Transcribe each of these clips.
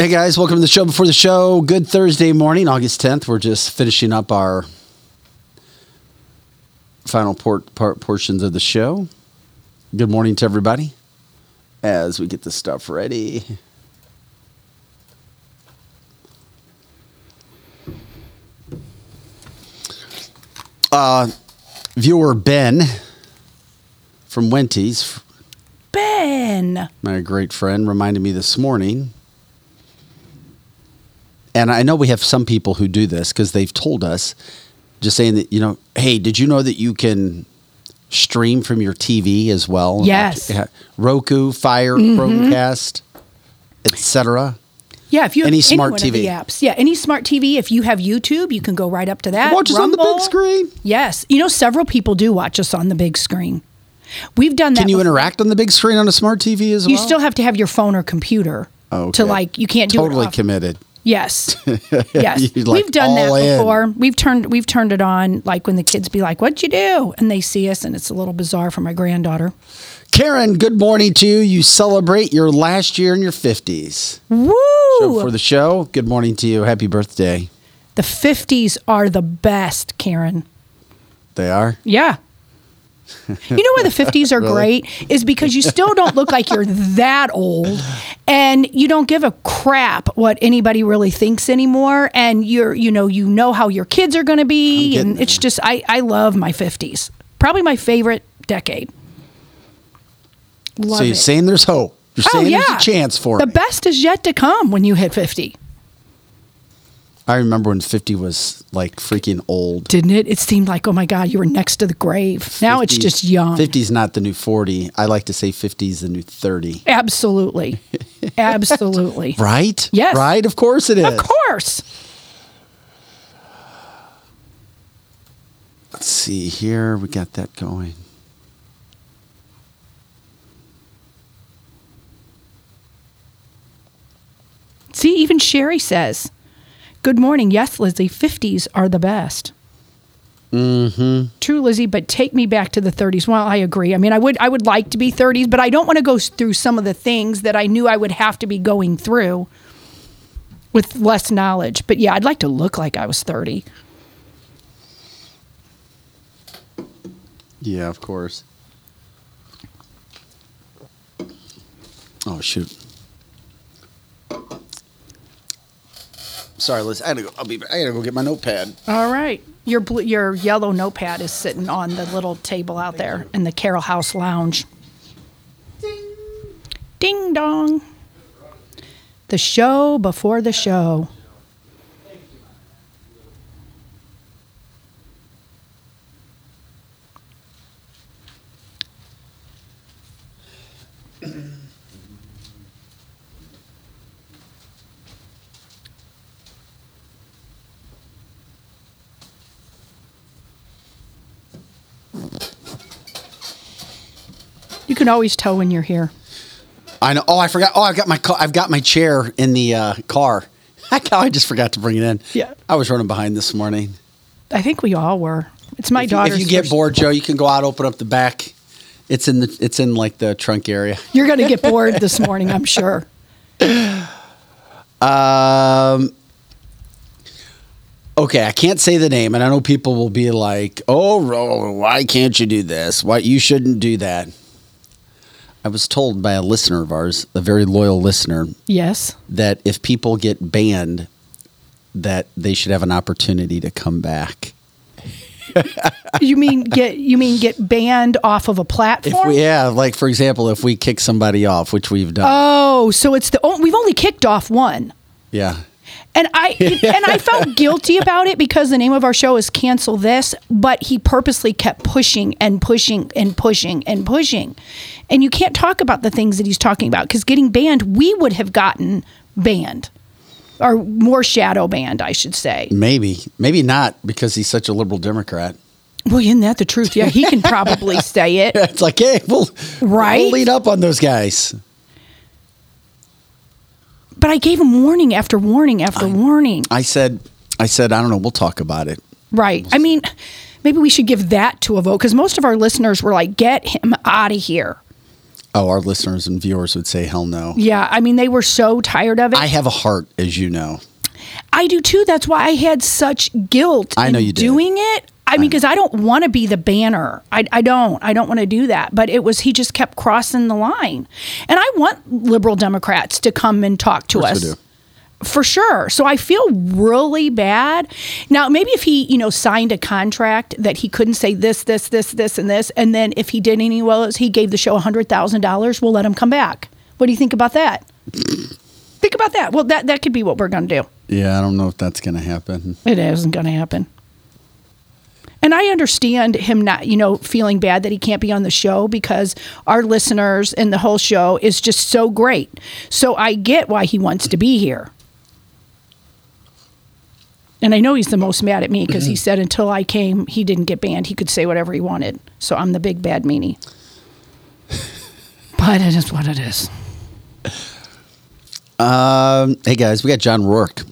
Hey guys, welcome to the show before the show. Good Thursday morning, August 10th. We're just finishing up our final port, part portions of the show. Good morning to everybody as we get this stuff ready. Uh, viewer Ben from Wendy's, Ben. my great friend, reminded me this morning. And I know we have some people who do this because they've told us, just saying that, you know, hey, did you know that you can stream from your TV as well? Yes. Like, Roku, Fire, mm-hmm. Chromecast, etc. Yeah, if you have Any any smart one TV. apps, yeah, any smart TV. If you have YouTube, you can go right up to that. Watch us on the big screen. Yes, you know several people do watch us on the big screen. We've done that. Can you before. interact on the big screen on a smart TV as well? You still have to have your phone or computer Oh, to like. You can't do totally it. Off. committed. Yes, yes. Like, we've done that all in. before. We've turned we've turned it on like when the kids be like, "What'd you do?" and they see us, and it's a little bizarre for my granddaughter. Karen, good morning to you. You celebrate your last year in your 50s. Woo! So for the show, good morning to you. Happy birthday. the fifties are the best, Karen. They are. Yeah. You know why the 50s are Really? great is because you still don't look like you're that old and you don't give a crap what anybody really thinks anymore and you're you know you know how your kids are going to be and it's just I I love my 50s. Probably my favorite decade. Love so you're it. saying there's hope. You're oh saying yeah. there's a chance for it. The me. best is yet to come when you hit 50. I remember when 50 was like freaking old. Didn't it? It seemed like oh my god, you were next to the grave. Now it's just young. 50 is not the new 40. I like to say 50 is the new 30. Absolutely. Absolutely. Right? Yes. Right? Of course it is. Of course. Let's see here. We got that going. See, even Sherry says, Good morning. Yes, Lizzie, 50s are the best. Mm-hmm. True, Lizzie, but take me back to the 30s. Well, I agree. I mean, I would I would like to be 30s, but I don't want to go through some of the things that I knew I would have to be going through with less knowledge. But yeah, I'd like to look like I was 30. Yeah, of course. Oh shoot. Sorry, Liz. I gotta go. I'll be. I gotta go get my notepad. All right. Your blue, your yellow notepad is sitting on the little table out there in the Carroll House Lounge. Ding. Ding dong. The show before the show. You can always tell when you're here. I know. Oh, I forgot. Oh, I've got my. I've got my chair in the uh, car. I just forgot to bring it in. Yeah. I was running behind this morning. I think we all were. It's my if you, if you get first- bored, Joe, you can go out, open up the back. It's in the. It's in like the trunk area. You're going to get bored this morning, I'm sure. Um. Okay, I can't say the name, and I know people will be like, "Oh, why can't you do this? Why you shouldn't do that?" I was told by a listener of ours, a very loyal listener, Yes. that if people get banned, that they should have an opportunity to come back. You mean get you mean get banned off of a If platform? we, yeah, like for example, if we kick somebody off, which we've done, Oh, so it's the oh, we've only kicked off one. yeah, And I and I felt guilty about it because the name of our show is cancel this, but he purposely kept pushing and pushing and pushing and pushing. And you can't talk about the things that he's talking about because getting banned, we would have gotten banned. Or more shadow banned, I should say. maybe, maybe not because he's such a liberal Democrat. Well, isn't that the truth? Yeah, he can probably say it. It's like, hey, we'll, Right? we'll lead up on those guys. But I gave him warning after warning after warning. I said, I said, I don't know. We'll talk about it. Right. I mean, maybe we should give that to a vote because most of our listeners were like, get him out of here. Oh, our listeners and viewers would say, hell no. Yeah, I mean, they were so tired of it. I have a heart, as you know. I do too. That's why I had such guilt. I know in you did. doing it. I mean, because I don't want to be the banner. I, I don't. I don't want to do that. But it was he just kept crossing the line, and I want liberal Democrats to come and talk to us. For sure. So I feel really bad. Now, maybe if he, you know, signed a contract that he couldn't say this, this, this, this, and this, and then if he did any well, he gave the show $100,000, we'll let him come back. What do you think about that? think about that. Well, that, that could be what we're going to do. Yeah, I don't know if that's going to happen. It isn't going to happen. And I understand him not, you know, feeling bad that he can't be on the show because our listeners and the whole show is just so great. So I get why he wants to be here. And I know he's the most mad at me because he said until I came, he didn't get banned. He could say whatever he wanted. So I'm the big bad meanie. but it is what it is. Um, hey guys, we got John Rourke,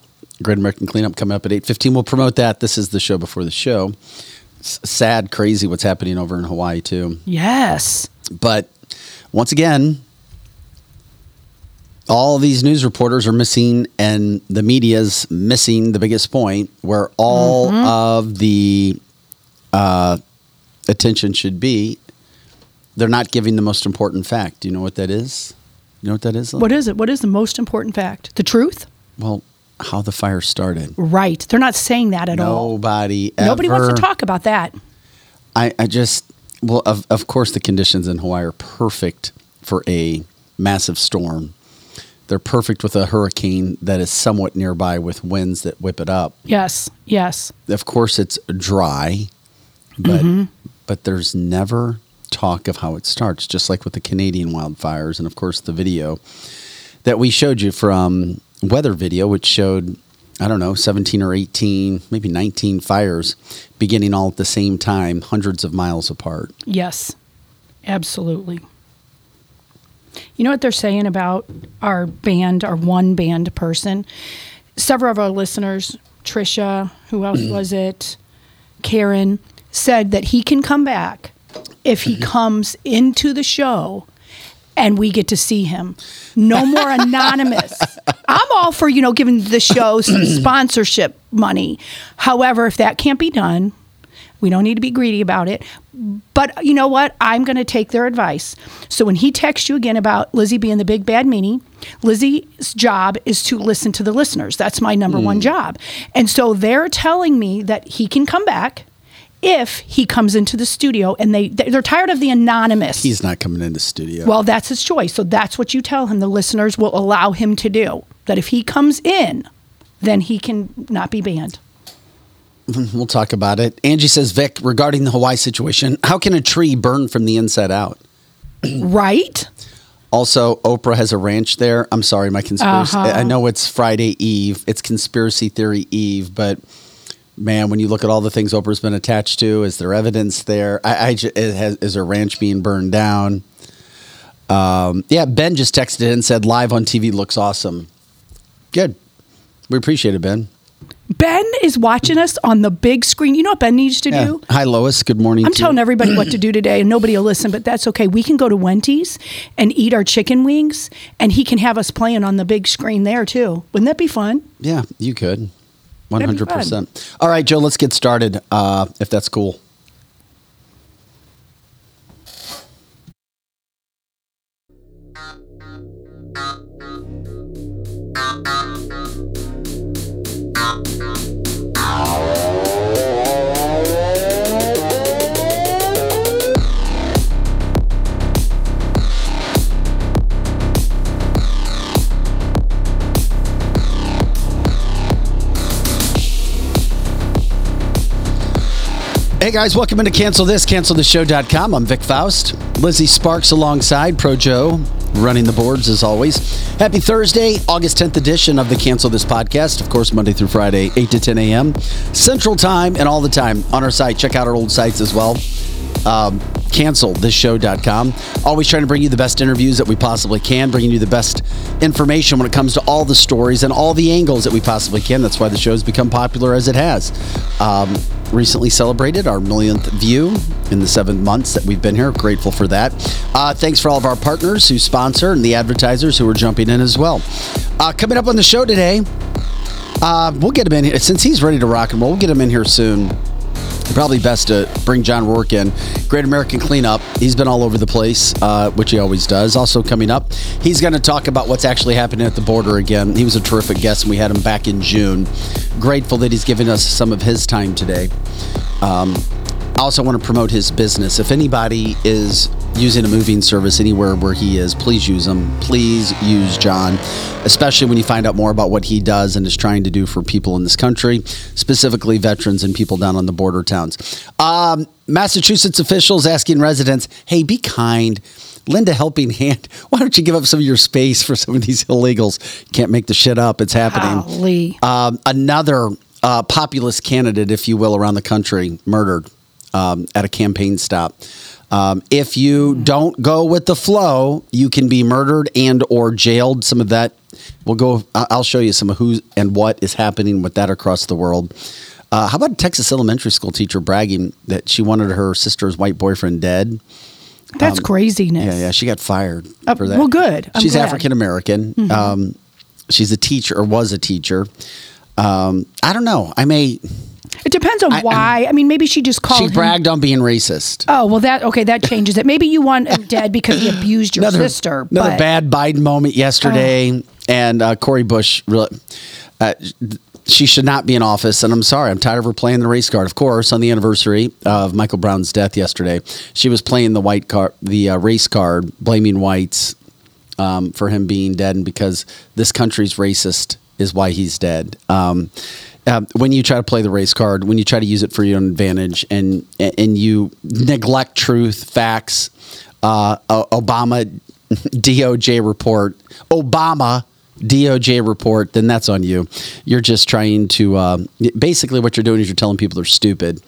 Great American Cleanup coming up at eight fifteen. We'll promote that. This is the show before the show. Sad, crazy what's happening over in Hawaii too. Yes. But once again, all these news reporters are missing, and the media's missing the biggest point where all of the uh, attention should be. They're not giving the most important fact. Do you know what that is? You know what that is? What is it? What is the most important fact? The truth? Well, how the fire started. Right. They're not saying that at all. Nobody. Nobody wants to talk about that. I, I just well of of course the conditions in Hawaii are perfect for a massive storm. They're perfect with a hurricane that is somewhat nearby with winds that whip it up. Yes. Yes. Of course it's dry, but Mm-hmm. but there's never talk of how it starts just like with the Canadian wildfires and of course the video that we showed you from weather video which showed I don't know 17 or 18 maybe 19 fires beginning all at the same time hundreds of miles apart. Yes. Absolutely. You know what they're saying about our band, our one band person? Several of our listeners, Trisha, who else mm-hmm. was it? Karen, said that he can come back if he mm-hmm. comes into the show and we get to see him. No more anonymous. I'm all for, you know, giving the show some sponsorship money. However, if that can't be done, we don't need to be greedy about it. But you know what? I'm going to take their advice. So when he texts you again about Lizzie being the big bad meanie, Lizzie's job is to listen to the listeners. That's my number one hmm. job. And so they're telling me that he can come back if he comes into the studio and they they're tired of the anonymous. He's not coming into the studio. Well, that's his choice. So that's what you tell him. The listeners will allow him to do. That if he comes in, then he can not be banned. we'll talk about it. Angie says, Vic, regarding the Hawaii situation, how can a tree burn from the inside out? Right? Also, Oprah has a ranch there. I'm sorry, my conspiracy. Uh-huh. I know it's Friday Eve. It's conspiracy theory Eve, but man, when you look at all the things Oprah's been attached to, is there evidence there? I, I it has, is her ranch being burned down? Um, yeah, Ben just texted in and said live on TV looks awesome. Good. We appreciate it, Ben. Ben is watching us on the big screen. You know what Ben needs to Yeah. do? Hi, Lois. Good morning. I'm to you. telling everybody what to do today, and nobody will listen, but that's okay. We can go to Wendy's and eat our chicken wings, and he can have us playing on the big screen there too. Wouldn't that be fun? Yeah, you could. One That'd be hundred percent. All right, Joe. Let's get started. Uh, if that's cool. Hey guys, welcome into Cancel This, CancelThisShow.com. I'm Vic Faust. Lizzie Sparks alongside Pro Joe, running the boards as always. Happy Thursday, August 10th edition of the Cancel This podcast. Of course, Monday through Friday, 8 to 10 a.m. Central Time and all the time on our site. Check out our old sites as well. Um, cancelthisshow.com. Always trying to bring you the best interviews that we possibly can, bringing you the best information when it comes to all the stories and all the angles that we possibly can. That's why the show has become popular as it has. Um, recently celebrated our millionth view in the seven months that we've been here. Grateful for that. Uh, thanks for all of our partners who sponsor and the advertisers who are jumping in as well. Uh, coming up on the show today, uh, we'll get him in here. Since he's ready to rock and roll, we'll get him in here soon. Probably best to bring John Rourke in. Great American Cleanup. He's been all over the place, uh, which he always does. Also coming up, he's going to talk about what's actually happening at the border again. He was a terrific guest, and we had him back in June. Grateful that he's giving us some of his time today. Um, I also want to promote his business. If anybody is using a moving service anywhere where he is, please use him. Please use John, especially when you find out more about what he does and is trying to do for people in this country, specifically veterans and people down on the border towns. Um, Massachusetts officials asking residents, hey, be kind. Lend a helping hand. Why don't you give up some of your space for some of these illegals? You can't make the shit up. It's happening. Um, another uh, populist candidate, if you will, around the country murdered um, at a campaign stop. Um, if you don't go with the flow, you can be murdered and or jailed. Some of that we'll go. I'll show you some of who and what is happening with that across the world. Uh, how about a Texas elementary school teacher bragging that she wanted her sister's white boyfriend dead? That's craziness. um, Yeah, yeah, she got fired Uh, for that. well, good. I'm she's. Mm-hmm. African American. Um, she's a teacher or was a teacher. Um, I don't know. I may. It depends on why. I mean, maybe she just called She him- bragged on being racist. Oh well, that okay. That changes it. Maybe you want him dead because he abused your another, sister. Another but Oh. bad Biden moment yesterday, and uh, Cori Bush. Really, uh, she should not be in office, and I'm sorry. I'm tired of her playing the race card. Of course, on the anniversary of Michael Brown's death yesterday, she was playing the white card, the uh, race card, blaming whites um, for him being dead, and because this country's racist is why he's dead. Um, uh, when you try to play the race card, when you try to use it for your own advantage, and and you neglect truth, facts, uh, Obama DOJ report, Obama DOJ report, then that's on you. You're just trying to uh, basically what you're doing is you're telling people they're stupid,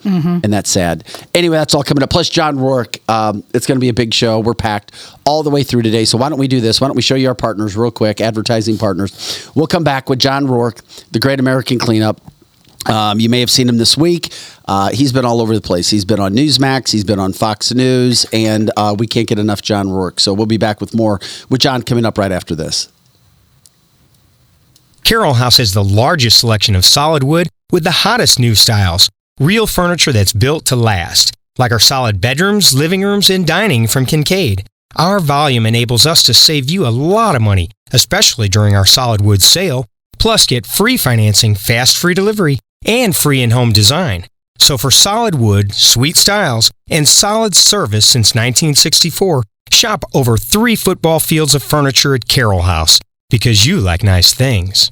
and that's sad. Anyway, that's all coming up. Plus, John Rourke. Um, it's going to be a big show. We're packed all the way through today. So why don't we do this? Why don't we show you our partners real quick, advertising partners? We'll come back with John Rourke, the Great American Cleanup. Um, you may have seen him this week. Uh, he's been all over the place. He's been on Newsmax, he's been on Fox News, and uh, we can't get enough John Rourke. So we'll be back with more with John coming up right after this. Carroll House has the largest selection of solid wood with the hottest new styles. Real furniture that's built to last, like our solid bedrooms, living rooms, and dining from Kincaid. Our volume enables us to save you a lot of money, especially during our solid wood sale. Plus, get free financing, fast free delivery, and free in home design. So, for solid wood, sweet styles, and solid service since 1964, shop over three football fields of furniture at Carroll House because you like nice things.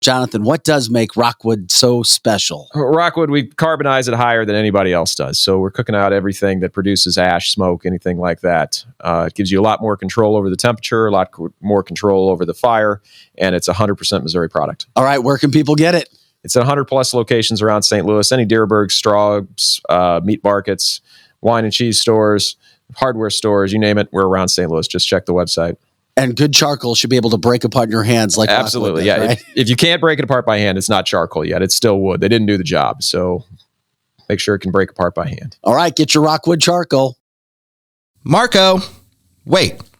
Jonathan, what does make Rockwood so special? Rockwood, we carbonize it higher than anybody else does. So we're cooking out everything that produces ash, smoke, anything like that. Uh, it gives you a lot more control over the temperature, a lot co- more control over the fire, and it's a 100% Missouri product. All right, where can people get it? It's at 100 plus locations around St. Louis, any Dierberg, Straub's, uh, meat markets, wine and cheese stores, hardware stores, you name it, we're around St. Louis. Just check the website. And good charcoal should be able to break apart in your hands like Absolutely. yeah. right? If, if you can't break it apart by hand, it's not charcoal yet. It's still wood. They didn't do the job. So make sure it can break apart by hand. All right, get your Rockwood charcoal. Marco. Wait,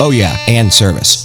Oh, yeah, and service.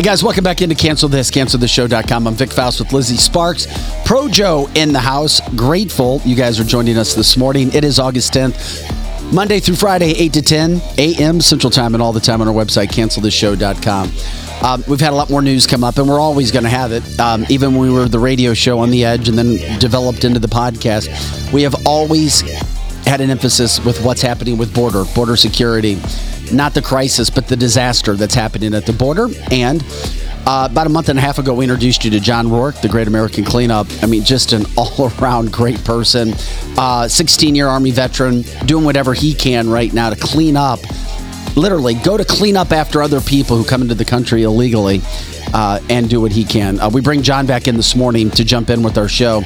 Hey guys, welcome back into Cancel This, CancelThisShow.com. I'm Vic Faust with Lizzie Sparks. Pro Joe in the house. Grateful you guys are joining us this morning. It is August 10th, Monday through Friday, 8 to 10 a.m. Central Time and all the time on our website, CancelThisShow.com. Um, we've had a lot more news come up, and we're always going to have it. Um, even when we were the radio show on the edge and then developed into the podcast, we have always had an emphasis with what's happening with border, border security not the crisis, but the disaster that's happening at the border. And uh, about a month and a half ago, we introduced you to John Rourke, the Great American Cleanup. I mean, just an all around great person, 16 uh, year Army veteran, doing whatever he can right now to clean up. Literally, go to clean up after other people who come into the country illegally uh, and do what he can. Uh, we bring John back in this morning to jump in with our show.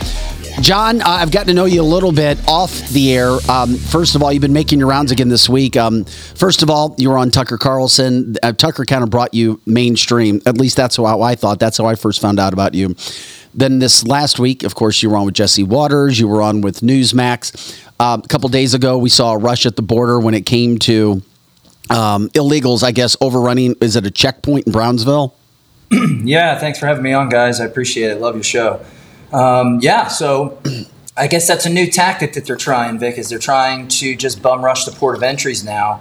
John, uh, I've gotten to know you a little bit off the air. Um, first of all, you've been making your rounds again this week. Um, first of all, you were on Tucker Carlson. Uh, Tucker kind of brought you mainstream. At least that's how I thought. That's how I first found out about you. Then this last week, of course, you were on with Jesse Watters. You were on with Newsmax. Uh, a couple days ago, we saw a rush at the border when it came to um, illegals, I guess, overrunning. Is it a checkpoint in Brownsville? yeah, thanks for having me on, guys. I appreciate it. Love your show. Um, yeah, so I guess that's a new tactic that they're trying, Vic, is they're trying to just bum rush the port of entries now.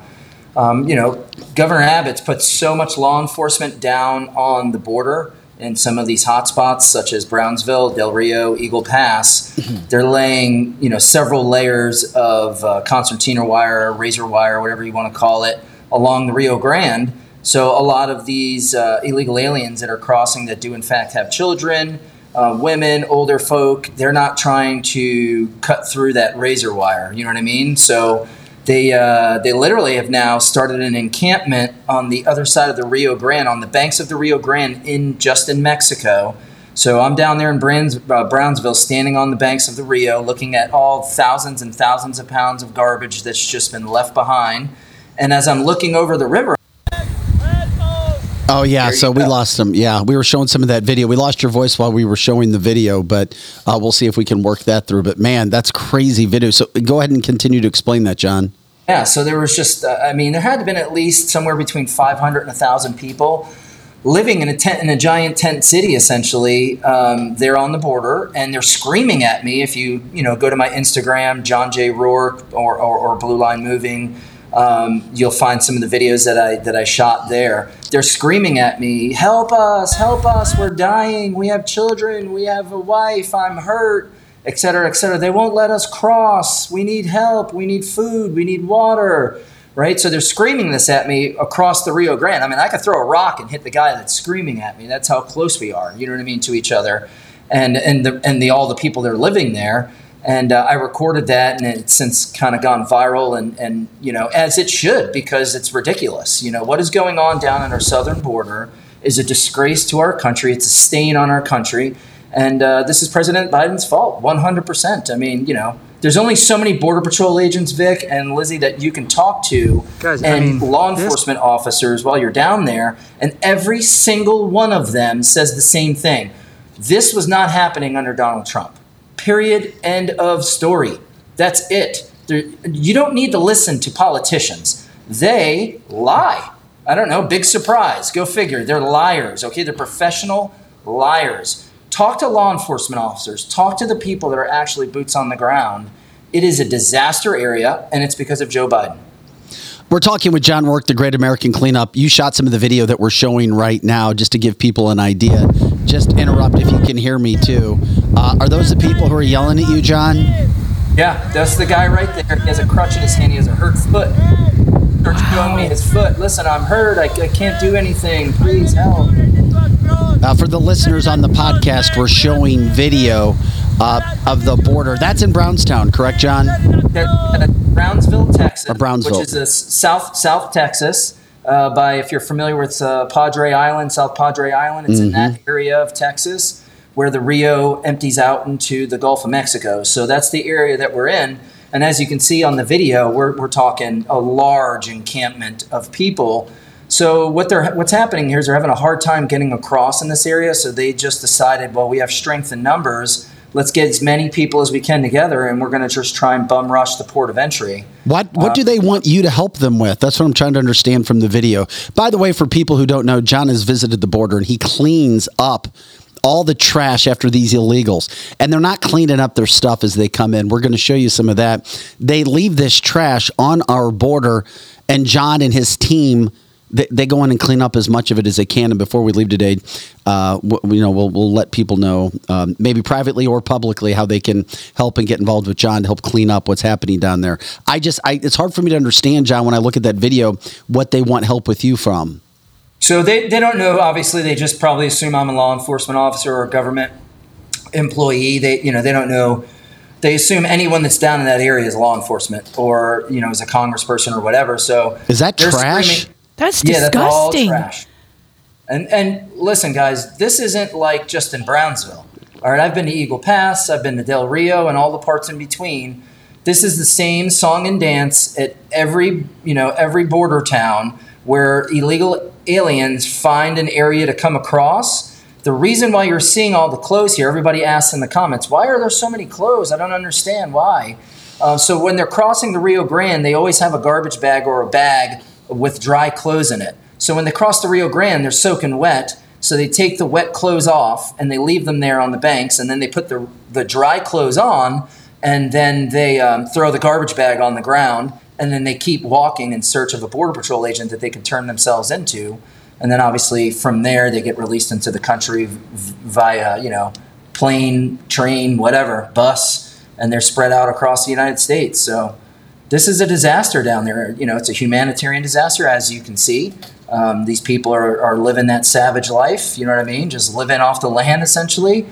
Um, you know, Governor Abbott's put so much law enforcement down on the border in some of these hotspots, such as Brownsville, Del Rio, Eagle Pass. They're laying, you know, several layers of uh, concertina wire, razor wire, whatever you want to call it, along the Rio Grande. So a lot of these uh, illegal aliens that are crossing that do in fact have children, uh, women, older folk, they're not trying to cut through that razor wire. You know what I mean? So they uh, they literally have now started an encampment on the other side of the Rio Grande, on the banks of the Rio Grande, in just in Mexico. So I'm down there in uh, Brownsville, standing on the banks of the Rio, looking at all thousands and thousands of pounds of garbage that's just been left behind. And as I'm looking over the river, Oh yeah, so we lost him. Yeah, we were showing some of that video. We lost your voice while we were showing the video, but uh, we'll see if we can work that through. But man, that's crazy video. So go ahead and continue to explain that, John. Yeah, so there was just, uh, I mean, there had to have been at least somewhere between 500 and 1,000 people living in a tent in a giant tent city essentially um, they're on the border and they're screaming at me if you you know go to my instagram john j rourke or, or, or blue line moving um, you'll find some of the videos that I that I shot there. They're screaming at me, "Help us! Help us! We're dying! We have children! We have a wife! I'm hurt!" Etc. Etc. They won't let us cross. We need help. We need food. We need water. Right? So they're screaming this at me across the Rio Grande. I mean, I could throw a rock and hit the guy that's screaming at me. That's how close we are. You know what I mean to each other, and and the and the all the people that are living there and uh, I recorded that, and it's since kind of gone viral, and and you know as it should because it's ridiculous. You know what is going on down on our southern border is a disgrace to our country. It's a stain on our country, and uh, this is President Biden's fault, one hundred percent. I mean, you know, there's only so many border patrol agents, Vic and Lizzie, that you can talk to, Guys, and I mean, law enforcement this- officers while you're down there, and every single one of them says the same thing. This was not happening under Donald Trump. Period. End of story. That's it. You don't need to listen to politicians. They lie. I don't know. Big surprise. Go figure. They're liars. Okay, they're professional liars. Talk to law enforcement officers. Talk to the people that are actually boots on the ground. It is a disaster area, and it's because of Joe Biden. We're talking with John Rourke, the Great American Cleanup. You shot some of the video that we're showing right now just to give people an idea. Just interrupt if you can hear me too. Uh, are those the people who are yelling at you, John? Yeah, that's the guy right there. He has a crutch in his hand. He has a hurt foot. starts showing me his foot. Listen, I'm hurt. I, I can't do anything. Please help. Uh, for the listeners on the podcast, we're showing video uh, of the border. That's in Brownstown, correct, John? Uh, Brownsville, Texas, Or Brownsville. which is a South South Texas. Uh, by if you're familiar with uh, Padre Island, South Padre Island, it's in that area of Texas where the Rio empties out into the Gulf of Mexico. So that's the area that we're in. And as you can see on the video, we're, we're talking a large encampment of people. So what they're what's happening here is they're having a hard time getting across in this area. So they just decided, well, we have strength in numbers. Let's get as many people as we can together, and we're going to just try and bum rush the port of entry. What what Uh, do they want you to help them with? That's what I'm trying to understand from the video. By the way, for people who don't know, John has visited the border and he cleans up all the trash after these illegals. And they're not cleaning up their stuff as they come in. We're going to show you some of that. They leave this trash on our border and John and his team they, they go in and clean up as much of it as they can. And before we leave today, uh, w- you know, we'll, we'll let people know, um, maybe privately or publicly, how they can help and get involved with John to help clean up what's happening down there. I just, I, it's hard for me to understand, John, when I look at that video, what they want help with you from. So they, they don't know. Obviously, they just probably assume I'm a law enforcement officer or a government employee. They you know they don't know. They assume anyone that's down in that area is law enforcement or you know is a congressperson or whatever. So Is that trash? screaming- That's yeah, that's all disgusting. trash. And and listen, guys, this isn't like just in Brownsville. All right, I've been to Eagle Pass, I've been to Del Rio, and all the parts in between. This is the same song and dance at every you know every border town where illegal aliens find an area to come across. The reason why you're seeing all the clothes here, everybody asks in the comments, why are there so many clothes? I don't understand why. Uh, so when they're crossing the Rio Grande, they always have a garbage bag or a bag with dry clothes in it. So when they cross the Rio Grande, they're soaking wet. So they take the wet clothes off and they leave them there on the banks, and then they put the the dry clothes on, and then they um, throw the garbage bag on the ground, and then they keep walking in search of a border patrol agent that they can turn themselves into, and then obviously from there they get released into the country via you know plane, train, whatever, bus, and they're spread out across the United States. So this is a disaster down there. You know, it's a humanitarian disaster, as you can see. Um, these people are, are living that savage life. You know what I mean? Just living off the land, essentially.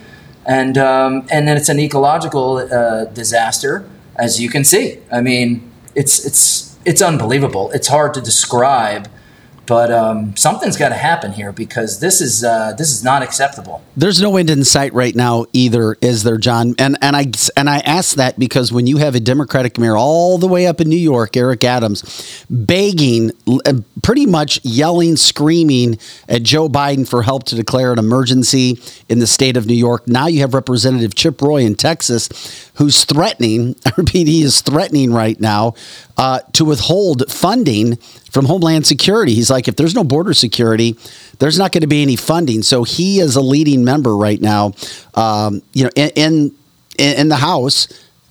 And um, and then it's an ecological uh, disaster, as you can see. I mean, it's it's it's unbelievable. It's hard to describe, but um, something's got to happen here because this is uh, this is not acceptable. There's no end in sight right now either, is there, John? And and I and I ask that because when you have a Democratic mayor all the way up in New York, Eric Adams, begging, uh, pretty much yelling, screaming at Joe Biden for help to declare an emergency in the state of New York. Now you have Representative Chip Roy in Texas, who's threatening. I repeat, he is threatening right now uh, to withhold funding from Homeland Security. He's like, if there's no border security, there's not going to be any funding. So he is a leading member right now, um, you know, in, in in the House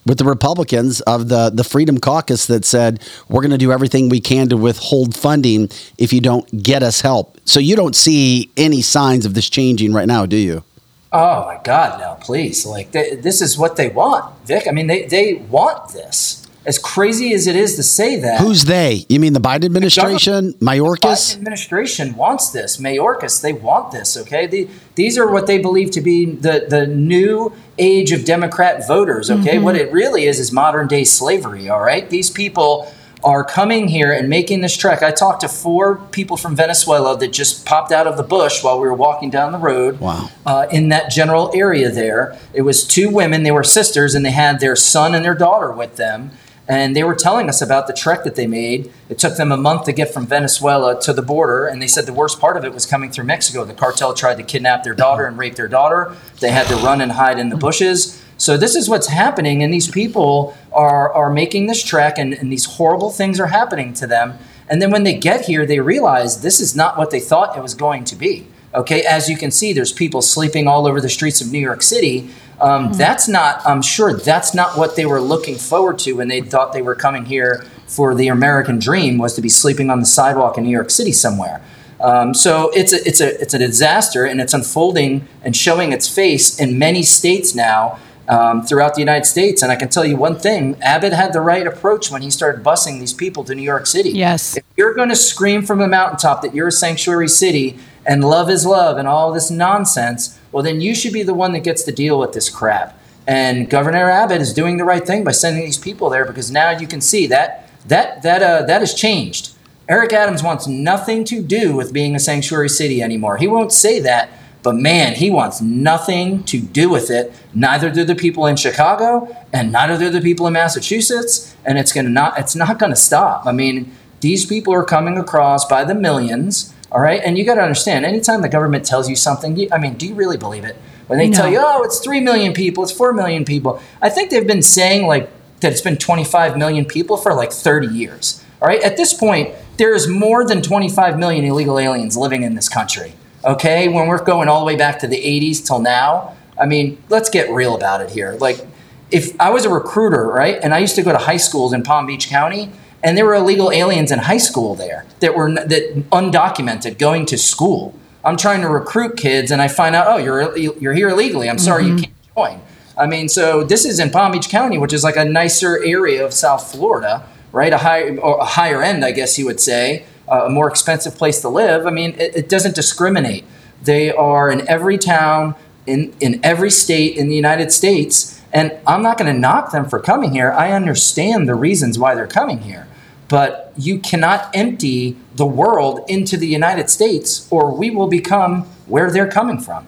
with the Republicans of the the Freedom Caucus that said we're going to do everything we can to withhold funding if you don't get us help. So you don't see any signs of this changing right now, do you? Oh my God, no, please. Like, they, this is what they want, Vic. I mean, they, they want this. As crazy as it is to say that. Who's they? You mean the Biden administration, Biden Mayorkas? administration wants this. Mayorkas, they want this, okay? The, these are what they believe to be the, the new age of Democrat voters, okay? What it really is is modern day slavery, all right? These people are coming here and making this trek. I talked to four people from Venezuela that just popped out of the bush while we were walking down the road Wow. uh, in that general area there. It was two women, they were sisters, and they had their son and their daughter with them. And they were telling us about the trek that they made. It took them a month to get from Venezuela to the border. And they said the worst part of it was coming through Mexico. The cartel tried to kidnap their daughter and rape their daughter. They had to run and hide in the bushes. So this is what's happening. And these people are, are making this trek, and, and these horrible things are happening to them. And then when they get here, they realize this is not what they thought it was going to be. Okay, as you can see, there's people sleeping all over the streets of New York City. Um, That's not, I'm sure, that's not what they were looking forward to when they thought they were coming here for the American dream was to be sleeping on the sidewalk in New York City somewhere. Um, so it's a, it's a it's a disaster, and it's unfolding and showing its face in many states now. um, throughout the United States. And I can tell you one thing Abbott had the right approach when he started busing these people to New York City. Yes. If you're going to scream from a mountaintop that you're a sanctuary city and love is love and all this nonsense, well, then you should be the one that gets to deal with this crap. And Governor Abbott is doing the right thing by sending these people there because now you can see that that that uh, that has changed. Eric Adams wants nothing to do with being a sanctuary city anymore. He won't say that, but man, he wants nothing to do with it. Neither do the people in Chicago, and neither do the people in Massachusetts. And it's gonna not it's not gonna stop. I mean, these people are coming across by the millions. All right, and you got to understand. Anytime the government tells you something, you, I mean, do you really believe it? When they No. tell you, oh, it's three million people, it's four million people. I think they've been saying like that it's been 25 million people for like 30 years. All right, at this point, there is more than 25 million illegal aliens living in this country. Okay, when we're going all the way back to the 80s till now, I mean, let's get real about it here. Like, if I was a recruiter, right, and I used to go to high schools in Palm Beach County, and there were illegal aliens in high school there that were that undocumented going to school. I'm trying to recruit kids, and I find out, oh, you're you're here illegally. I'm sorry, you can't join. I mean, so this is in Palm Beach County, which is like a nicer area of South Florida, right? A high or a higher end, I guess you would say, uh, a more expensive place to live. I mean, it, it doesn't discriminate. They are in every town, in in every state in the United States, and I'm not going to knock them for coming here. I understand the reasons why they're coming here, but you cannot empty the world into the United States, or we will become where they're coming from.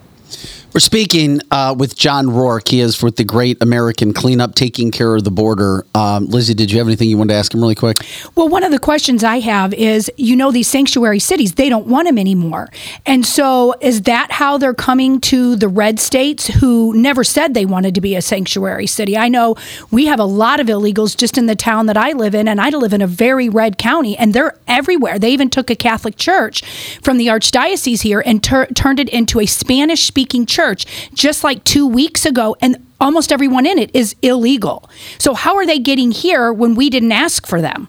We're speaking uh, with John Rourke. He is with the Great American Cleanup, taking care of the border. Um, Lizzie, did you have anything you wanted to ask him really quick? Well, one of the questions I have is you know, these sanctuary cities, they don't want them anymore. And so, is that how they're coming to the red states who never said they wanted to be a sanctuary city? I know we have a lot of illegals just in the town that I live in, and I live in a very red county, and they're everywhere. They even took a Catholic church from the archdiocese here and tur- turned it into a Spanish speaking church just like two weeks ago. And almost everyone in it is illegal. So, how are they getting here when we didn't ask for them?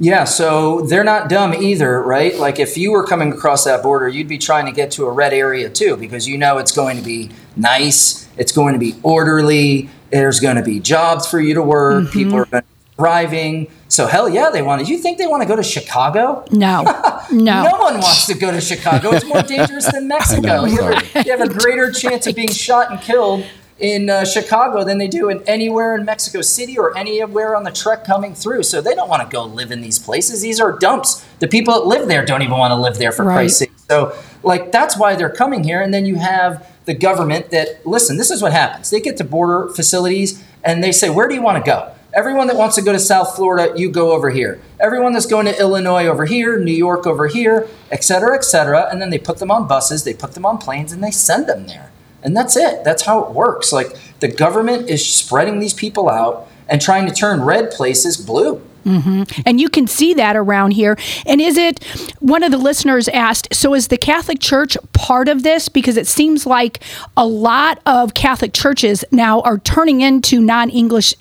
Yeah, so they're not dumb either, right? Like if you were coming across that border, you'd be trying to get to a red area too, because you know it's going to be nice, it's going to be orderly, there's going to be jobs for you to work, people mm-hmm. are going to be thriving. So hell yeah, they want to. You think they want to go to Chicago? No, no. No one wants to go to Chicago. It's more dangerous than Mexico. know, you, have, you have a greater chance of being shot and killed in uh, Chicago than they do in anywhere in Mexico City or anywhere on the trek coming through. So they don't want to go live in these places. These are dumps. The people that live there don't even want to live there for Right. Christ's sake. So like that's why they're coming here. And then you have the government that listen. This is what happens. They get to border facilities and they say, "Where do you want to go?" Everyone that wants to go to South Florida, you go over here. Everyone that's going to Illinois over here, New York over here, et cetera, et cetera. And then they put them on buses, they put them on planes, and they send them there. And that's it. That's how it works. Like the government is spreading these people out and trying to turn red places blue. Mm-hmm. And you can see that around here. And is it, one of the listeners asked, so is the Catholic Church part of this? Because it seems like a lot of Catholic churches now are turning into non English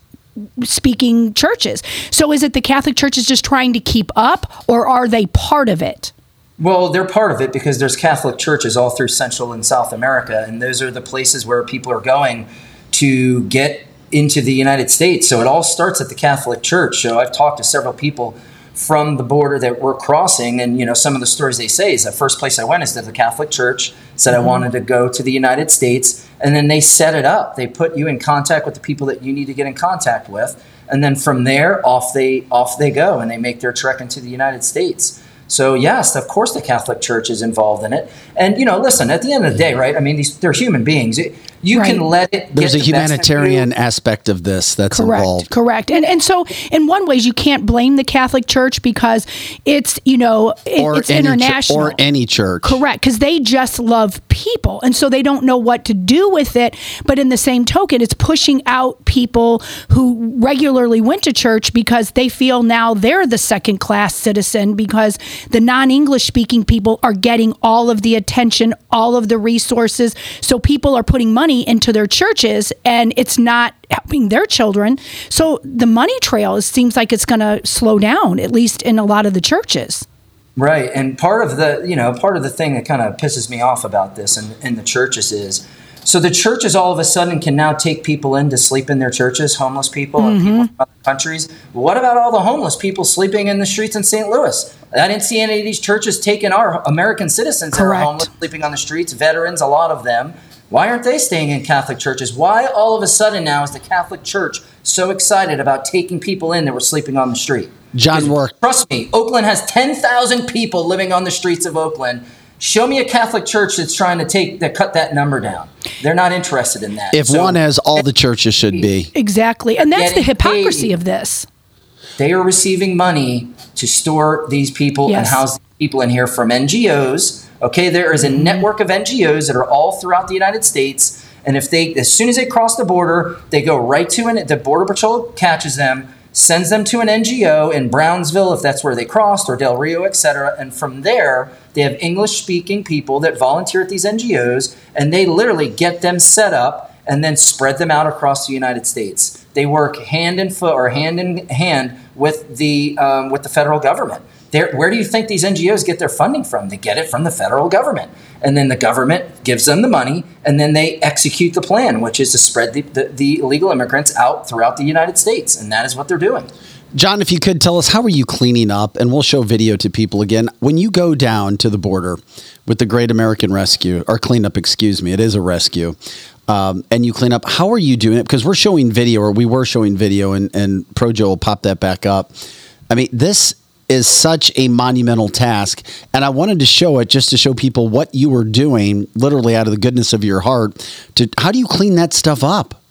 speaking churches. So is it the Catholic Church is just trying to keep up, or are they part of it? Well, they're part of it because there's Catholic churches all through Central and South America, and those are the places where people are going to get into the United States. So it all starts at the Catholic Church. So I've talked to several people from the border that we're crossing, and you know some of the stories they say is the first place I went is to the Catholic Church. Said I mm-hmm. wanted to go to the United States, and then they set it up. They put you in contact with the people that you need to get in contact with, and then from there off they off they go, and they make their trek into the United States. So yes, of course the Catholic Church is involved in it. And you know, listen, at the end of the day, right? I mean, these they're human beings. You can let it. There's a get the best of you. humanitarian aspect of this that's Correct, involved. correct. And and so in one ways you can't blame the Catholic Church because it's, you know, it- Or it's any chur- international. or any church. Correct, because they just love people. And so they don't know what to do with it. But in the same token, it's pushing out people who regularly went to church because they feel now they're the second class citizen because the non English speaking people are getting all of the attention, all of the resources. So people are putting money into their churches and it's not helping their children. So the money trail is, seems like it's going to slow down, at least in a lot of the churches. Right, and part of the you know part of the thing that kind of pisses me off about this and in the churches is So the churches all of a sudden can now take people in to sleep in their churches, homeless people and people mm-hmm. from other countries. What about all the homeless people sleeping in the streets in St. Louis? I didn't see any of these churches taking our American citizens that are homeless, sleeping on the streets, veterans, a lot of them. Why aren't they staying in Catholic churches? Why all of a sudden now is the Catholic Church so excited about taking people in that were sleeping on the street? John Rourke. Trust me, Oakland has 10,000 people living on the streets of Oakland. Show me a Catholic church that's trying to take that cut that number down. They're not interested in that. If So one has all the churches should be. Exactly. And that's the hypocrisy paid. of this. they are receiving money to store these people and house these people in here from NGOs. Okay, there is a network of NGOs that are all throughout the United States, and if they, as soon as they cross the border, they go right to an. The border patrol catches them, sends them to an NGO in Brownsville, if that's where they crossed, or Del Rio, et cetera, and from there they have English-speaking people that volunteer at these NGOs, and they literally get them set up and then spread them out across the United States. They work hand in foot or hand in hand with the um, with the federal government. Where do you think these NGOs get their funding from? They get it from the federal government, and then the government gives them the money, and then they execute the plan, which is to spread the, the, the illegal immigrants out throughout the United States, and that is what they're doing. John, if you could tell us, how are you cleaning up? And we'll show video to people again. When you go down to the border with the Great American Rescue, or cleanup, excuse me, it is a rescue, um, and you clean up, how are you doing it? Because we're showing video, or we were showing video, and, and Projo will pop that back up. I mean, this is such a monumental task. And I wanted to show it just to show people what you were doing, literally out of the goodness of your heart. To How do you clean that stuff up?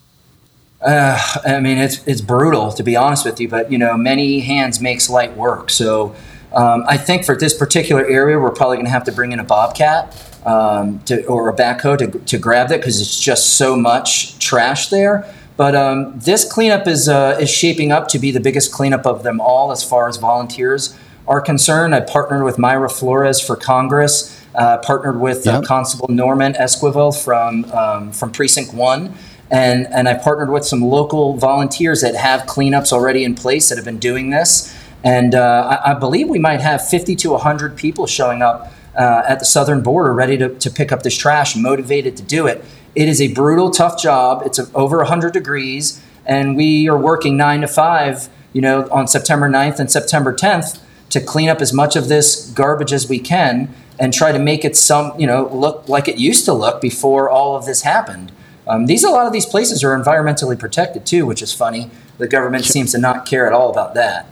I mean, it's it's brutal to be honest with you, but you know, many hands makes light work. So um, I think for this particular area, we're probably going to have to bring in a bobcat um, to, or a backhoe to, to grab that because it's just so much trash there. But um, this cleanup is uh, is shaping up to be the biggest cleanup of them all as far as volunteers are concerned. I partnered with Mayra Flores for Congress. Uh, partnered with uh, Constable Norman Esquivel from um, from Precinct One, and and I partnered with some local volunteers that have cleanups already in place that have been doing this. And uh, I, I believe we might have 50 to 100 people showing up uh, at the southern border ready to, to pick up this trash, motivated to do it. It is a brutal, tough job. It's over 100 degrees, and we are working nine to five, you know, on September 9th and September 10th to clean up as much of this garbage as we can and try to make it some, you know, look like it used to look before all of this happened. Um, these a lot of these places are environmentally protected too, which is funny. The government seems to not care at all about that.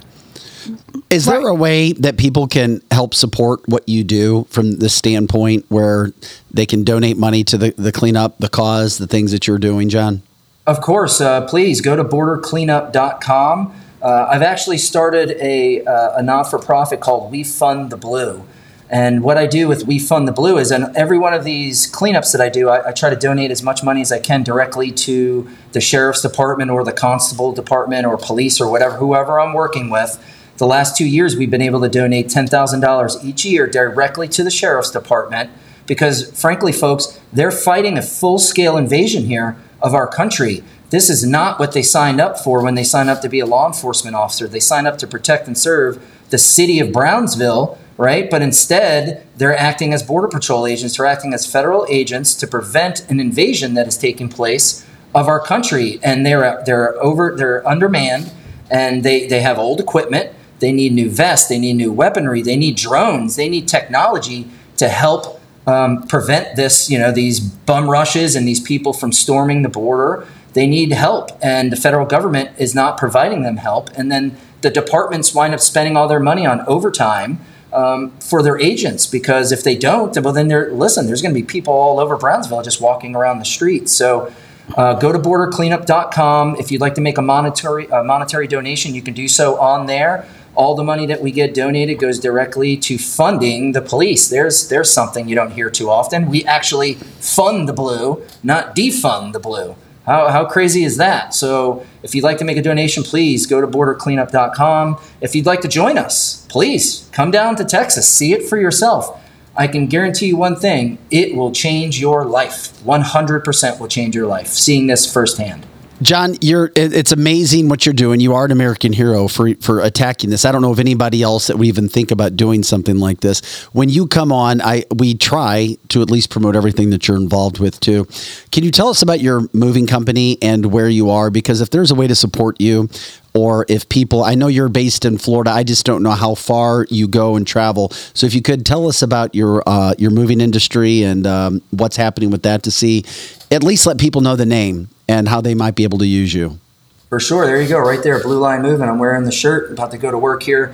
Is there a way that people can help support what you do from the standpoint where they can donate money to the, the cleanup, the cause, the things that you're doing, John? Of course, uh, please go to bordercleanup.com. Uh, I've actually started a, uh, a not for profit called We Fund the Blue. And what I do with We Fund the Blue is, in every one of these cleanups that I do, I, I try to donate as much money as I can directly to the sheriff's department or the constable department or police or whatever, whoever I'm working with. The last two years, we've been able to donate $10,000 each year directly to the sheriff's department because, frankly, folks, they're fighting a full scale invasion here of our country. This is not what they signed up for when they signed up to be a law enforcement officer. They signed up to protect and serve the city of Brownsville, right? But instead, they're acting as Border Patrol agents, they're acting as federal agents to prevent an invasion that is taking place of our country. And they're, they're, over, they're undermanned and they, they have old equipment. They need new vests, they need new weaponry, they need drones, they need technology to help um, prevent this, you know, these bum rushes and these people from storming the border. They need help, and the federal government is not providing them help. And then the departments wind up spending all their money on overtime um, for their agents because if they don't, well, then they're listen. There's going to be people all over Brownsville just walking around the streets. So. Uh, go to bordercleanup.com. If you'd like to make a monetary a monetary donation, you can do so on there. All the money that we get donated goes directly to funding the police. There's there's something you don't hear too often. We actually fund the blue, not defund the blue. How, how crazy is that? So if you'd like to make a donation, please go to bordercleanup.com. If you'd like to join us, please come down to Texas, see it for yourself. I can guarantee you one thing it will change your life. 100% will change your life, seeing this firsthand. John, you're it's amazing what you're doing. You are an American hero for for attacking this. I don't know of anybody else that would even think about doing something like this. When you come on, I we try to at least promote everything that you're involved with too. Can you tell us about your moving company and where you are because if there's a way to support you or if people I know you're based in Florida, I just don't know how far you go and travel. So if you could tell us about your uh, your moving industry and um, what's happening with that to see at least let people know the name and how they might be able to use you. For sure. There you go, right there. Blue Line Moving. I'm wearing the shirt. About to go to work here.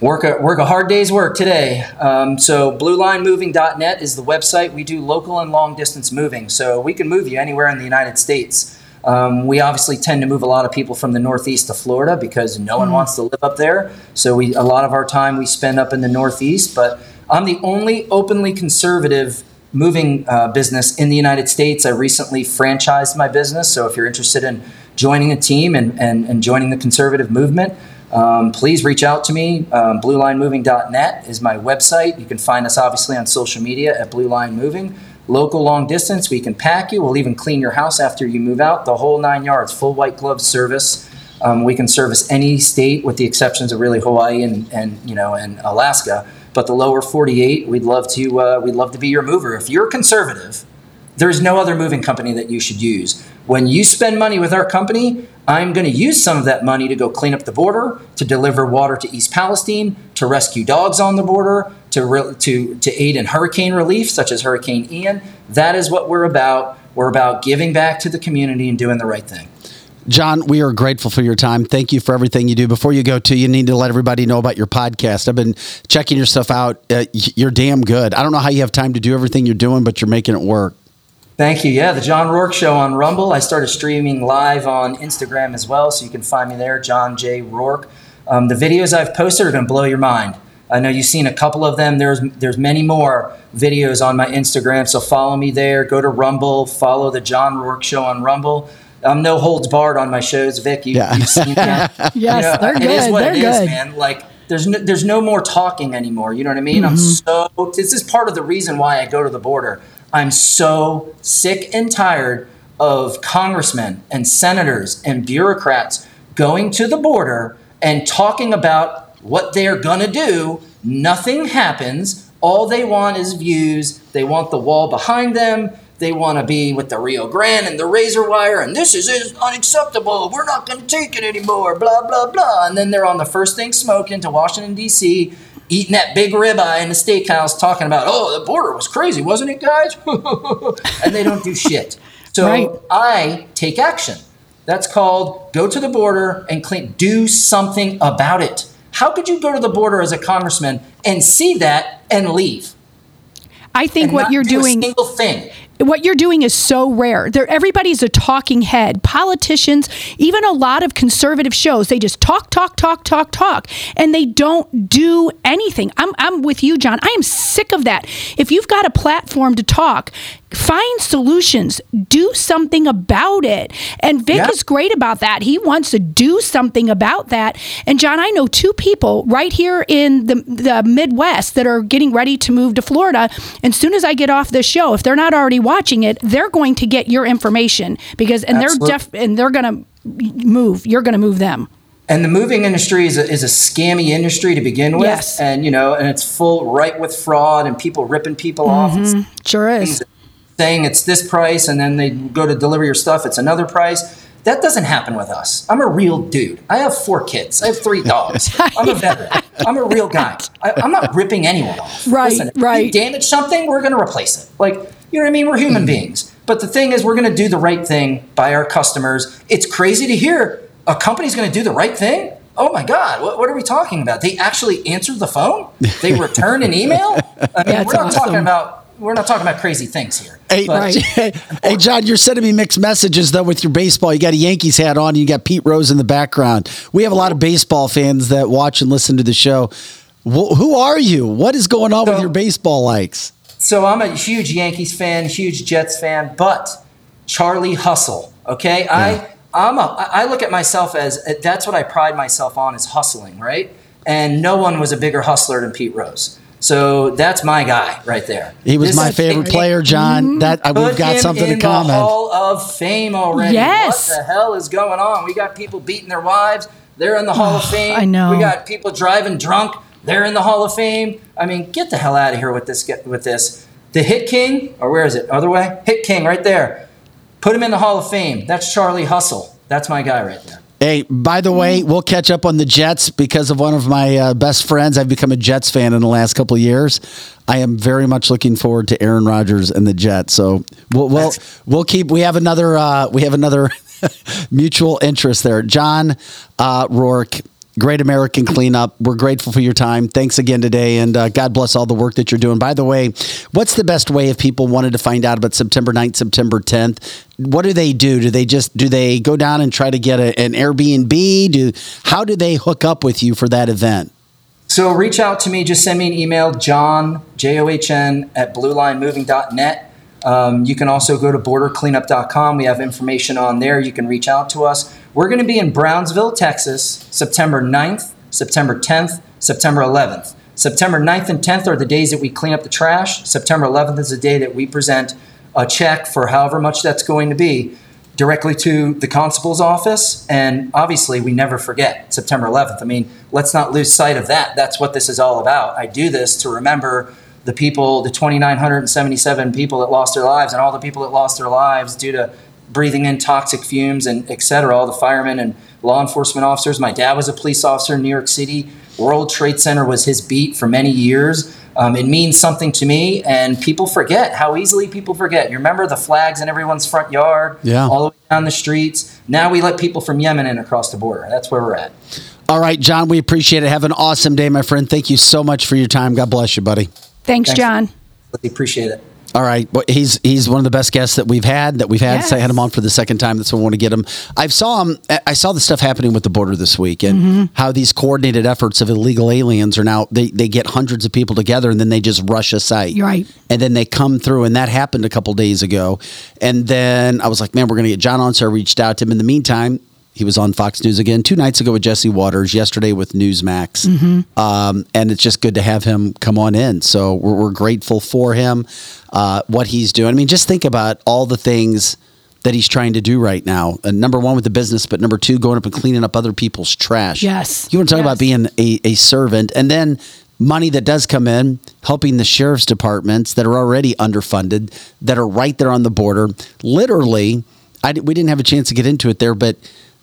Work a, work a hard day's work today. Um, so, bluelinemoving.net is the website. We do local and long distance moving. So, we can move you anywhere in the United States. Um, we obviously tend to move a lot of people from the Northeast to Florida because no one wants to live up there. So, we a lot of our time we spend up in the Northeast. But I'm the only openly conservative moving uh, business in the United States. I recently franchised my business. So if you're interested in joining a team and, and, and joining the conservative movement, um, please reach out to me. Um, BlueLineMoving.net is my website. You can find us obviously on social media at Blue Line Moving. Local long distance, we can pack you. We'll even clean your house after you move out. The whole nine yards, full white glove service. Um, we can service any state with the exceptions of really Hawaii and, and you know and Alaska. But the lower 48, we'd love to uh, we'd love to be your mover. If you're conservative, there's no other moving company that you should use. When you spend money with our company, I'm going to use some of that money to go clean up the border, to deliver water to East Palestine, to rescue dogs on the border, to re- to to aid in hurricane relief, such as Hurricane Ian. That is what we're about. We're about giving back to the community and doing the right thing. John, we are grateful for your time. Thank you for everything you do. Before you go, to you need to let everybody know about your podcast. I've been checking your stuff out. Uh, you're damn good. I don't know how you have time to do everything you're doing, but you're making it work. Thank you. Yeah, the John Rourke Show on Rumble. I started streaming live on Instagram as well, so you can find me there, John J. Rourke. Um, the videos I've posted are going to blow your mind. I know you've seen a couple of them. There's there's many more videos on my Instagram, so follow me there. Go to Rumble, follow the John Rourke Show on Rumble. I'm no holds barred on my shows, Vic. You, Yeah. You've seen that. Yes, You know, they're It is what They're it is, good. man. Like there's no, there's no more talking anymore. You know what I mean? I'm Mm-hmm. so. This is part of the reason why I go to the border. I'm so sick and tired of congressmen and senators and bureaucrats going to the border and talking about what they're gonna do. Nothing happens. All they want is views. They want the wall behind them. They want to be with the Rio Grande and the razor wire, and this is, is unacceptable. We're not going to take it anymore. Blah blah blah. And then they're on the first thing smoking to Washington D.C., eating that big ribeye in the steakhouse, talking about, oh, the border was crazy, wasn't it, guys? and they don't do shit. So Right. I take action. That's called go to the border and clean. Do something about it. How could you go to the border as a congressman and see that and leave? I think and what you're do doing a single thing. What you're doing is so rare. There, everybody's a talking head. Politicians, even a lot of conservative shows, they just talk, talk, talk, talk, talk, and they don't do anything. I'm, I'm with you, John. I am sick of that. If you've got a platform to talk, find solutions. Do something about it. And Vic Yeah. is great about that. He wants to do something about that. And John, I know two people right here in the, the Midwest that are getting ready to move to Florida. And soon as I get off this show, if they're not already watching it, they're going to get your information because and Absolutely. they're def and they're going to move. You're going to move them. And the moving industry is a, is a scammy industry to begin with. Yes. And, you know, and it's full right with fraud and people ripping people off mm-hmm. Sure is. Saying it's this price and then they go to deliver your stuff, it's another price. That doesn't happen with us. I'm a real dude. I have four kids. I have three dogs. I'm a veteran. I'm a real guy. I, I'm not ripping anyone off. Right, Listen, if right. you damage something, we're going to replace it. Like, you know what I mean? We're human mm. beings. But the thing is, we're going to do the right thing by our customers. It's crazy to hear a company's going to do the right thing. Oh my God, what, what are we talking about? They actually answer the phone? They return an email? I mean, That's we're not talking about we're not talking about crazy things here. Hey, But- hey, John, you're sending me mixed messages though with your baseball. You got a Yankees hat on. You got Pete Rose in the background. We have a lot of baseball fans that watch and listen to the show. Wh- who are you? What is going on with your baseball likes? So I'm a huge Yankees fan, huge Jets fan, but Charlie Hustle. Okay, I I'm a I look at myself as that's what I pride myself on is hustling, right? And no one was a bigger hustler than Pete Rose. So that's my guy right there. He was This my favorite it- player, John. That uh, Put we've got something in to comment. The Hall of Fame already. Yes. What the hell is going on? We got people beating their wives. They're in the Hall of Fame. I know. We got people driving drunk. They're in the Hall of Fame. I mean, get the hell out of here with this. With this, the Hit King, or where is it? Other way. Hit King, right there. Put him in the Hall of Fame. That's Charlie Hustle. That's my guy right there. Hey, by the way, we'll catch up on the Jets because of one of my uh, best friends. I've become a Jets fan in the last couple of years. I am very much looking forward to Aaron Rodgers and the Jets. So we'll we'll, we'll keep. We have another. Uh, we have another mutual interest there. John uh, Rourke. Great American Cleanup. We're grateful for your time. Thanks again today, and uh, God bless all the work that you're doing. By the way, what's the best way if people wanted to find out about September 9th, September 10th? What do they do? Do they just do they go down and try to get a, an Airbnb? Do how do they hook up with you for that event? So reach out to me. Just send me an email, John, J O H N, at bluelinemoving.net. Um, you can also go to bordercleanup.com. We have information on there. You can reach out to us. We're going to be in Brownsville, Texas, September 9th, September 10th, September 11th. September 9th and 10th are the days that we clean up the trash. September 11th is the day that we present a check for however much that's going to be directly to the constable's office. And obviously, we never forget September 11th. I mean, let's not lose sight of that. That's what this is all about. I do this to remember the people, the 2,977 people that lost their lives, and all the people that lost their lives due to breathing in toxic fumes and et cetera, all the firemen and law enforcement officers. My dad was a police officer in New York City. World Trade Center was his beat for many years. Um, it means something to me, and people forget how easily people forget. You remember the flags in everyone's front yard, Yeah. all the way down the streets. Now we let people from Yemen in across the border. That's where we're at. All right, John, we appreciate it. Have an awesome day, my friend. Thank you so much for your time. God bless you, buddy. Thanks, Thanks. John. We appreciate it. All right, well, he's he's one of the best guests that we've had. That we've had. Yes. So I had him on for the second time. That's why I want to get him. I saw him. I saw the stuff happening with the border this week, and Mm-hmm. how these coordinated efforts of illegal aliens are now. They they get hundreds of people together, and then they just rush a site. You're right. And then they come through, and that happened a couple days ago. And then I was like, man, we're going to get John on. So I reached out to him. In the meantime, he was on Fox News again two nights ago with Jesse Watters, yesterday with Newsmax. Mm-hmm. Um, and it's just good to have him come on in. So we're, we're grateful for him, uh, what he's doing. I mean, just think about all the things that he's trying to do right now. Uh, number one, with the business, but number two, going up and cleaning up other people's trash. Yes. You want to talk Yes. about being a, a servant. And then money that does come in, helping the sheriff's departments that are already underfunded, that are right there on the border. Literally, I, we didn't have a chance to get into it there, but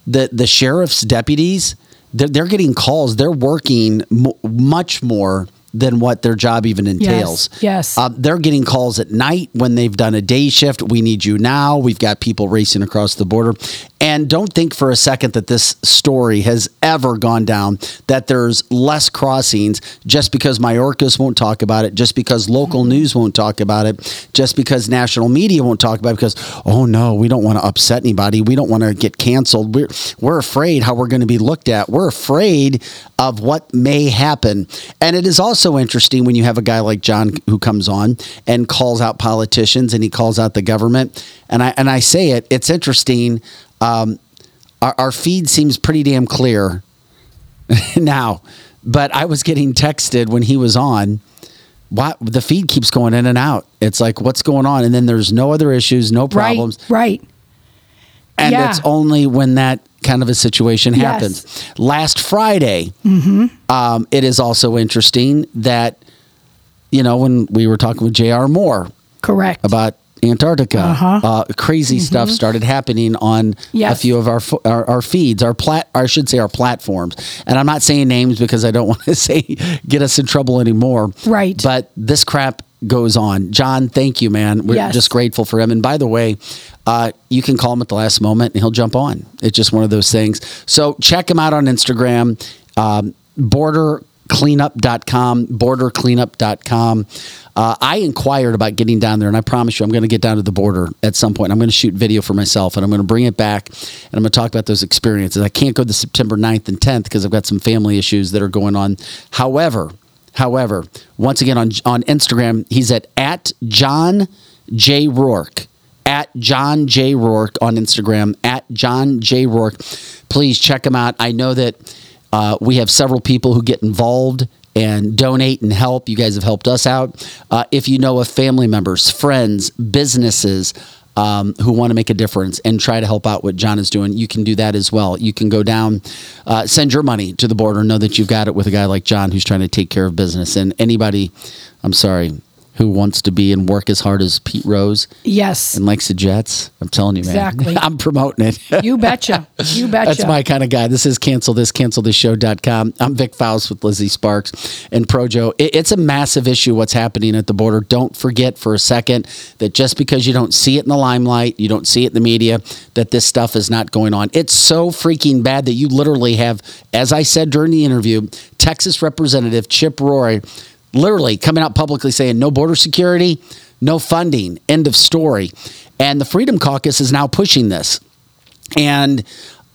the, the sheriff's deputies, they're, they're getting calls. They're working much more than what their job even entails. yes. Uh, they're getting calls at night when they've done a day shift. We need you now. We've got people racing across the border. And don't think for a second that this story has ever gone down, that there's less crossings just because Mayorkas won't talk about it, just because local news won't talk about it, just because national media won't talk about it, because, oh no, we don't want to upset anybody. We don't want to get canceled. We're, we're afraid how we're going to be looked at. We're afraid of what may happen. And it is also interesting when you have a guy like John who comes on and calls out politicians and he calls out the government. And I and I say it, it's interesting. Um, our, our feed seems pretty damn clear now, but I was getting texted when he was on. What the feed keeps going in and out. It's like what's going on, and then there's no other issues, no problems, Right. Right. And Yeah. it's only when that kind of a situation Yes. happens. Last Friday, um, it is also interesting that you know when we were talking with J.R. Moore Correct. about Antarctica, Uh-huh. uh, crazy stuff started happening on a few of our, our our feeds, our plat, or I should say our platforms. And I'm not saying names because I don't want to say get us in trouble anymore. Right. But this crap goes on. John, thank you, man. We're Yes. just grateful for him. And by the way, uh, you can call him at the last moment and he'll jump on. It's just one of those things. So check him out on Instagram, um, bordercleanup.com, bordercleanup.com. Uh, I inquired about getting down there, and I promise you, I'm going to get down to the border at some point. I'm going to shoot video for myself, and I'm going to bring it back, and I'm going to talk about those experiences. I can't go the September 9th and 10th because I've got some family issues that are going on. However, however, once again on on Instagram, he's at at John J Rourke at John J Rourke on Instagram at John J Rourke. Please check him out. I know that uh, we have several people who get involved and donate and help. You guys have helped us out. Uh, if you know of family members, friends, businesses, um, who want to make a difference and try to help out what John is doing, you can do that as well. You can go down, uh, send your money to the border, know that you've got it with a guy like John who's trying to take care of business. And anybody, I'm sorry, who wants to be and work as hard as Pete Rose Yes. and likes the Jets, I'm telling you, man. Exactly. I'm promoting it. You betcha. You betcha. That's my kind of guy. This is cancel this, cancel this show.com. I'm Vic Faust with Lizzie Sparks and Projo. It, it's a massive issue what's happening at the border. Don't forget for a second that just because you don't see it in the limelight, you don't see it in the media, that this stuff is not going on. It's so freaking bad that you literally have, as I said during the interview, Texas Representative Chip Roy literally coming out publicly saying no border security, no funding, end of story. And the Freedom Caucus is now pushing this. And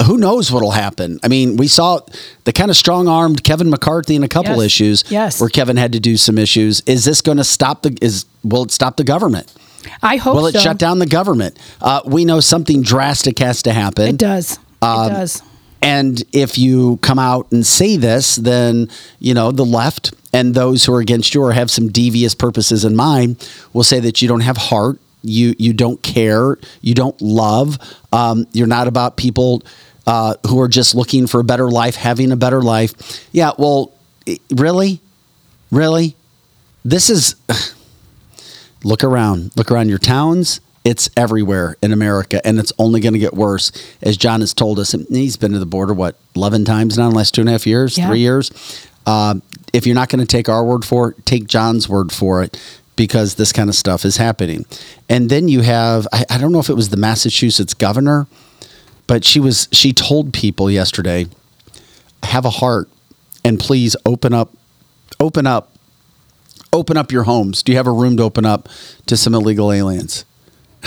who knows what'll happen? I mean, we saw the kind of strong armed Kevin McCarthy in a couple Yes. issues Yes. where Kevin had to do some issues. Is this going to stop the is will it stop the government? I hope so. will it so. shut down the government? Uh, we know something drastic has to happen. It does. Um, it does. And if you come out and say this, then, you know, the left and those who are against you or have some devious purposes in mind will say that you don't have heart, you you don't care, you don't love, um, you're not about people uh, who are just looking for a better life, having a better life. Yeah, well, really? Really? This is look around look around your towns it's everywhere in america and it's only going to get worse as john has told us and he's been to the border what 11 times now in the last two and a half years Yeah. three years? Um, if you're not going to take our word for it take john's word for it because this kind of stuff is happening. And then you have I, I don't know if it was the massachusetts governor but she was she told people yesterday have a heart and please open up open up open up your homes. Do you have a room to open up to some illegal aliens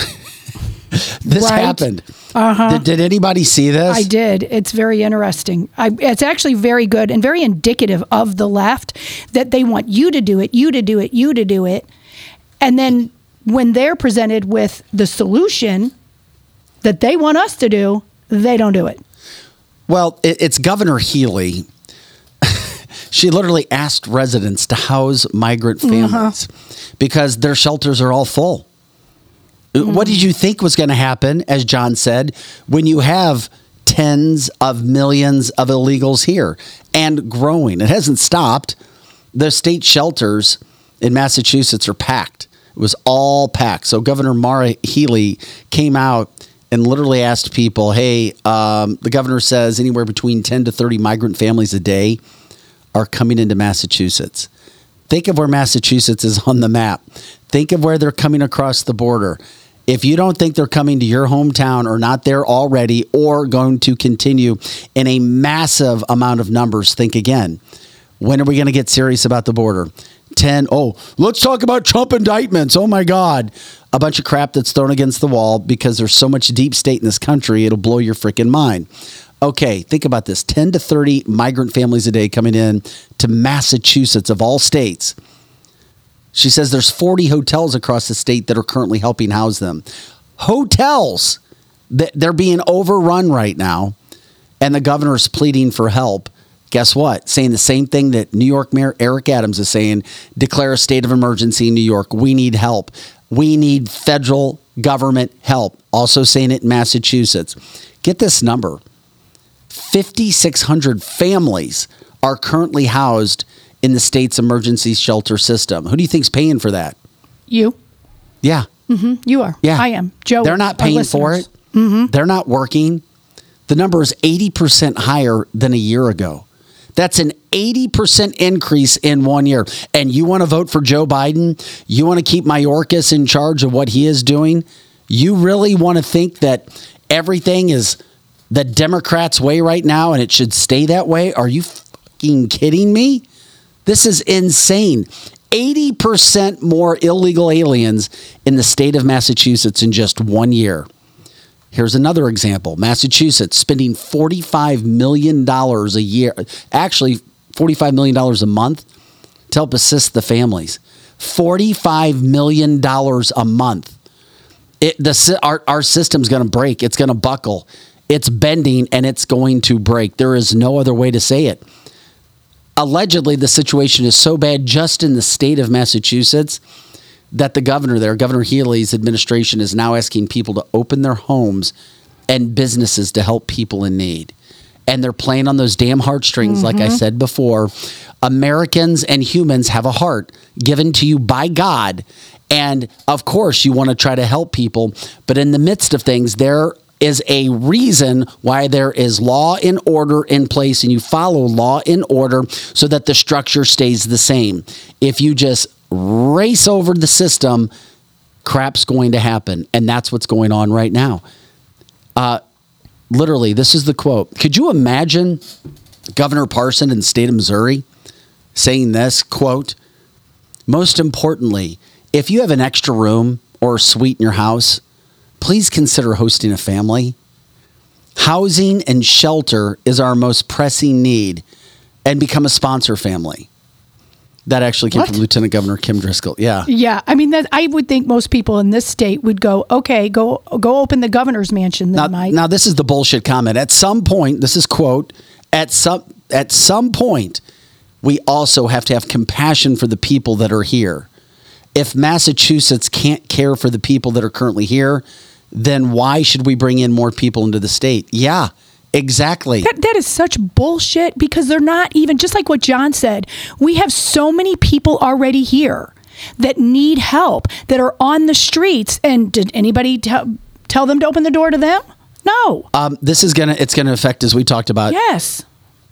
this Right. happened uh-huh. did, did anybody see this I did. It's very interesting. I, it's actually very good and very indicative of the left that they want you to do it, you to do it, you to do it. And then when they're presented with the solution that they want us to do, they don't do it. Well, it, it's Governor Healey. she literally asked residents to house migrant families because their shelters are all full. What did you think was going to happen, as John said, when you have tens of millions of illegals here and growing? It hasn't stopped. The state shelters in Massachusetts are packed. It was all packed. So Governor Maura Healey came out and literally asked people, "Hey, um, the governor says anywhere between ten to thirty migrant families a day are coming into Massachusetts. Think of where Massachusetts is on the map. Think of where they're coming across the border. If you don't think they're coming to your hometown or not there already or going to continue in a massive amount of numbers, think again. When are we going to get serious about the border? 10. Oh, let's talk about Trump indictments. Oh my God. A bunch of crap that's thrown against the wall because there's so much deep state in this country, it'll blow your freaking mind. Okay, think about this 10 to 30 migrant families a day coming in to Massachusetts, of all states. She says there's 40 hotels across the state that are currently helping house them. Hotels, that they're being overrun right now, and the governor's pleading for help. Guess what? Saying the same thing that New York Mayor Eric Adams is saying declare a state of emergency in New York. We need help. We need federal government help. Also saying it in Massachusetts. Get this number 5,600 families are currently housed in the state's emergency shelter system. Who do you think's paying for that? You, Yeah. Mm-hmm. you are. Yeah. I am. Joe. They're not paying for it. Mm-hmm. They're not working. The number is 80% higher than a year ago. That's an 80% increase in one year. And you want to vote for Joe Biden? You want to keep Mayorkas in charge of what he is doing? You really want to think that everything is the Democrats' way right now and it should stay that way? Are you fucking kidding me? This is insane. 80% more illegal aliens in the state of Massachusetts in just one year. Here's another example Massachusetts spending $45 million a year, actually, $45 million a month to help assist the families. $45 million a month. It, the, our, our system's going to break. It's going to buckle. It's bending and it's going to break. There is no other way to say it. Allegedly the situation is so bad just in the state of Massachusetts that the governor there, Governor Healey's administration, is now asking people to open their homes and businesses to help people in need. And they're playing on those damn heartstrings, like I mm-hmm. said before. Americans and humans have a heart given to you by God. And of course, you want to try to help people. But in the midst of things, there is a reason why there is law and order in place, and you follow law and order so that the structure stays the same. If you just race over the system, crap's going to happen. And that's what's going on right now. Uh, literally, this is the quote. Could you imagine Governor Parson in the state of Missouri saying this quote? Most importantly, if you have an extra room or suite in your house, please consider hosting a family. Housing and shelter is our most pressing need, and become a sponsor family. That actually came What? from Lieutenant Governor Kim Driscoll. Yeah. Yeah, I mean that. I would think most people in this state would go, okay, go go open the governor's mansion, then, Now, Mike. now this is the bullshit comment. At some point, this is quote, at some at some point, we also have to have compassion for the people that are here. If Massachusetts can't care for the people that are currently here, then why should we bring in more people into the state? Yeah, exactly. That, that is such bullshit because they're not even, just like what John said, we have so many people already here that need help that are on the streets. And did anybody tell tell them to open the door to them? No. Um, this is gonna it's gonna affect as we talked about yes.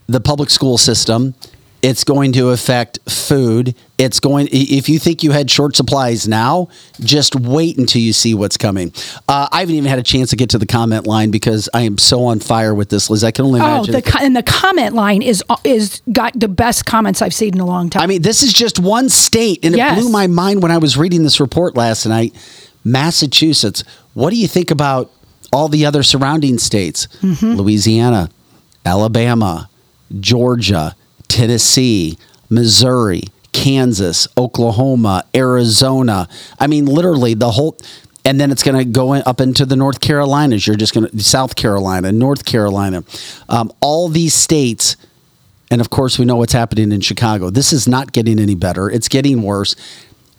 the public school system. It's going to affect food. It's going. If you think you had short supplies now, just wait until you see what's coming. Uh, I haven't even had a chance to get to the comment line because I am so on fire with this, Liz. I can only Oh, imagine. the and the comment line is is got the best comments I've seen in a long time. I mean, this is just one state, and it blew my mind when I was reading this report last night. Massachusetts. What do you think about all the other surrounding states? Mm-hmm. Louisiana, Alabama, Georgia, Tennessee, Missouri, Kansas, Oklahoma, Arizona. I mean, literally the whole. And then it's going to go in, up into the North Carolinas. You're just going to South Carolina, North Carolina, um, all these states. And of course, we know what's happening in Chicago. This is not getting any better. It's getting worse.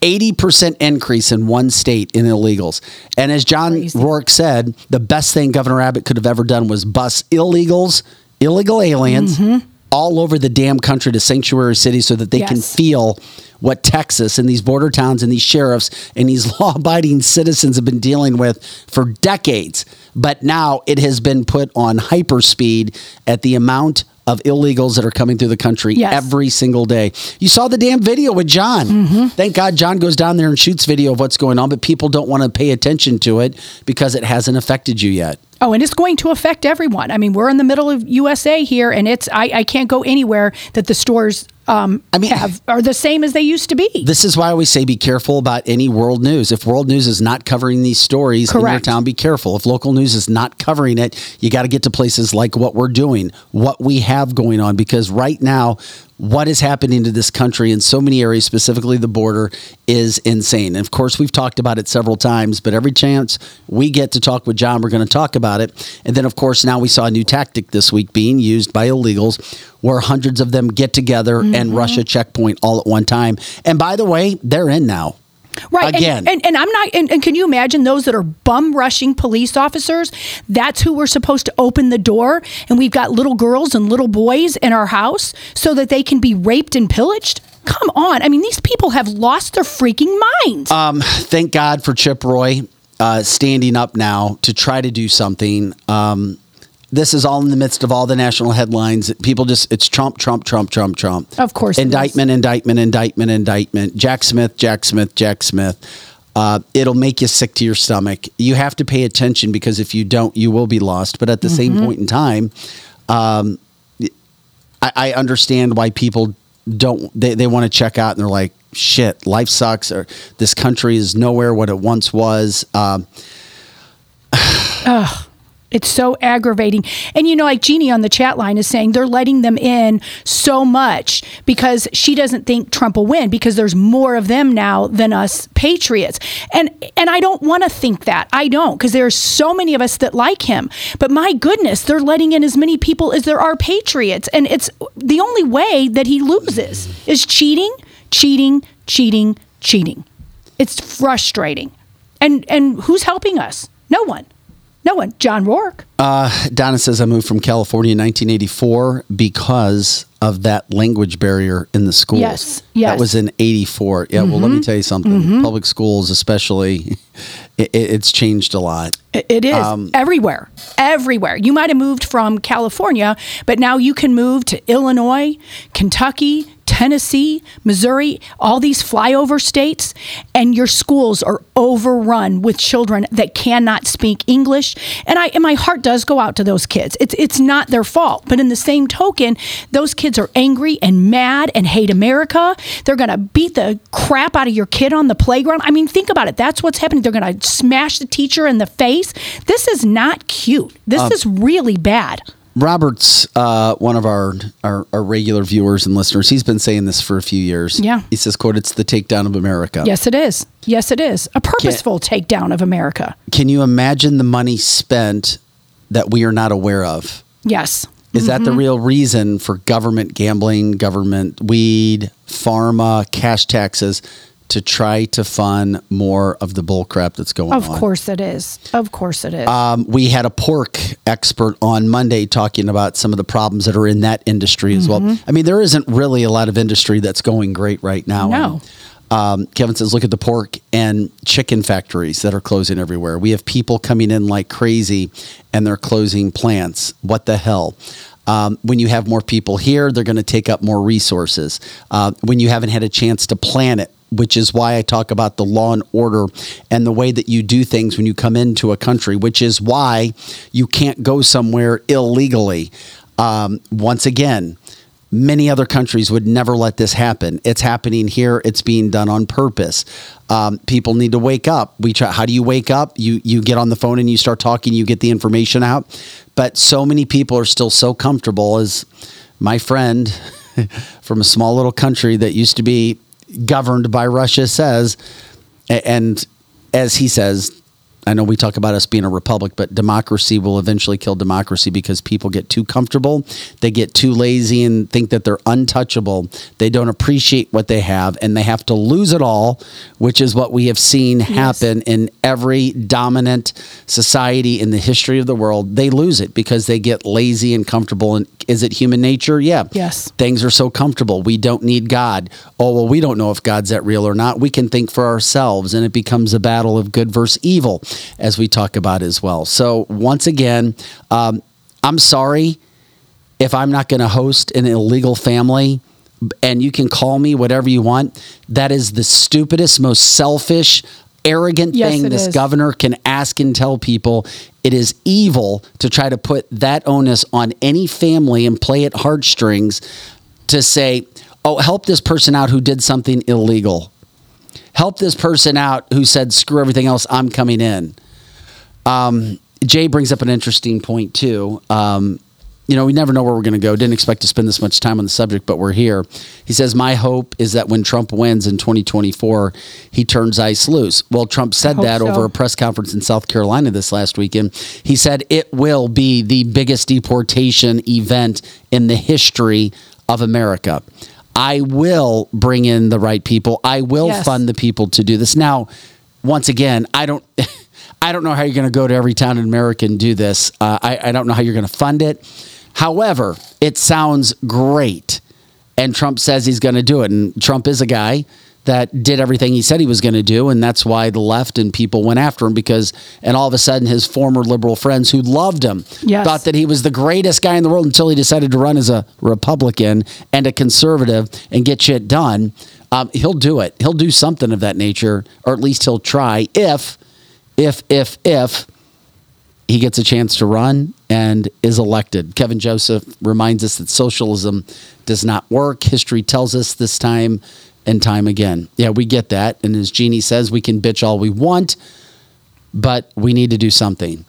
80% increase in one state in illegals. And as John Crazy. Rourke said, the best thing Governor Abbott could have ever done was bus illegals, illegal aliens Mm-hmm. All over the damn country to sanctuary cities so that they can feel what Texas and these border towns and these sheriffs and these law abiding citizens have been dealing with for decades. But now it has been put on hyperspeed at the amount of illegals that are coming through the country Yes. every single day. You saw the damn video with John. Mm-hmm. Thank God John goes down there and shoots video of what's going on, but people don't want to pay attention to it because it hasn't affected you yet. Oh, and it's going to affect everyone. I mean, we're in the middle of USA here, and it's I, I can't go anywhere that the stores um, I mean- have are the same as they used to be. This is why I always say be careful about any world news. If world news is not covering these stories in your town, be careful. If local news is not covering it, you got to get to places like what we're doing, what we have going on, because right now, what is happening to this country in so many areas, specifically the border, is insane. And of course, we've talked about it several times, but every chance we get to talk with John, we're going to talk about it. And then, of course, now we saw a new tactic this week being used by illegals where hundreds of them get together and mm-hmm. rush a checkpoint all at one time. And by the way, they're in now. Right. and- Again. And, and, I'm not, and, and can you imagine those that are bum rushing police officers? That's who we're supposed to open the door. And we've got little girls and little boys in our house so that they can be raped and pillaged? Come on. I mean, these people have lost their freaking minds. Um, thank God for Chip Roy uh, standing up now to try to do something. Um, this is all in the midst of all the national headlines. People just, it's Trump, Trump, Trump, Trump, Trump. Of course. Indictment, indictment, indictment, indictment. Jack Smith, Jack Smith, Jack Smith. Uh, it'll make you sick to your stomach. You have to pay attention because if you don't, you will be lost. But at the Mm-hmm. same point in time, um, I, I understand why people don't they, they want to check out and they're like shit life sucks or this country is nowhere what it once was um, It's so aggravating. And you know, like Jeannie on the chat line is saying they're letting them in so much because she doesn't think Trump will win because there's more of them now than us patriots. And and I don't want to think that. I don't because there's so many of us that like him. But my goodness, they're letting in as many people as there are patriots. And it's the only way that he loses is cheating, cheating, cheating, cheating. It's frustrating. And and who's helping us? No one. No one. John Rourke. Uh, Donna says I moved from California in 1984 because of that language barrier in the schools. Yes, yes. That was in 84. Yeah, well, let me mm-hmm. tell you something. Mm-hmm. Public schools, especially, it, it's changed a lot. It- It is um, everywhere, everywhere. You might have moved from California, but now you can move to Illinois, Kentucky, Tennessee, Missouri, all these flyover states, and your schools are overrun with children that cannot speak English. And I and my heart does go out to those kids. It's it's not their fault, but in the same token, those kids are angry and mad and hate America. They're going to beat the crap out of your kid on the playground. I mean, think about it. That's what's happening. They're going to smash the teacher in the face. This is not cute. This um, is really bad. Robert's uh, one of our, our our regular viewers and listeners. He's been saying this for a few years. Yeah. He says, "quote It's the takedown of America." Yes, it is. Yes, it is. A purposeful takedown of America. Can you imagine the money spent that we are not aware of? Yes. Is that Mm-hmm. the real reason for government gambling, government weed, pharma, cash taxes to try to fund more of the bull crap that's going Of on? Of course it is. Of course it is. Um, we had a pork expert on Monday talking about some of the problems that are in that industry as Mm-hmm. well. I mean, there isn't really a lot of industry that's going great right now. No. Um, Kevin says, look at the pork and chicken factories that are closing everywhere. We have people coming in like crazy and they're closing plants. What the hell? Um, when you have more people here, they're going to take up more resources. Uh, when you haven't had a chance to plan it, which is why I talk about the law and order and the way that you do things when you come into a country, which is why you can't go somewhere illegally. Um, once again, many other countries would never let this happen. It's happening here. It's being done on purpose. Um, people need to wake up. We try. How do you wake up? You you get on the phone and you start talking. You get the information out. But so many people are still so comfortable. As my friend from a small little country that used to be governed by Russia says, and as he says, I know we talk about us being a republic, but democracy will eventually kill democracy because people get too comfortable. They get too lazy and think that they're untouchable. They don't appreciate what they have and they have to lose it all, which is what we have seen happen in every dominant society in the history of the world. They lose it because they get lazy and comfortable. And is it human nature? Yeah. Yes. Things are so comfortable. We don't need God. Oh, well, we don't know if God's that real or not. We can think for ourselves, and it becomes a battle of good versus evil, as we talk about as well. So, once again, um, I'm sorry if I'm not going to host an illegal family. And you can call me whatever you want. That is the stupidest, most selfish, arrogant Yes, thing this is. governor can ask and tell people. It is evil to try to put that onus on any family and play at heartstrings to say, oh, help this person out who did something illegal. Help this person out who said, screw everything else, I'm coming in. Um, Jay brings up an interesting point, too. Um, you know, we never know where we're going to go. Didn't expect to spend this much time on the subject, but we're here. He says, My hope is that when Trump wins in 2024, he turns ICE loose. Well, Trump said that so. over a press conference in South Carolina this last weekend. He said it will be the biggest deportation event in the history of America. I will bring in the right people. I will Yes. fund the people to do this. Now, once again, I don't. I don't know how you're going to go to every town in America and do this. Uh, I, I don't know how you're going to fund it. However, it sounds great. And Trump says he's going to do it. And Trump is a guy that did everything he said he was going to do. And that's why the left and people went after him because, and all of a sudden, his former liberal friends who loved him Yes. thought that he was the greatest guy in the world until he decided to run as a Republican and a conservative and get shit done. Um, he'll do it. He'll do something of that nature, or at least he'll try if, if, if, if he gets a chance to run and is elected. Kevin Joseph reminds us that socialism does not work. History tells us this time and time again. Yeah, we get that. And as Jeannie says, we can bitch all we want, but we need to do something.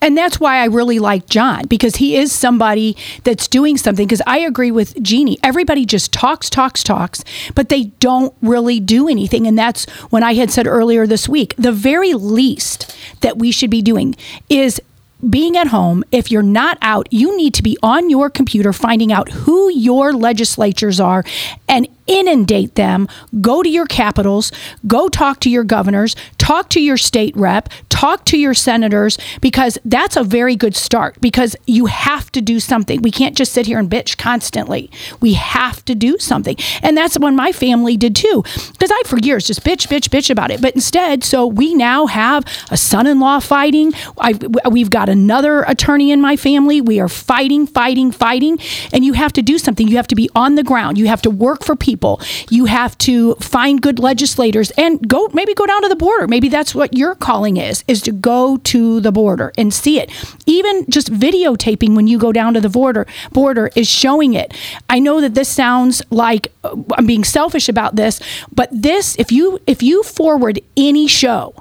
And that's why I really like John because he is somebody that's doing something. Because I agree with Jeannie. Everybody just talks, talks, talks, but they don't really do anything. And that's when I had said earlier this week the very least that we should be doing is being at home, if you're not out, you need to be on your computer finding out who your legislatures are and inundate them. Go to your capitals, go talk to your governors, talk to your state rep, talk to your senators, because that's a very good start because you have to do something. We can't just sit here and bitch constantly. We have to do something. And that's what my family did too. Because I, for years, just bitch, bitch, bitch about it. But instead, so we now have a son in law fighting. I've, we've got another attorney in my family. We are fighting, fighting, fighting. And you have to do something. You have to be on the ground. You have to work for people. You have to find good legislators and go, maybe go down to the border. Maybe that's what your calling is, is to go to the border and see it. Even just videotaping when you go down to the border, border is showing it. I know that this sounds like uh, I'm being selfish about this, but this, if you, if you forward any show,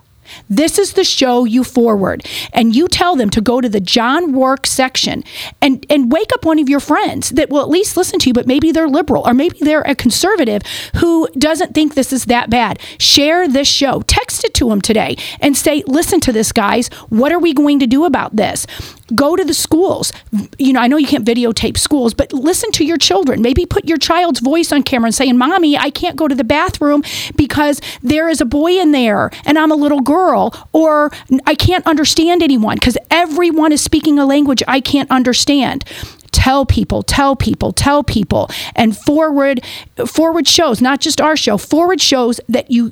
this is the show you forward. And you tell them to go to the John Rourke section and, and wake up one of your friends that will at least listen to you, but maybe they're liberal or maybe they're a conservative who doesn't think this is that bad. Share this show. Text it to them today and say, listen to this, guys. What are we going to do about this? Go to the schools. You know, I know you can't videotape schools, but listen to your children. Maybe put your child's voice on camera and saying, Mommy, I can't go to the bathroom because there is a boy in there and I'm a little girl, or I can't understand anyone because everyone is speaking a language I can't understand. Tell people tell people tell people. And forward forward shows not just our show forward shows that you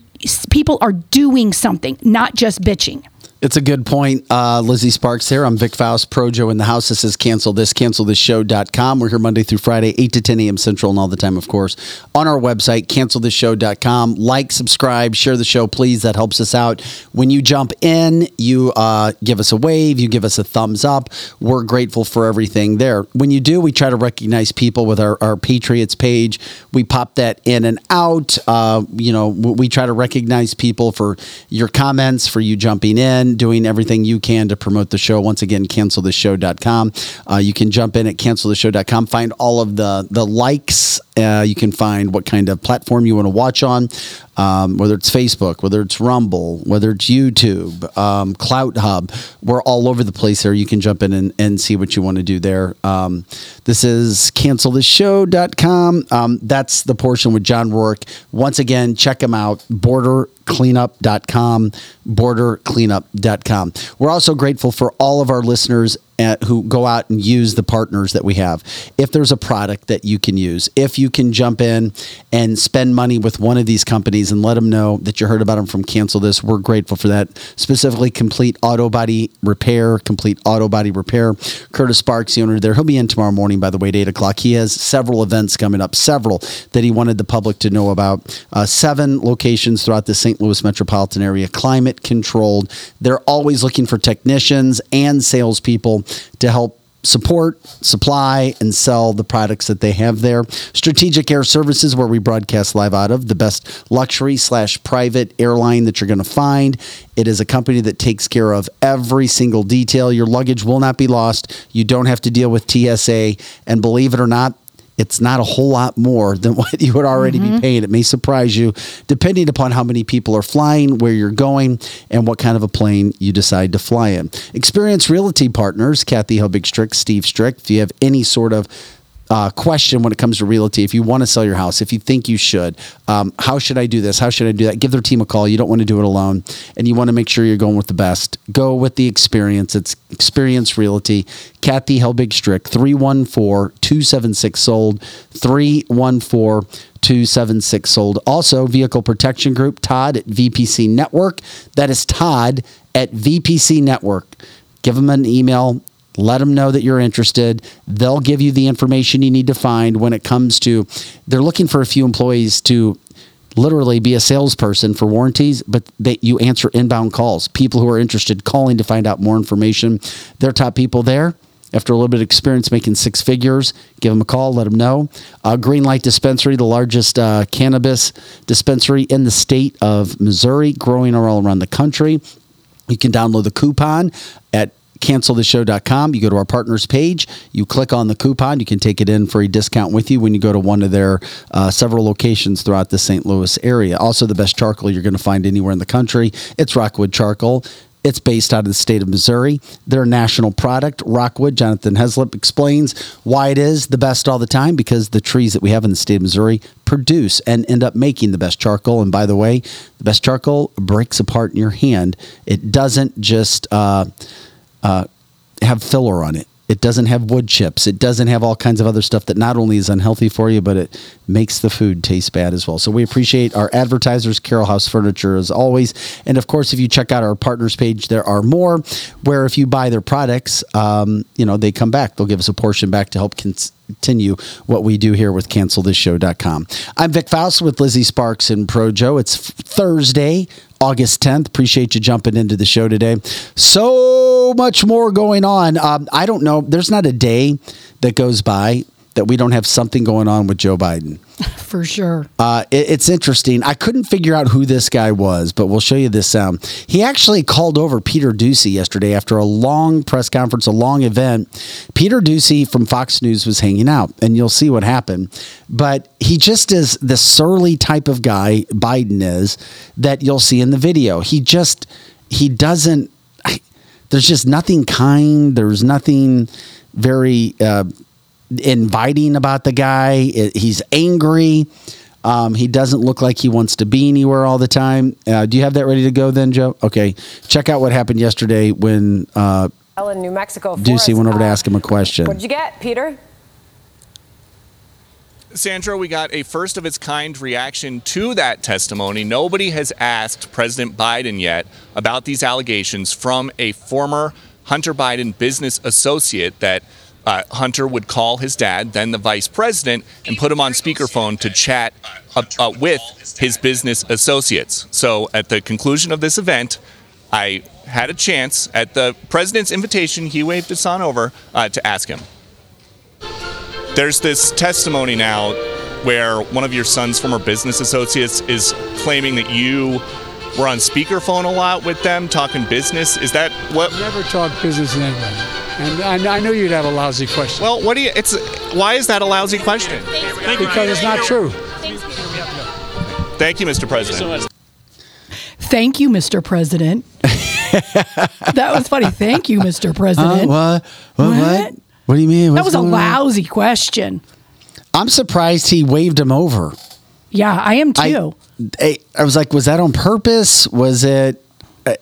people are doing something not just bitching It's a good point. Uh, Lizzie Sparks here. I'm Vic Faust, Projo in the house. This is cancel this, cancel this show.com. We're here Monday through Friday, 8 to 10 a.m. Central and all the time, of course, on our website, cancelthisshow.com. Like, subscribe, share the show, please. That helps us out. When you jump in, you uh, give us a wave, you give us a thumbs up. We're grateful for everything there. When you do, we try to recognize people with our, our Patriots page. We pop that in and out. Uh, you know, we try to recognize people for your comments, for you jumping in, doing everything you can to promote the show. Once again, cancelthisshow.com. Uh, you can jump in at canceltheshow.com, find all of the, the likes. Uh, you can find what kind of platform you want to watch on, um, whether it's Facebook, whether it's Rumble, whether it's YouTube, um, CloutHub. We're all over the place there. You can jump in and, and see what you want to do there. Um, this is cancelthisshow.com. Um, that's the portion with John Rourke. Once again, check him out. Border cleanup.com bordercleanup.com we're also grateful for all of our listeners at, who go out and use the partners that we have. If there's a product that you can use if you can jump in and spend money with one of these companies and let them know that you heard about them from cancel this we're grateful for that. Specifically complete auto body repair complete auto body repair. Curtis sparks the owner there he'll be in tomorrow morning by the way at 8 o'clock. He has several events coming up several that he wanted the public to know about. Uh, seven locations throughout the st louis metropolitan area climate controlled. They're always looking for technicians and salespeople to help support, supply, and sell the products that they have there. Strategic Air Services, where we broadcast live out of, the best luxury slash private airline that you're going to find. It is a company that takes care of every single detail. Your luggage will not be lost. You don't have to deal with TSA. And believe it or not, it's not a whole lot more than what you would already be mm-hmm. paying. It may surprise you depending upon how many people are flying, where you're going, and what kind of a plane you decide to fly in. Experience Realty Partners, Kathy Helbig Strick, Steve Strick. If you have any sort of uh, question when it comes to realty. If you want to sell your house, if you think you should, um, how should I do this? How should I do that? Give their team a call. You don't want to do it alone, and you want to make sure you're going with the best. Go with the experience. It's Experience Realty. Kathy Helbig Strick, 314 276 sold, 314 276 sold. Also, Vehicle Protection Group, Todd at VPC Network. That is Todd at VPC Network. Give them an email. Let them know that you're interested. They'll give you the information you need to find when it comes to, they're looking for a few employees to literally be a salesperson for warranties, but they, you answer inbound calls. People who are interested calling to find out more information. They're top people there. After a little bit of experience making six figures, give them a call, let them know. Uh, Green Light Dispensary, the largest uh, cannabis dispensary in the state of Missouri, growing all around the country. You can download the coupon at canceltheshow.com. You go to our partners page, you click on the coupon, you can take it in for a discount with you when you go to one of their uh, several locations throughout the St. Louis area. Also, the best charcoal you're going to find anywhere in the country. It's Rockwood Charcoal. It's based out of the state of Missouri. They're a national product. Rockwood, Jonathan Heslip explains why it is the best all the time because the trees that we have in the state of Missouri produce and end up making the best charcoal. And by the way, the best charcoal breaks apart in your hand. It doesn't just uh, uh, have filler on it. It doesn't have wood chips. It doesn't have all kinds of other stuff that not only is unhealthy for you, but it makes the food taste bad as well. So we appreciate our advertisers, Carol House Furniture, as always. And of course, if you check out our partners page, there are more where if you buy their products, um, you know, they come back. They'll give us a portion back to help continue what we do here with cancelthisshow.com. I'm Vic Faust with Lizzie Sparks and Projo. It's Thursday, August 10th. Appreciate you jumping into the show today. So much more going on. Um, I don't know. There's not a day that goes by that we don't have something going on with Joe Biden. For sure. Uh, it, it's interesting. I couldn't figure out who this guy was, but we'll show you this sound. He actually called over Peter Doocy yesterday after a long press conference, a long event. Peter Doocy from Fox News was hanging out, and you'll see what happened. But he just is the surly type of guy Biden is that you'll see in the video. He just, he doesn't, there's just nothing kind. There's nothing very, uh, inviting about the guy. He's angry. Um, he doesn't look like he wants to be anywhere all the time. Uh, do you have that ready to go then, Joe? Okay. Check out what happened yesterday when uh, in New Mexico. Doocy went over to ask him a question. What'd you get, Peter? Sandra, we got a first of its kind reaction to that testimony. Nobody has asked President Biden yet about these allegations from a former Hunter Biden business associate that uh, Hunter would call his dad, then the vice president, and put him on speakerphone to chat uh, uh, with his business associates. So at the conclusion of this event, I had a chance at the president's invitation, he waved us on over uh, to ask him. There's this testimony now where one of your son's former business associates is claiming that you were on speakerphone a lot with them talking business. Is that what? Never talk business with anybody. And I, I knew you'd have a lousy question. Well, what do you? It's why is that a lousy question? because it's not true. Thank you, Mr. President. Thank you, Mr. President. that was funny. Thank you, Mr. President. Uh, what? What? What? What do you mean? that was a going on? lousy question. I'm surprised he waved him over. Yeah, I am too. I, I was like, was that on purpose? Was it? I,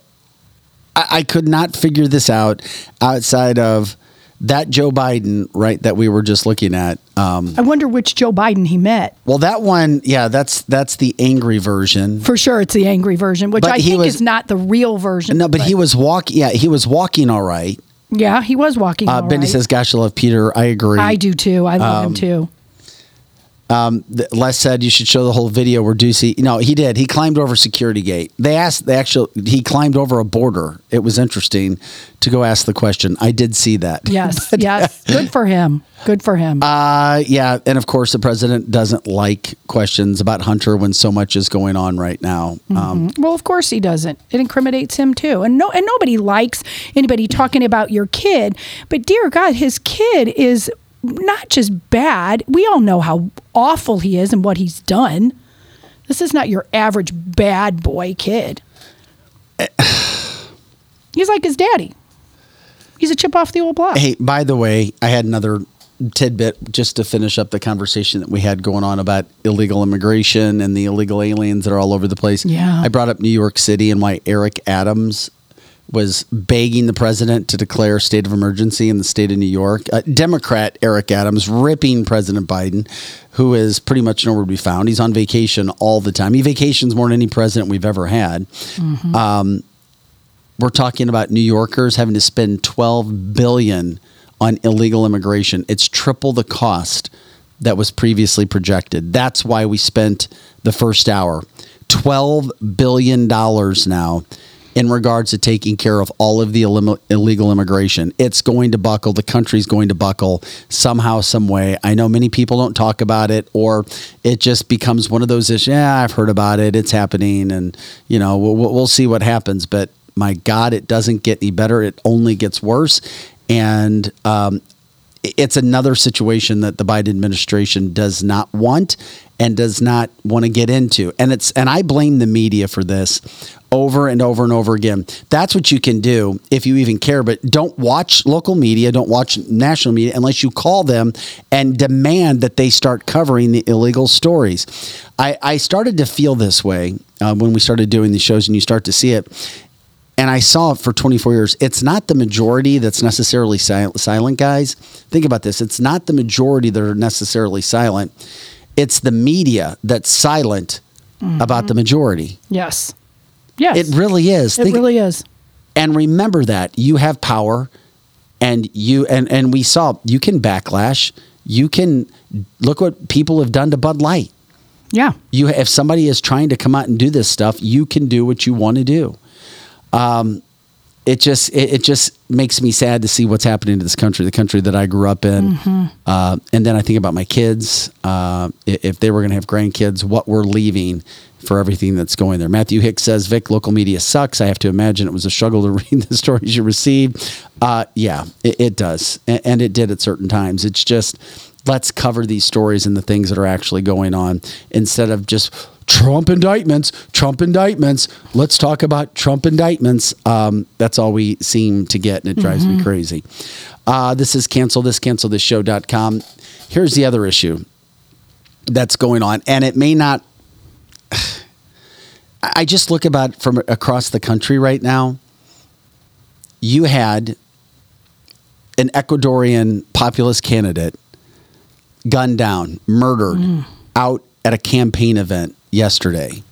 I could not figure this out outside of that Joe Biden, right? That we were just looking at. Um, I wonder which Joe Biden he met. well, that one, yeah, that's that's the angry version. For sure, it's the angry version, which But I think was- is not the real version. No, but he was walking. Yeah, he was walking all right. Yeah, he was walking. Uh, all Benny right. says, "Gosh, I love Peter." I agree. I do too. I love him Um, too. Um, Les said you should show the whole video where Doocy. No, he did. He climbed over security gate. They asked. They actually he climbed over a border. It was interesting to go ask the question. I did see that. Yes, yes. Good for him. Good for him. Uh, yeah, and of course the president doesn't like questions about Hunter when so much is going on right now. Um, Mhm. well, of course he doesn't. It incriminates him too, and no, and nobody likes anybody talking about your kid. But dear God, his kid is not just bad. We all know how awful he is and what he's done. This is not your average bad boy kid. He's like his daddy. He's a chip off the old block. Hey, by the way, I had another tidbit just to finish up the conversation that we had going on about illegal immigration and the illegal aliens that are all over the place. Yeah. I brought up New York City and why Eric Adams was begging the president to declare a state of emergency in the state of New York. Uh, Democrat Eric Adams ripping President Biden, who is pretty much nowhere to be found. He's on vacation all the time. He vacations more than any president we've ever had. Um, we're talking about New Yorkers having to spend 12 billion on illegal immigration. It's triple the cost that was previously projected. That's why we spent the first hour 12 billion dollars now in regards to taking care of all of the illim- illegal immigration. It's going to buckle. The country's going to buckle somehow, some way. I know many people don't talk about it, or it just becomes one of those issues. Yeah, I've heard about it. It's happening, and you know we'll we'll see what happens. But my God, it doesn't get any better. It only gets worse. And um, it's another situation that the Biden administration does not want and does not want to get into. And it's and I blame the media for this over and over and over again. That's what you can do if you even care, but don't watch local media, don't watch national media unless you call them and demand that they start covering the illegal stories. I, I started to feel this way uh, when we started doing these shows and you start to see it and I saw it for 24 years. It's not the majority that's necessarily silent, silent, guys. Think about this. It's not the majority that are necessarily silent. It's the media that's silent Mm-hmm. about the majority. Yes. Yes. It really is. It really is. And remember that you have power and you and and we saw you can backlash. You can look what people have done to Bud Light. Yeah. You if somebody is trying to come out and do this stuff, you can do what you want to do. Um, it just it, it just makes me sad to see what's happening to this country, the country that I grew up in. Mhm. Uh, and then I think about my kids. Uh, if they were going to have grandkids, what we're leaving for everything that's going there. Matthew Hicks says, "Vic, local media sucks." I have to imagine it was a struggle to read the stories you received. Uh, yeah, it, it does, and, and it did at certain times. It's just let's cover these stories and the things that are actually going on instead of just Trump indictments, Trump indictments. Let's talk about Trump indictments. Um, that's all we seem to get, and it drives me Mhm. crazy. Uh, this is cancel this, cancel this show.com. Here's the other issue that's going on, and it may not. I just look about from across the country right now. You had an Ecuadorian populist candidate gunned down, murdered out at a campaign event yesterday.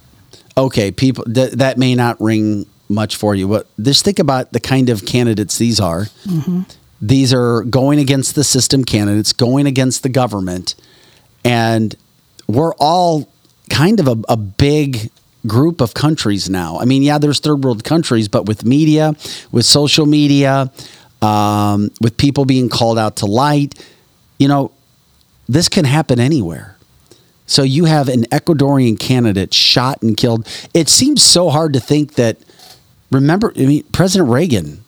Okay, people th- that may not ring much for you, but just think about the kind of candidates these are. Mm-hmm. These are going against the system candidates, going against the government, and we're all kind of a, a big group of countries now. I mean, yeah, there's third world countries, but with media, with social media, um, with people being called out to light, you know, this can happen anywhere. So you have an Ecuadorian candidate shot and killed. It seems so hard to think that. Remember, I mean, President Reagan,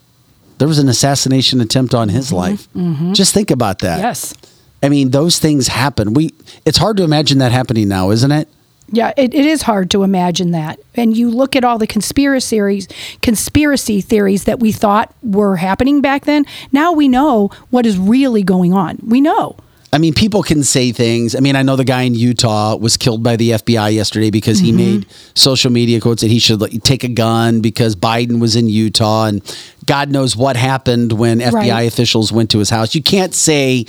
there was an assassination attempt on his life. mhm. Just think about that. Yes. I mean, those things happen. We. It's hard to imagine that happening now, isn't it? Yeah, it, it is hard to imagine that. And you look at all the conspiracy theories, conspiracy theories that we thought were happening back then. Now we know what is really going on. We know. I mean, people can say things. I mean, I know the guy in Utah was killed by the FBI yesterday because he Mhm. made social media quotes that he should like, take a gun because Biden was in Utah, and God knows what happened when FBI Right. officials went to his house. You can't say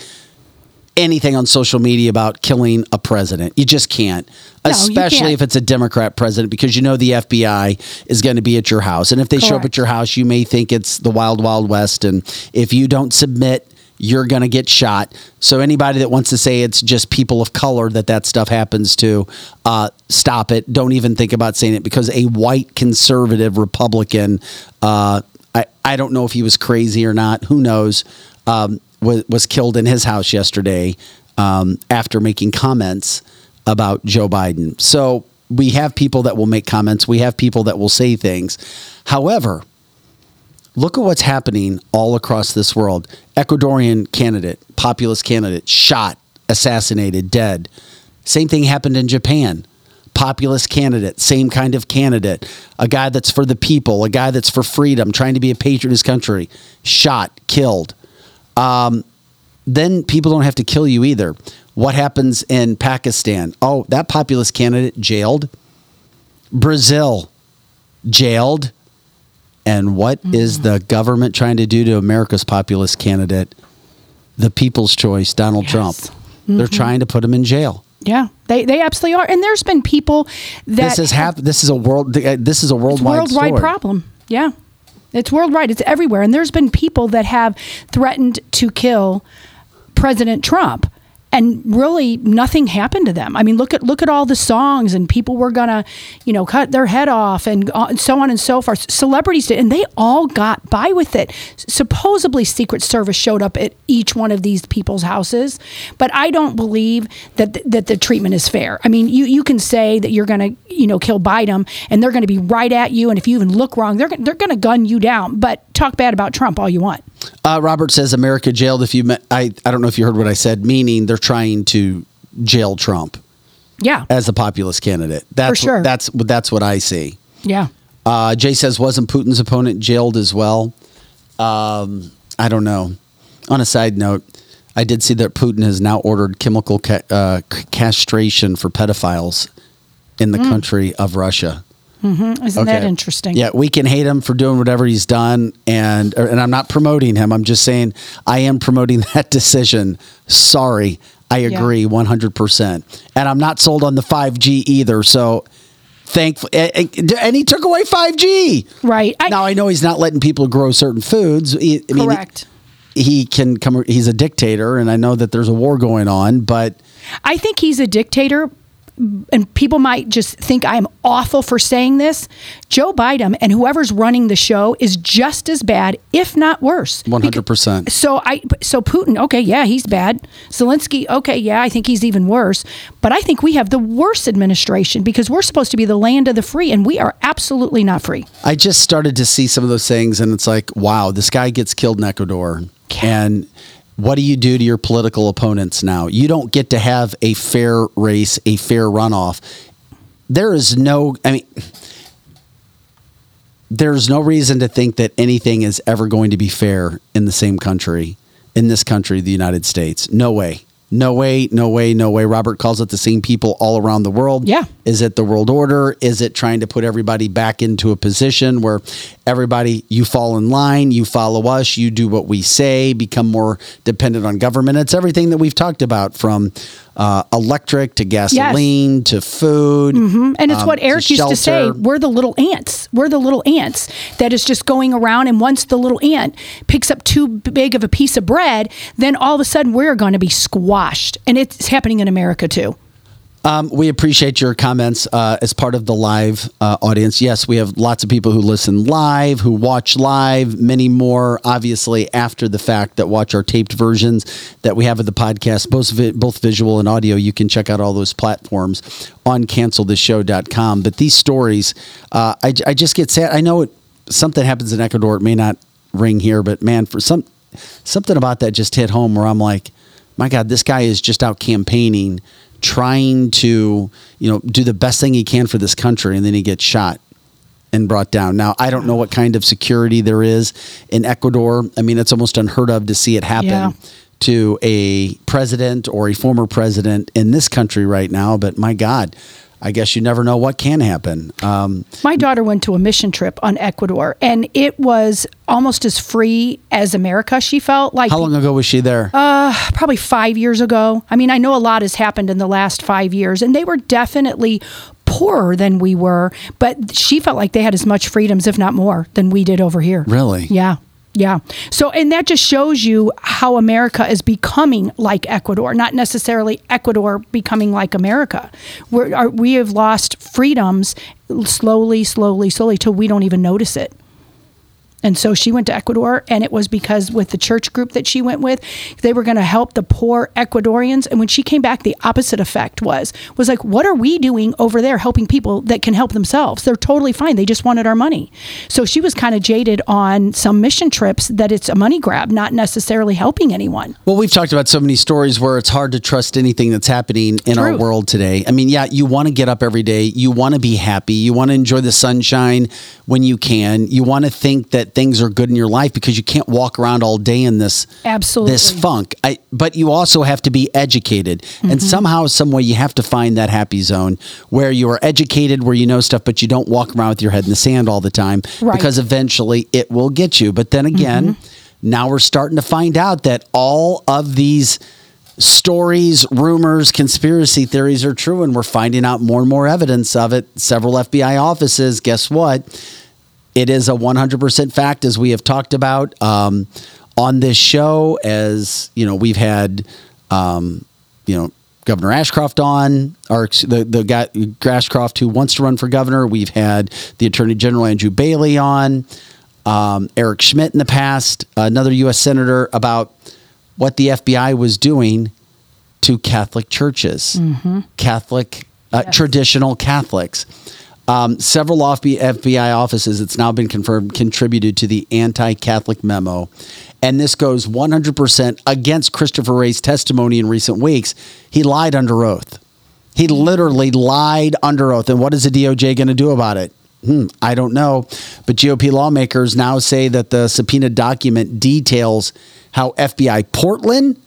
anything on social media about killing a president. You just can't, No, especially can't. if it's a Democrat president, because you know the FBI is going to be at your house, and if they show up at your house, you may think it's the wild, wild west, and if you don't submit you're going to get shot. So anybody that wants to say it's just people of color that that stuff happens to, uh, stop it. Don't even think about saying it because a white conservative Republican, uh, I, I don't know if he was crazy or not. Who knows? Um, was, was killed in his house yesterday um, after making comments about Joe Biden. So we have people that will make comments. We have people that will say things. However, look at what's happening all across this world. Ecuadorian candidate, populist candidate, shot, assassinated, dead. Same thing happened in Japan. Populist candidate, same kind of candidate, a guy that's for the people, a guy that's for freedom, trying to be a patriot in his country, shot, killed. Um, then people don't have to kill you either. What happens in Pakistan? Oh, that populist candidate jailed. Brazil jailed. And what is the government trying to do to America's populist candidate? The people's choice, Donald Trump. They're Mhm. trying to put him in jail. Yeah, they, they absolutely are. And there's been people that this is hap- This is a world. uh, This is a worldwide worldwide story. problem. Yeah. It's worldwide. It's everywhere. And there's been people that have threatened to kill President Trump. And really nothing happened to them. I mean, look at look at all the songs and people were gonna, you know, cut their head off and uh, so on and so forth. Celebrities did, and they all got by with it. Supposedly, Secret Service showed up at each one of these people's houses, but I don't believe that th- that the treatment is fair. I mean, you you can say that you're gonna, you know, kill Biden, and they're gonna be right at you, and if you even look wrong, they're they're gonna gun you down. But talk bad about Trump all you want. Uh, Robert says America jailed if you met. I, I don't know if you heard what I said, meaning they're trying to jail Trump Yeah, as a populist candidate. That's sure. What, that's that's what I see. yeah. Uh, Jay says wasn't Putin's opponent jailed as well? Um, I don't know. On a side note, I did see that Putin has now ordered chemical ca- uh, castration for pedophiles in the Mm. country of Russia. Hmm Isn't that interesting? Yeah, we can hate him for doing whatever he's done, and and I'm not promoting him. I'm just saying I am promoting that decision. Sorry, I Yeah. agree 100, percent and I'm not sold on the 5G either. So. Thankful, and he took away 5G. Right. I, now I know he's not letting people grow certain foods. I mean, Correct. He can come. He's a dictator, and I know that there's a war going on. But I think he's a dictator, and people might just think I'm awful for saying this. Joe Biden and whoever's running the show is just as bad, if not worse. 100. percent So I so Putin, okay, yeah, he's bad. Zelensky, okay, yeah, I think he's even worse. But I think we have the worst administration because we're supposed to be the land of the free, and we are absolutely not free. I just started to see some of those things, and it's like, wow, this guy gets killed in Ecuador, and what do you do to your political opponents now? You don't get to have a fair race, a fair runoff. There is no, I mean, there's no reason to think that anything is ever going to be fair in the same country, in this country, the United States. No way. No way, no way, no way. Robert calls it the same people all around the world. Yeah. Is it the world order? Is it trying to put everybody back into a position where everybody, you fall in line, you follow us, you do what we say, become more dependent on government? It's everything that we've talked about from uh, electric to gasoline to food. hmm And it's um, what Eric used to say. We're the little ants. We're the little ants that is just going around. And once the little ant picks up too big of a piece of bread, then all of a sudden we're going to be squashed. And it's happening in America too. Um, we appreciate your comments uh, as part of the live uh, audience. Yes, we have lots of people who listen live, who watch live, many more, obviously, after the fact that watch our taped versions that we have of the podcast, both, vi- both visual and audio. You can check out all those platforms on canceltheshow.com. But these stories, uh, I, I just get sad. I know it, something happens in Ecuador. It may not ring here, but man, for some something about that just hit home where I'm like, my God, this guy is just out campaigning, trying to, you know, do the best thing he can for this country, and then he gets shot and brought down. Now, I don't know what kind of security there is in Ecuador. I mean, it's almost unheard of to see it happen Yeah. to a president or a former president in this country right now. But my God, I guess you never know what can happen. Um, My daughter went to a mission trip on Ecuador, and it was almost as free as America. She felt like how long ago was she there? Uh, probably five years ago. I mean, I know a lot has happened in the last five years, and they were definitely poorer than we were, but she felt like they had as much freedoms, if not more, than we did over here. Really? Yeah. Yeah. So, and that just shows you how America is becoming like Ecuador, not necessarily Ecuador becoming like America. We're, are, we have lost freedoms slowly, slowly, slowly till we don't even notice it. And so she went to Ecuador, and it was because with the church group that she went with, they were going to help the poor Ecuadorians. And when she came back, the opposite effect was was like, what are we doing over there helping people that can help themselves? They're totally fine. They just wanted our money. So she was kind of jaded on some mission trips that it's a money grab, not necessarily helping anyone. Well, we've talked about so many stories where it's hard to trust anything that's happening in our world today. I mean, yeah, you want to get up every day, you want to be happy, you want to enjoy the sunshine when you can, you want to think that things are good in your life because you can't walk around all day in this Absolutely. this funk. I, but you also have to be educated, Mm-hmm. and somehow, some way, you have to find that happy zone where you are educated, where you know stuff, but you don't walk around with your head in the sand all the time Right. because eventually it will get you. But then again, now we're starting to find out that all of these stories, rumors, conspiracy theories are true, and we're finding out more and more evidence of it. Several FBI offices, guess what? It is a 100% fact, as we have talked about um, on this show. As you know, we've had um, you know, Governor Ashcroft on, or the the guy Ashcroft who wants to run for governor. We've had the Attorney General Andrew Bailey on, um, Eric Schmitt in the past, another U.S. senator about what the FBI was doing to Catholic churches, Catholic uh, traditional Catholics. Um, several FBI offices, it's now been confirmed, contributed to the anti Catholic memo. And this goes 100% against Christopher Wray's testimony in recent weeks. He lied under oath. He literally lied under oath. And what is the DOJ going to do about it? Hmm, I don't know. But GOP lawmakers now say that the subpoena document details how FBI Portland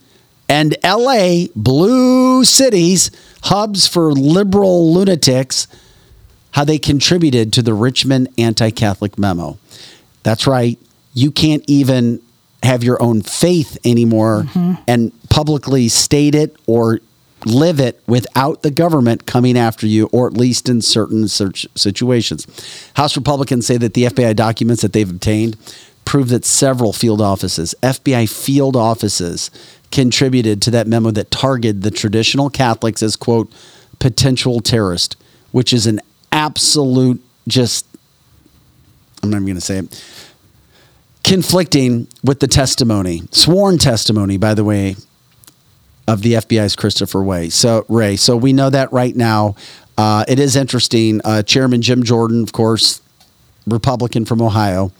and LA, blue cities, hubs for liberal lunatics, how they contributed to the Richmond anti Catholic memo. That's right. You can't even have your own faith anymore mm-hmm. and publicly state it or live it without the government coming after you, or at least in certain situations. House Republicans say that the FBI documents that they've obtained prove that several field offices, FBI field offices, contributed to that memo that targeted the traditional Catholics as, quote, potential terrorist, which is an absolute just, I'm not even going to say it, conflicting with the testimony, sworn testimony, by the way, of the FBI's Christopher Way. So Wray. So we know that right now. Uh, it is interesting. Uh, Chairman Jim Jordan, of course, Republican from Ohio,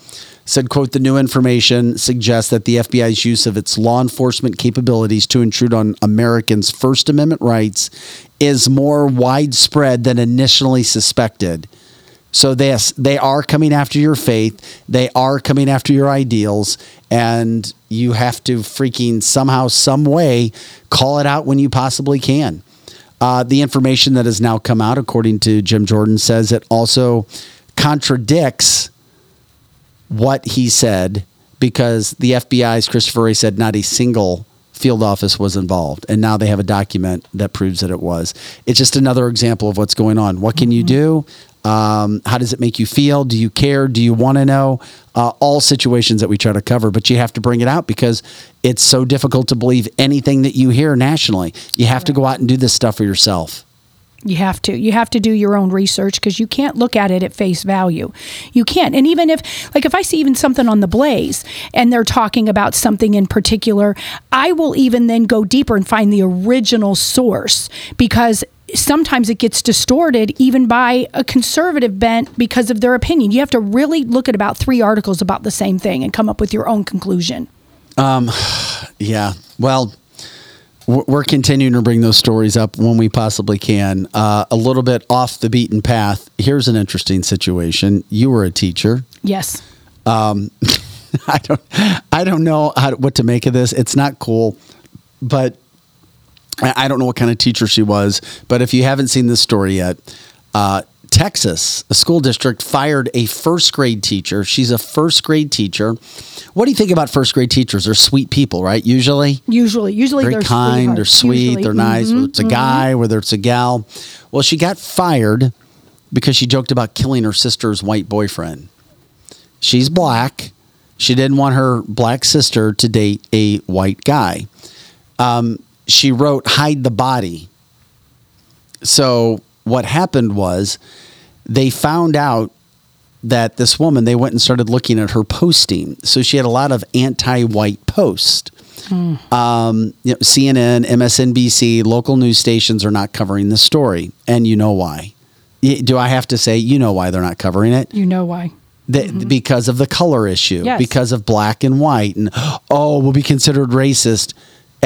said, "quote The new information suggests that the FBI's use of its law enforcement capabilities to intrude on Americans' First Amendment rights is more widespread than initially suspected." So this they are coming after your faith. They are coming after your ideals, and you have to freaking somehow, some way, call it out when you possibly can. Uh, the information that has now come out, according to Jim Jordan, says it also contradicts what he said because the FBI's Christopher Wray said not a single field office was involved, and now they have a document that proves that it was. It's just another example of what's going on. What can you do? Um, how does it make you feel? Do you care? Do you want to know? Uh, all situations that we try to cover, but you have to bring it out because it's so difficult to believe anything that you hear nationally. You have to go out and do this stuff for yourself. You have to. You have to do your own research because you can't look at it at face value. You can't. And even if, like, if I see even something on the Blaze and they're talking about something in particular, I will even then go deeper and find the original source because sometimes it gets distorted even by a conservative bent because of their opinion. You have to really look at about three articles about the same thing and come up with your own conclusion. Um, yeah. Well, we're continuing to bring those stories up when we possibly can. Uh, a little bit off the beaten path. Here's an interesting situation. You were a teacher. Yes. Um, I don't. I don't know how, what to make of this. It's not cool, but I I don't know what kind of teacher she was. But if you haven't seen this story yet, uh, Texas, a school district fired a first grade teacher. She's a first grade teacher. What do you think about first grade teachers? They're sweet people, right? Usually, Usually, usually very they're kind, they're sweet, Usually. they're nice. Mhm, Whether it's a mhm. guy, whether it's a gal. Well, she got fired because she joked about killing her sister's white boyfriend. She's black. She didn't want her black sister to date a white guy. Um, she wrote "hide the body." So what happened was they found out that this woman they went and started looking at her posting. So she had a lot of anti-white posts. Um, you know, CNN, MSNBC, local news stations are not covering the story, and you know why. Do I have to say you know why they're not covering it? You know why? The, Because of the color issue, Yes. because of black and white, and oh, will be considered racist.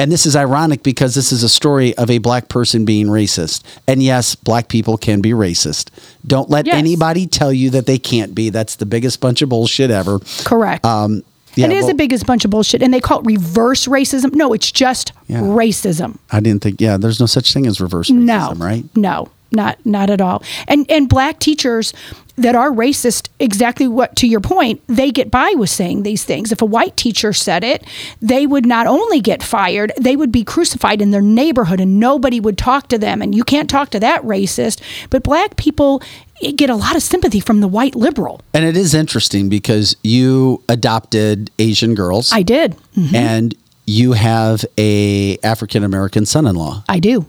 And this is ironic because this is a story of a black person being racist. And yes, black people can be racist. Don't let Yes. anybody tell you that they can't be. That's the biggest bunch of bullshit ever. Correct. Um, yeah, it is well, the biggest bunch of bullshit, and they call it reverse racism. No, it's just Yeah. racism. I didn't think. Yeah, there's no such thing as reverse racism, No, right? No, not not at all. And and black teachers that are racist, exactly what to your point, they get by with saying these things. If a white teacher said it, they would not only get fired, they would be crucified in their neighborhood, and nobody would talk to them. And you can't talk to that racist. But black people get a lot of sympathy from the white liberal. And it is interesting because you adopted Asian girls. I did. Mhm. and you have a African American son-in-law. I do.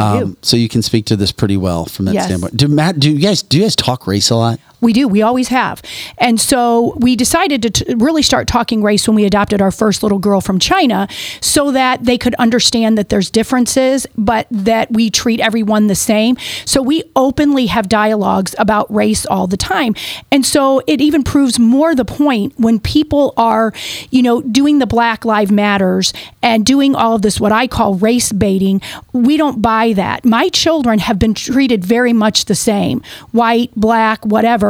Um, so you can speak to this pretty well from that Yes. standpoint. Do Matt? Do you guys? Do you guys talk race a lot? We do. We always have. And so we decided to t- really start talking race when we adopted our first little girl from China so that they could understand that there's differences, but that we treat everyone the same. So we openly have dialogues about race all the time. And so it even proves more the point when people are, you know, doing the Black Lives Matters and doing all of this, what I call race baiting. We don't buy that. My children have been treated very much the same white, black, whatever.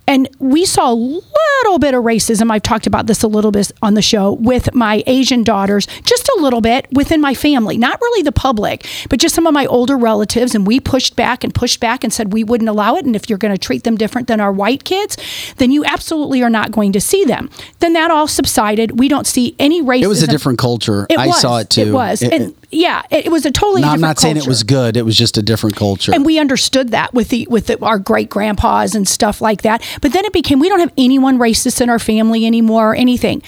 And we saw a little bit of racism. I've talked about this a little bit on the show with my Asian daughters, just a little bit within my family, not really the public, but just some of my older relatives. And we pushed back and pushed back and said we wouldn't allow it. And if you're going to treat them different than our white kids, then you absolutely are not going to see them. Then that all subsided. We don't see any racism. It was a different culture. It I was. saw it too. It was. It- and yeah, it, was a totally no, I'm not saying it was good. It was just a different culture. And we understood that with the with the, our great grandpas and stuff like that. But then it became we don't have anyone racist in our family anymore or anything.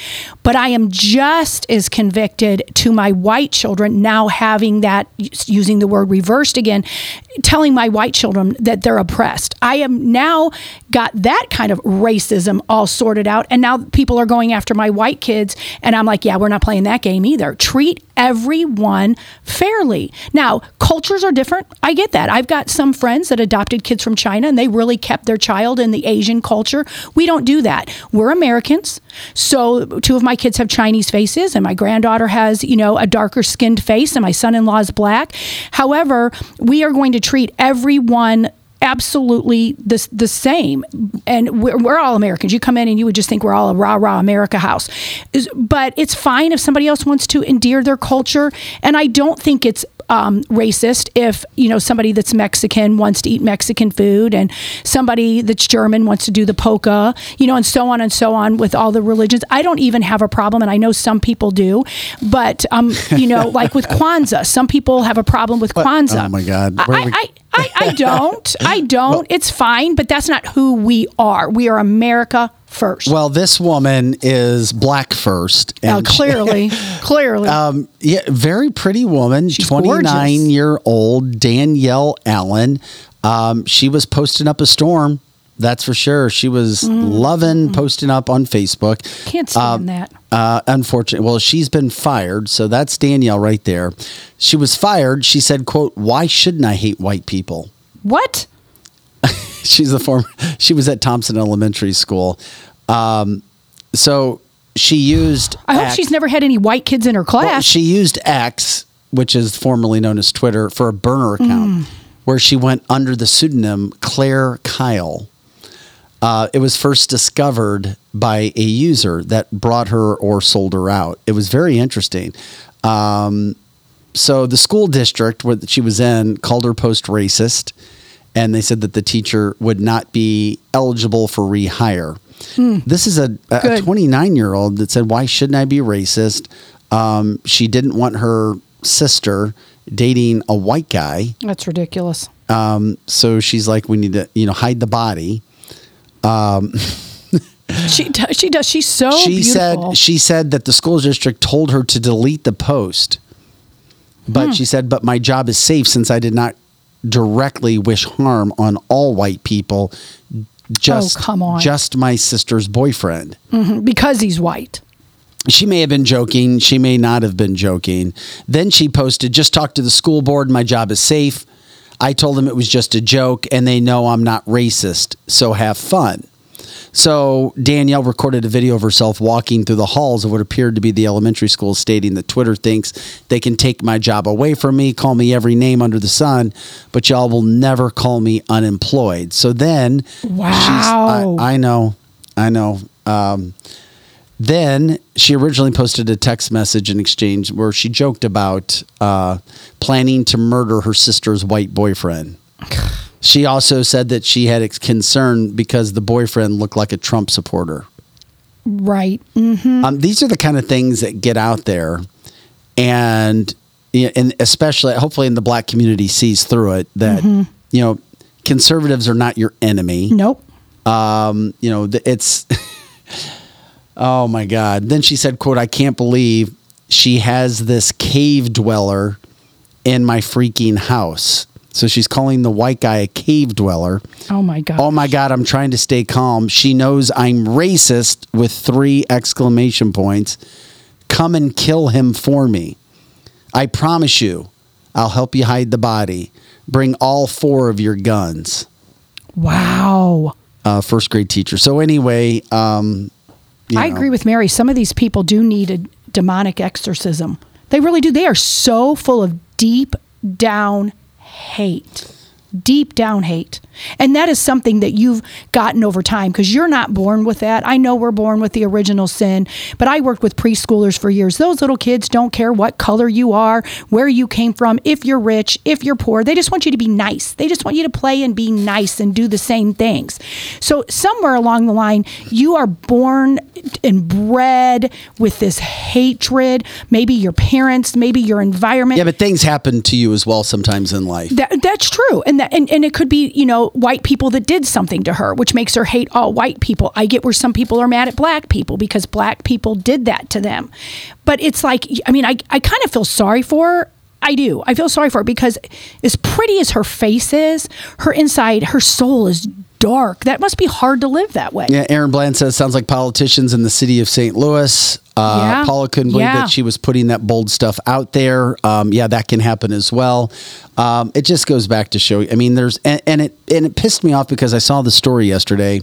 But I am just as convicted to my white children now having that using the word reversed again, telling my white children that they're oppressed. I am now got that kind of racism all sorted out and now people are going after my white kids and I'm like, yeah, we're not playing that game either. Treat everyone fairly. Now, cultures are different. I get that. I've got some friends that adopted kids from China and they really kept their child in the Asian culture. We don't do that. We're Americans. So, two of my kids have Chinese faces and my granddaughter has, you know, a darker skinned face and my son-in-law is black. However, we are going to treat everyone absolutely the, the same and we're, we're all americans you come in and you would just think we're all a rah rah america house but it's fine if somebody else wants to endear their culture and i don't think it's um, racist if you know somebody that's mexican wants to eat mexican food and somebody that's german wants to do the polka you know and so on and so on with all the religions i don't even have a problem and i know some people do but um you know like with kwanzaa some people have a problem with kwanzaa oh my God. I- Where are we- I, I, I don't. I don't. it's fine, but that's not who we are. We are America first. well, this woman is black first. And- clearly, clearly. Um, yeah, very pretty woman, She's 29 gorgeous. year old Danielle Allen. Um, she was posting up a storm. That's for sure. She was loving posting up on Facebook. Can't stand Um, that. Uh, unfortunately, well, she's been fired. So that's Danielle right there. She was fired. She said, "quote Why shouldn't I hate white people?" What? She's the former. She was at Thompson Elementary School. Um, so she used. I hope X- she's never had any white kids in her well, class. she used X, which is formerly known as Twitter, for a burner account, where she went under the pseudonym Claire Kyle. Uh, it was first discovered by a user that brought her or sold her out. It was very interesting. Um, so the school district where she was in called her post racist, and they said that the teacher would not be eligible for rehire. This is a a Good. 29 year old that said, "Why shouldn't I be racist?" Um, she didn't want her sister dating a white guy, That's ridiculous. um, so she's like, "We need to, you know, hide the body." She does. She does. She's so she beautiful. said she said that the school district told her to delete the post but Hmm. she said but my job is safe since i did not directly wish harm on all white people just Oh, come on. just my sister's boyfriend. Mhm, because he's white. she may have been joking. She may not have been joking. Then she posted just talked to the school board. My job is safe. I told them it was just a joke and they know i'm not racist. So have fun so Danielle recorded a video of herself walking through the halls of what appeared to be the elementary school, stating that Twitter thinks they can take my job away from me, call me every name under the sun, but y'all will never call me unemployed. So then, Wow. I, I know, I know. Um, then she originally posted a text message in exchange where she joked about uh, planning to murder her sister's white boyfriend. She also said that she had concern because the boyfriend looked like a Trump supporter. Right. hmm Um, these are the kind of things that get out there, and and especially hopefully in the black community sees through it that Mhm. you know conservatives are not your enemy. Nope. Um, you know, it's oh my god. Then she said, "quote I can't believe." she has this cave dweller in my freaking house. So she's calling the white guy a cave dweller. Oh my god. Oh my God, I'm trying to stay calm. She knows I'm racist with three exclamation points. Come and kill him for me. I promise you, I'll help you hide the body. Bring all four of your guns. Wow. Uh, first grade teacher. So, anyway, um, you I know. agree with Mary. Some of these people do need a demonic exorcism. They really do. They are so full of deep down hate. Deep down hate. And that is something that you've gotten over time because you're not born with that. I know we're born with the original sin, but I worked with preschoolers for years. Those little kids don't care what color you are, where you came from, if you're rich, if you're poor. They just want you to be nice. They just want you to play and be nice and do the same things. So, somewhere along the line, you are born and bred with this hatred. Maybe your parents, maybe your environment. Yeah, but things happen to you as well sometimes in life. That, that's true, and that and, and it could be you know white people that did something to her, which makes her hate all white people. I get where some people are mad at black people because black people did that to them, but it's like I mean I I kind of feel sorry for her. I do. I feel sorry for her because as pretty as her face is, her inside, her soul is dark. That must be hard to live that way. Yeah, Aaron Bland says sounds like politicians in the city of St. Louis. Uh, Yeah. Paula couldn't believe Yeah. that she was putting that bold stuff out there. Um, yeah, that can happen as well. Um, it just goes back to show. I mean, there's and, and it and it pissed me off because I saw the story yesterday.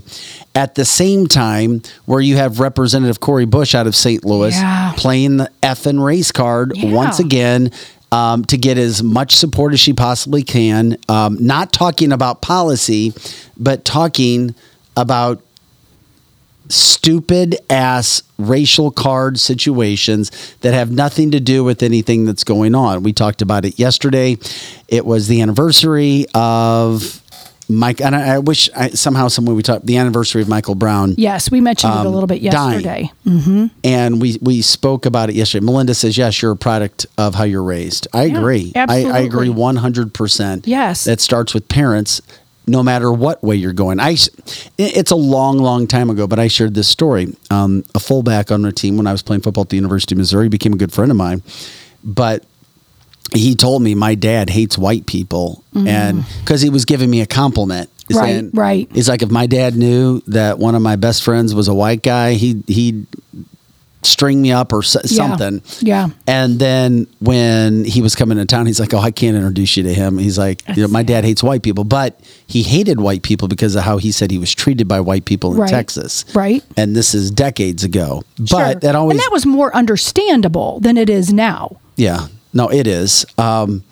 At the same time, where you have Representative Cori Bush out of St. Louis Yeah. playing the effing race card once again. Um, to get as much support as she possibly can, um, not talking about policy, but talking about stupid ass racial card situations that have nothing to do with anything that's going on. We talked about it yesterday. It was the anniversary of Mike, and I, I wish I, somehow, someone we talked the anniversary of Michael Brown. Yes, we mentioned it a Um, little bit yesterday. hmm And we we spoke about it yesterday. Melinda says, "Yes, you're a product of how you're raised." I Yeah, agree. I, I agree one hundred percent. Yes. that starts with parents. No matter what way you're going, I. It's a long, long time ago, but I shared this story. Um, a fullback on our team when I was playing football at the University of Missouri became a good friend of mine, but he told me my dad hates white people, and because he was giving me a compliment. Mm. Right, saying- right. He's like, if my dad knew that one of my best friends was a white guy, he he'd string me up or so- Yeah. something. Yeah. And then when he was coming to town, he's like, "Oh, I can't introduce you to him." He's like, "You know, my dad hates white people, but he hated white people because of how he said he was treated by white people in Right. Texas." Right. And this is decades ago. But Sure. that always, and that was more understandable than it is now. yeah, no, it is. Um,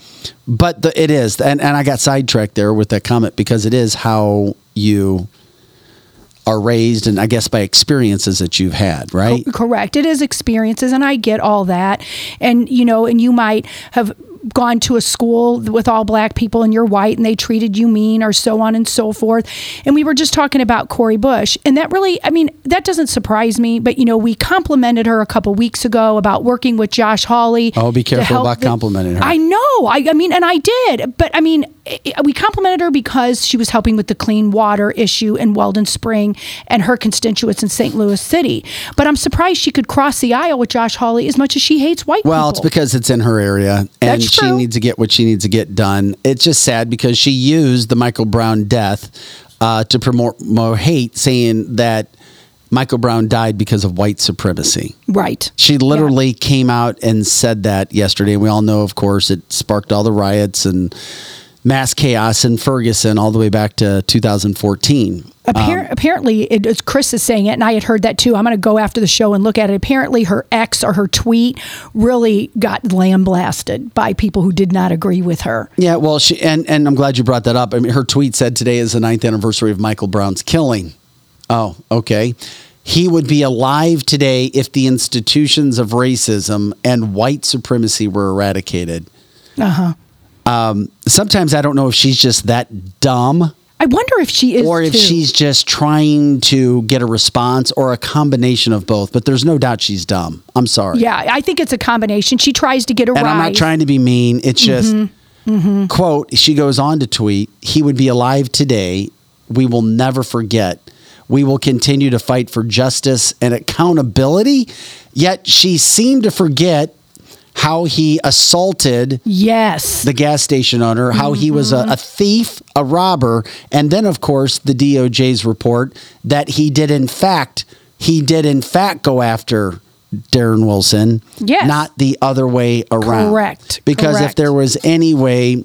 but the, it is, and and I got sidetracked there with that comment because it is how you are raised, and I guess by experiences that you've had, right? Co- correct. It is experiences, and I get all that. And you know, and you might have gone to a school with all black people and you're white and they treated you mean or so on and so forth. And we were just talking about Cori Bush. And that really, I mean, that doesn't surprise me. But, you know, we complimented her a couple weeks ago about working with Josh Hawley. Oh, be careful about the- complimenting her. I know. I, I mean, and I did. But I mean, we complimented her because she was helping with the clean water issue in Weldon Spring and her constituents in St. Louis City. But I'm surprised she could cross the aisle with Josh Hawley as much as she hates white people. Well, it's because it's in her area and she needs to get what she needs to get done. It's just sad because she used the Michael Brown death uh, to promote more hate, saying that Michael Brown died because of white supremacy. right. She literally came out and said that yesterday. We all know, of course, it sparked all the riots and mass chaos in Ferguson all the way back to 2014. Appar- apparently, it, it's Chris is saying it, and I had heard that too. I'm going to go after the show and look at it. Apparently, her ex or her tweet really got lambasted by people who did not agree with her. Yeah, well, she and and I'm glad you brought that up. I mean, her tweet said today is the ninth anniversary of Michael Brown's killing. Oh, okay. He would be alive today if the institutions of racism and white supremacy were eradicated. Uh huh. Um, sometimes I don't know if she's just that dumb I wonder if she is, or if too. she's just trying to get a response or a combination of both. But there's no doubt she's dumb. I'm sorry. Yeah, I think it's a combination. She tries to get a And I'm not trying to be mean. It's just, Mm-hmm. quote, she goes on to tweet, he would be alive today. We will never forget. We will continue to fight for justice and accountability. Yet she seemed to forget how he assaulted Yes. the gas station owner, how he was a, mm-hmm. a thief, a robber, and then of course the DOJ's report that he did in fact he did in fact go after Darren Wilson, Yes. not the other way around. Correct, Because if there was any way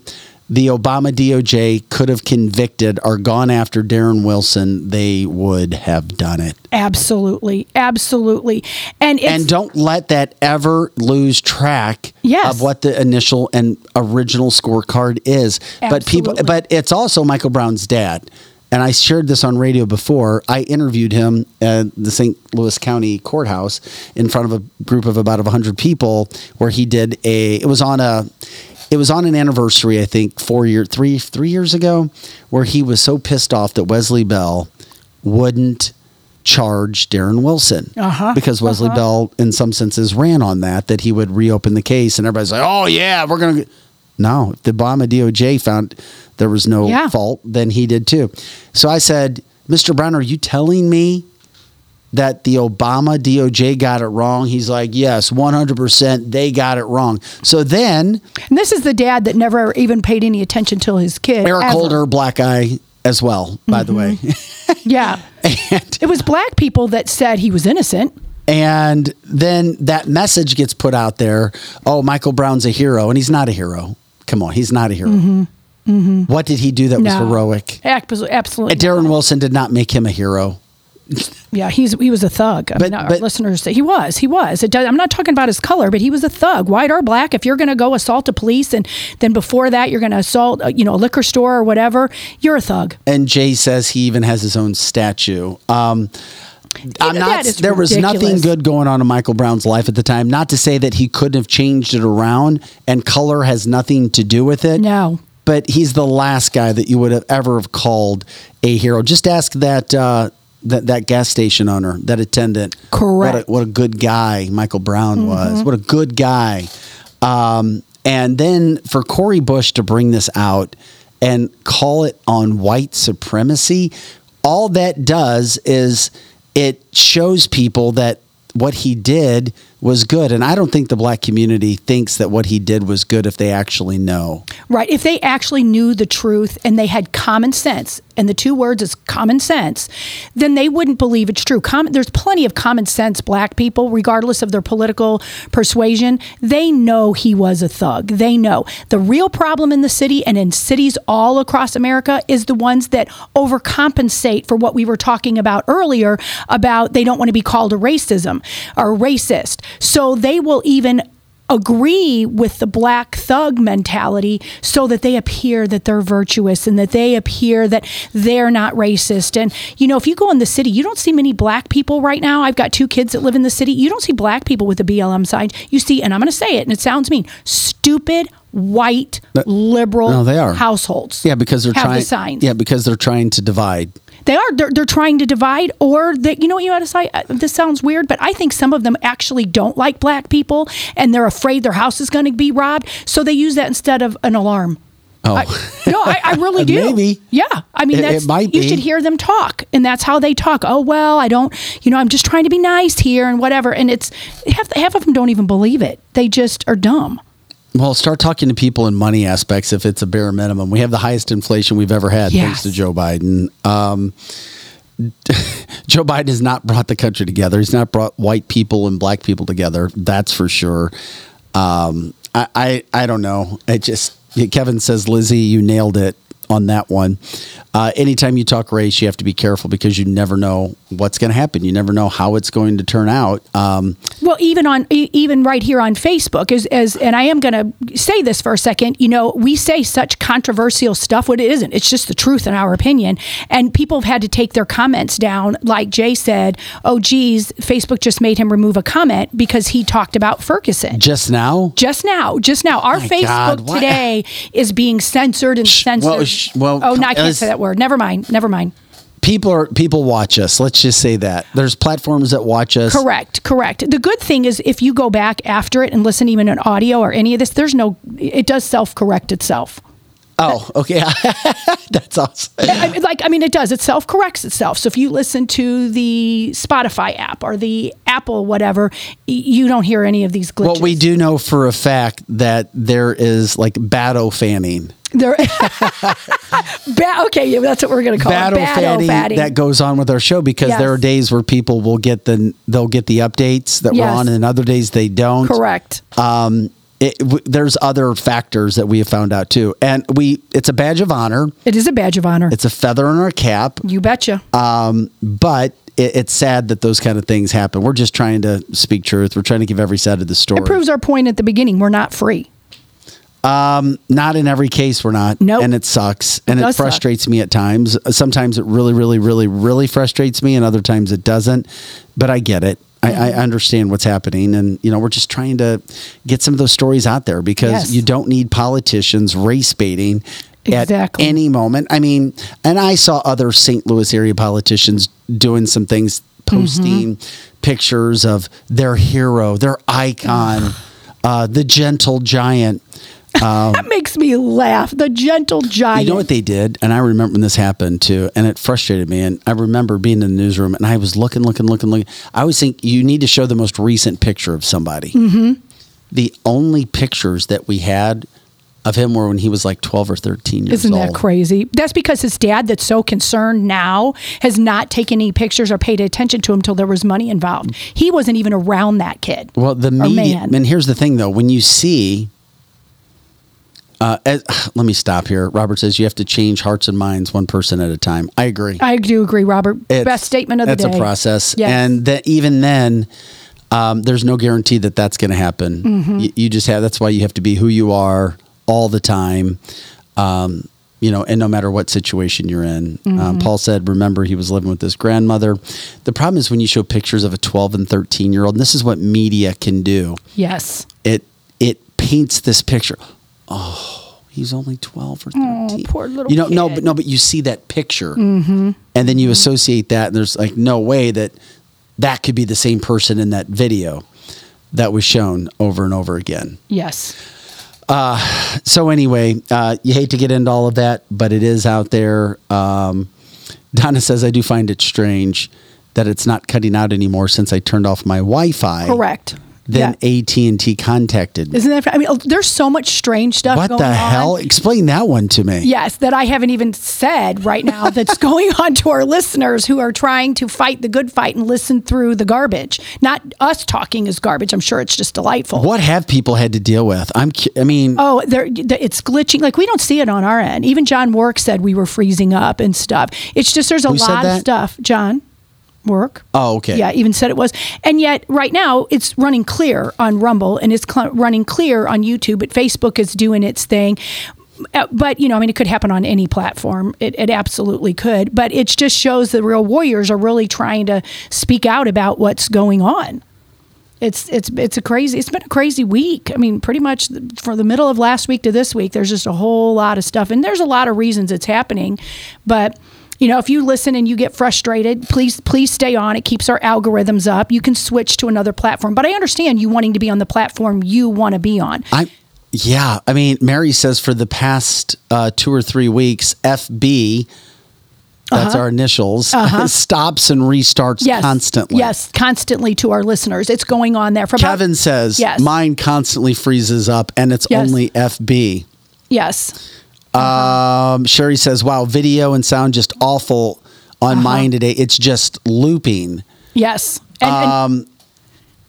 the Obama DOJ could have convicted or gone after Darren Wilson, they would have done it. Absolutely. Absolutely. And it's, and don't let that ever lose track Yes. of what the initial and original scorecard is. But people, but it's also Michael Brown's dad. And I shared this on radio before. I interviewed him at the St. Louis County Courthouse in front of a group of about 100 people, where he did a. It was on a. It was on an anniversary, I think, four year, three, three years ago, where he was so pissed off that Wesley Bell wouldn't charge Darren Wilson Uh-huh, because Wesley uh-huh. Bell, in some senses, ran on that that he would reopen the case, and everybody's like, "Oh yeah, we're gonna." No, if the Obama DOJ found there was no Yeah. fault, then he did too. So I said, "Mr. Brown, are you telling me?" That the Obama DOJ got it wrong. He's like, yes, 100%. They got it wrong. So then and this is the dad that never even paid any attention to his kid. Eric ever. Holder, black eye as well, by the way. Yeah. it was black people that said he was innocent. And then that message gets put out there. Oh, Michael Brown's a hero, and he's not a hero. Come on, he's not a hero. What did he do that was Mm-hmm. Heroic? Absolutely. Absolutely. And Darren Wilson did not make him a hero. Yeah, he's he was a thug. I But- mean, our but- listeners say he was. He was. It does, I'm not talking about his color, but he was a thug, white or black. If you're going to go assault a police, and then before that you're going to assault, uh, you know, a liquor store or whatever, you're a thug. And Jay says he even has his own statue. Um, I'm not. There was nothing good going on in Michael Brown's life at the time. Not to say that he couldn't have changed it around, and color has nothing to do with it. No. but he's the last guy that you would have ever have called a hero. Just ask that uh, that that gas station owner, that attendant. Correct. What a, what a good guy Michael Brown was. What a good guy. Um, and then for Cori Bush to bring this out and call it on white supremacy, all that does is it shows people that what he did was good. And I don't think the black community thinks that what he did was good if they actually know. Right. If they actually knew the truth and they had common sense, and the two words is common sense, then they wouldn't believe it's true. There's plenty of common sense black people, regardless of their political persuasion. They know he was a thug. They know. The real problem in the city and in cities all across America is the ones that overcompensate for what we were talking about earlier about they don't want to be called a racism or racist. So they will even agree with the black thug mentality so that they appear that they're virtuous and that they appear that they're not racist. And, you know, if you go in the city, you don't see many black people right now. I've got two kids that live in the city. You don't see black people with the BLM sign. You see, and I'm going to say it, and it sounds mean, stupid white liberal No, they are. households. Yeah, because they're trying. the signs. Yeah, because they're trying to divide. They are. They're, they're trying to divide, or that you know what you ought to say. uh, This sounds weird, but I think some of them actually don't like black people, and they're afraid their house is going to be robbed, so they use that instead of an alarm. Oh, I, no, I, I really do. Maybe. Yeah, I mean that's it might you should hear them talk, and that's how they talk. Oh well, I don't. You know, I'm just trying to be nice here and whatever. And it's half half of them don't even believe it. They just are dumb. Well, start talking to people in money aspects if it's a bare minimum. We have the highest inflation we've ever had thanks to Joe Biden. Um, Joe Biden has not brought the country together. He's not brought white people and black people together. That's for sure. Um, I, I I don't know. It just Kevin says, Lizzie, you nailed it on that one. Uh, anytime you talk race, you have to be careful because you never know what's going to happen. You never know how it's going to turn out. Um, Well, even on even right here on Facebook, as as and I am going to say this for a second. You know, we say such controversial stuff. What it isn't. It's just the truth in our opinion. And people have had to take their comments down. Like Jay said, "Oh, geez, Facebook just made him remove a comment because he talked about Ferguson." just now, Just now, just now, our My Facebook God, today is being censored and censored. well, sh- well, oh, no, I can't say that word. Never mind. Never mind. people are people watch us. Let's just say that there's platforms that watch us. Correct, correct. The good thing is if you go back after it and listen even in audio or any of this, there's no it does self correct itself. Oh, okay. That's awesome. I- like I mean, it does. It self corrects itself. So if you listen to the Spotify app or the Apple whatever, you don't hear any of these glitches. Well, we do know for a fact that there is like battle fanning. There, ba- okay, yeah, that's what we're going to call battle it. fanning fatty. that goes on with our show because Yes. there are days where people will get the they'll get the updates that Yes. we're on, and other days they don't. Correct. Um, it, w- there's other factors that we have found out too, and we it's a badge of honor. It is a badge of honor. It's a feather in our cap. you betcha. Um, but it, it's sad that those kind of things happen. We're just trying to speak truth. We're trying to give every side of the story. It proves our point at the beginning. We're not free. Um, not in every case, we're not. Nope. And it sucks. And it, suck. frustrates me at times. Sometimes it really, really, really, really frustrates me, and other times it doesn't. But I get it. I, I understand what's happening. And, you know, we're just trying to get some of those stories out there because Yes. you don't need politicians race baiting Exactly. at any moment. I mean, and I saw other St. Louis area politicians doing some things, posting pictures of their hero, their icon, uh, the gentle giant. Um, That makes me laugh. The gentle giant. you know what they did? And I remember when this happened too, and it frustrated me. And I remember being in the newsroom and I was looking, looking, looking, looking. I always think you need to show the most recent picture of somebody. Mhm. The only pictures that we had of him were when he was like 12 or 13 years old. Isn't that crazy? That's because his dad, that's so concerned now, has not taken any pictures or paid attention to him until there was money involved. He wasn't even around that kid. Well, the media, man. and here's the thing though, when you see, uh, as, let me stop here. Robert says you have to change hearts and minds one person at a time. I agree. I do agree, Robert. It's- Best statement of the day. that's a process, Yes. and that even then, um, there's no guarantee that that's going to happen. Mhm. You, you just have. That's why you have to be who you are all the time. Um, you know, and no matter what situation you're in. Um, Mhm. Paul said, remember, he was living with his grandmother. The problem is when you show pictures of a 12 and 13 year old, and this is what media can do. Yes. It it paints this picture. Oh, he's only 12 or 13. Oh, poor little you know, no, but no, but you see that picture Mm-hmm. and then you associate that and there's like no way that that could be the same person in that video that was shown over and over again Yes. uh, so anyway uh, you hate to get into all of that but it is out there um, donna says i do find it strange that it's not cutting out anymore since i turned off my wi-fi Correct. Then AT&T contacted me. Isn't that? I mean, oh, there's so much strange stuff. What going the on. hell? Explain that one to me. Yes, that I haven't even said right now that's going on to our listeners who are trying to fight the good fight and listen through the garbage. Not us talking is garbage. I'm sure it's just delightful. What have people had to deal with? I'm. I mean, Oh, there, the- it's glitching. Like we don't see it on our end. Even John Rourke said we were freezing up and stuff. It's just there's a lot of stuff. John Rourke. oh, okay. Yeah, even said it was. And yet, right now, it's running clear on Rumble and it's cl- running clear on YouTube. But Facebook is doing its thing. Uh, But, you know, I mean, it could happen on any platform. It, it absolutely could. But it just shows the real warriors are really trying to speak out about what's going on. It's it's it's a crazy. It's been a crazy week. I mean, pretty much from the middle of last week to this week, there's just a whole lot of stuff, and there's a lot of reasons it's happening. But you know, if you listen and you get frustrated, please please stay on. It keeps our algorithms up. You can switch to another platform. But I understand you wanting to be on the platform you want to be on. I. Yeah, I mean, Mary says for the past uh, two or three weeks, FB, that's Uh-huh. our initials, Uh-huh. stops and restarts Yes, constantly. Yes, constantly to our listeners. It's going on there for about- Kevin says, Yes. mine constantly freezes up and it's Yes. only FB. yes. Um, Sherry says, wow, video and sound just awful on Uh-huh. mine today. It's just looping. Yes. And, and um,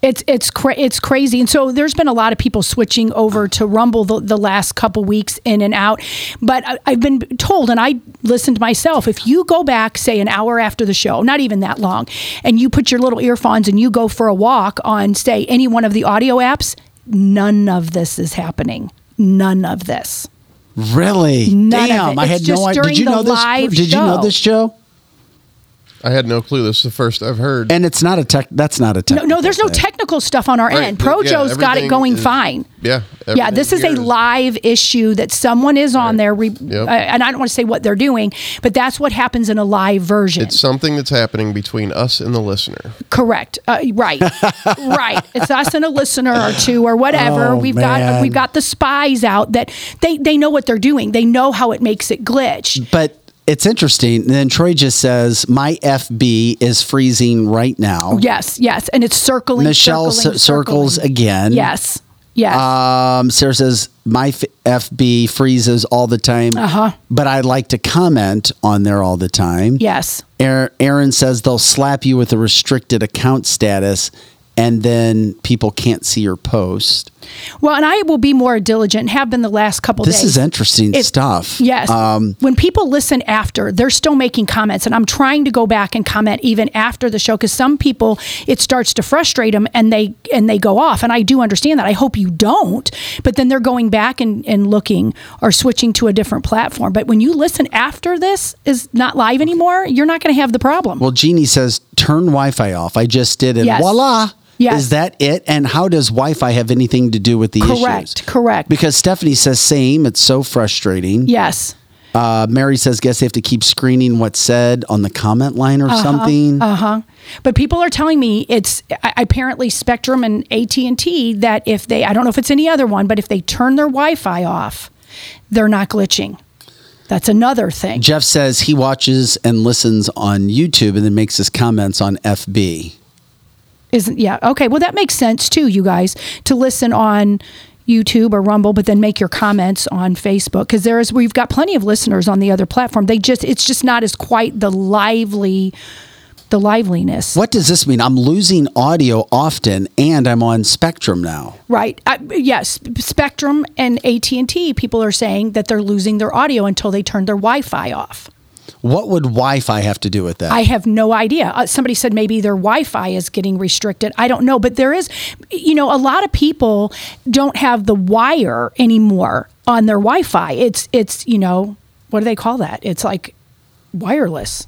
It's it's cra- it's crazy, and so there's been a lot of people switching over to Rumble the, the last couple weeks in and out. But I, I've been told, and I listened myself. If you go back, say an hour after the show, not even that long, and you put your little earphones and you go for a walk on, say, any one of the audio apps, none of this is happening. None of this. Really? None Damn. I had no idea. Did you know this? Did you know this, Joe? I had no clue. This is the first I've heard. And it's not a tech. That's not a tech. No, no, there's no technical stuff on our Right, end. but yeah, Pro Joe's got it everything going is- fine. Yeah. Yeah, this is a everything here live issue that someone is on there, re- Yep. uh, and I don't want to say what they're doing, but that's what happens in a live version. It's something that's happening between us and the listener. Correct. Uh, right. right. It's us and a listener or two or whatever. Oh, we've got man. we've got the spies out that they they know what they're doing. They know how it makes it glitch. But it's interesting. And then Troy just says, "My FB is freezing right now." Yes, yes, and it's circling. Michelle circling, c- circles circling. again. Yes. Yes. Um, Sarah says my f- FB freezes all the time, Uh-huh. but I like to comment on there all the time. yes. Aaron, Aaron says they'll slap you with a restricted account status, and then people can't see your post. Well, and I will be more diligent. and Have been the last couple This days. is interesting It- stuff. Yes. Um, when people listen after, they're still making comments, and I'm trying to go back and comment even after the show because some people it starts to frustrate them and they and they go off. And I do understand that. I hope you don't, but then they're going back and, and looking or switching to a different platform. But when you listen after this is not live anymore, you're not going to have the problem. well, Jeannie says turn Wi-Fi off. I just did it. Yes. Voila. Yes. Is that it? And how does Wi-Fi have anything to do with the Correct, issues? correct. Correct. Because Stephanie says same. It's so frustrating. yes. Uh, Mary says, guess they have to keep screening what's said on the comment line or something. Uh huh. But people are telling me it's I- apparently Spectrum and AT and T that if they I don't know if it's any other one, but if they turn their Wi-Fi off, they're not glitching. That's another thing. Jeff says he watches and listens on YouTube and then makes his comments on FB. Isn't yeah okay? Well, that makes sense too, you guys, to listen on YouTube or Rumble, but then make your comments on Facebook because there is we've got plenty of listeners on the other platform. They just it's just not as quite the lively, the liveliness. What does this mean? I'm losing audio often and I'm on Spectrum now. Right. Uh, yes, Spectrum and AT&T people are saying that they're losing their audio until they turn their Wi-Fi off. What would Wi Fi have to do with that? I have no idea. Uh, somebody said maybe their Wi-Fi is getting restricted. I don't know, but there is you know, a lot of people don't have the wire anymore on their Wi-Fi. It's it's, you know, what do they call that? It's like wireless.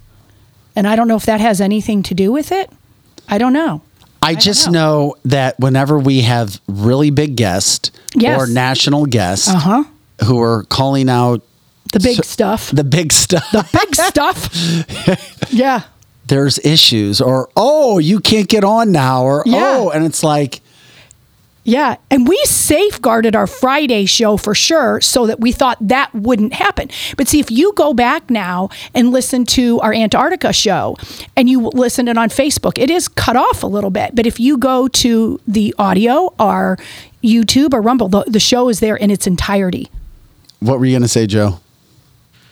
And I don't know if that has anything to do with it. I don't know. I just know. that whenever we have really big guests Yes. or national guests Uh-huh. who are calling out The big stuff. the big stuff, The big stuff. yeah. there's issues or, oh, you can't get on now or, Yeah. oh, and it's like, Yeah, and we safeguarded our Friday show for sure so that we thought that wouldn't happen. But see, if you go back now and listen to our Antarctica show and you listen it on Facebook, it is cut off a little bit. But if you go to the audio or YouTube or Rumble, the, the show is there in its entirety. what were you going to say, Joe?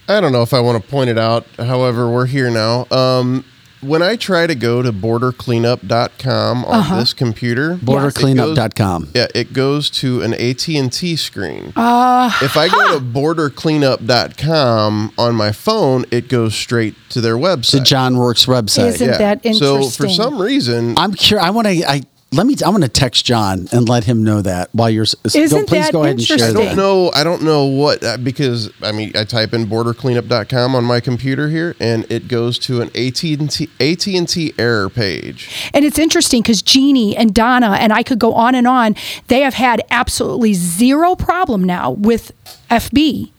I don't know if I want to point it out. However, we're here now. Um, when I try to go to bordercleanup.com on Uh-huh. this computer, Bordercleanup.com. Yeah, it goes to an AT&T screen. Uh, if I go to bordercleanup.com on my phone, it goes straight to their website. To John Rourke's website. Isn't that So for some reason, I'm curious. I want to, I, let me, I want to text John and let him know that while you're, s- Isn't please that go ahead and share I don't know. I don't know what uh, because I mean I type in bordercleanup.com on my computer here, and it goes to an AT and T AT and T error page. And it's interesting because Jeannie and Donna, and I could go on and on, they have had absolutely zero problem now with FB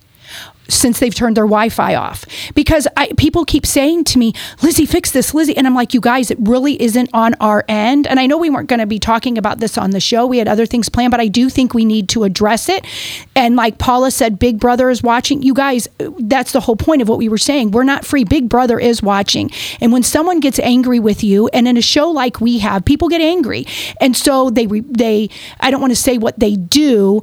since they've turned their Wi-Fi off because I, people keep saying to me, "Lizzie, fix this, Lizzie," and I'm like, "You guys, it really isn't on our end." And I know we weren't going to be talking about this on the show; we had other things planned, but I do think we need to address it. And like Paula said, Big Brother is watching. You guys, that's the whole point of what we were saying. We're not free. Big Brother is watching, and when someone gets angry with you, and in a show like we have, people get angry, and so they they. I don't want to say what they do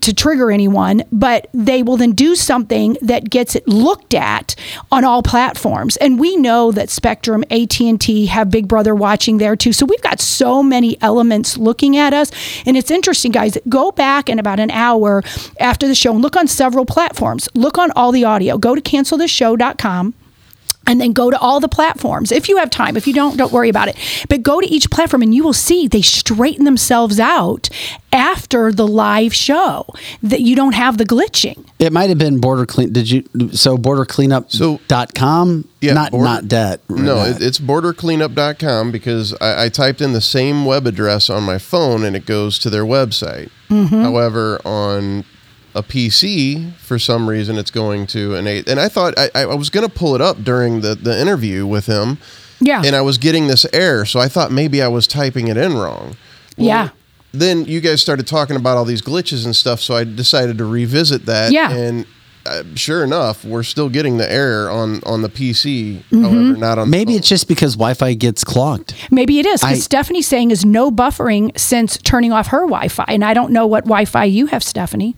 to trigger anyone, but they will then do something that gets it looked at on all platforms. And we know that Spectrum, AT&T have Big Brother watching there too. So we've got so many elements looking at us. And it's interesting, guys. Go back in about an hour after the show and look on several platforms. Look on all the audio. Go to cancelthisshow.com and then go to all the platforms if you have time if you don't don't worry about it but go to each platform and you will see they straighten themselves out after the live show that you don't have the glitching It might have been border clean. Did you so border cleanup dot com? Yeah, not border- not debt. No, That. it, it's bordercleanup.com because I, I typed in the same web address on my phone and it goes to their website. Mhm. However, on a PC, for some reason, it's going to an eight. And I thought I, I was going to pull it up during the, the interview with him. Yeah. And I was getting this error. So I thought maybe I was typing it in wrong. yeah Then you guys started talking about all these glitches and stuff. So I decided to revisit that. Yeah. And uh, sure enough, we're still getting the error on, on the PC. Mhm. However, not on Maybe it's just because Wi-Fi gets clogged. Maybe it is because I- Stephanie's saying is no buffering since turning off her Wi-Fi, and I don't know what Wi-Fi you have, Stephanie.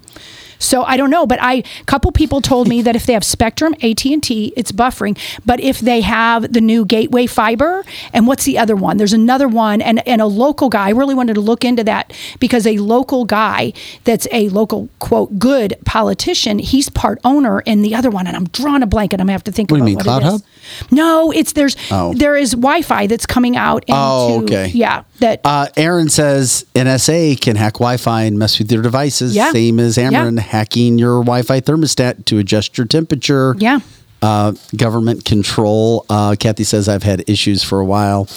So I don't know, but I a couple people told me that if they have Spectrum, AT and T, it's buffering. But if they have the new Gateway Fiber, and what's the other one? There's another one, and and a local guy. I really wanted to look into that because a local guy that's a local quote good politician. He's part owner in the other one, and I'm drawing a blank, and I'm gonna have to think What do you mean, what Cloud it is. Hub? No, it's there's Oh. there is Wi-Fi that's coming out into Oh, okay. yeah that Uh, Aaron says NSA can hack Wi-Fi and mess with your devices. Yeah. Same as Yeah. Hacking your Wi-Fi thermostat to adjust your temperature. Yeah. Uh, government control. Uh, Kathy says I've had issues for a while.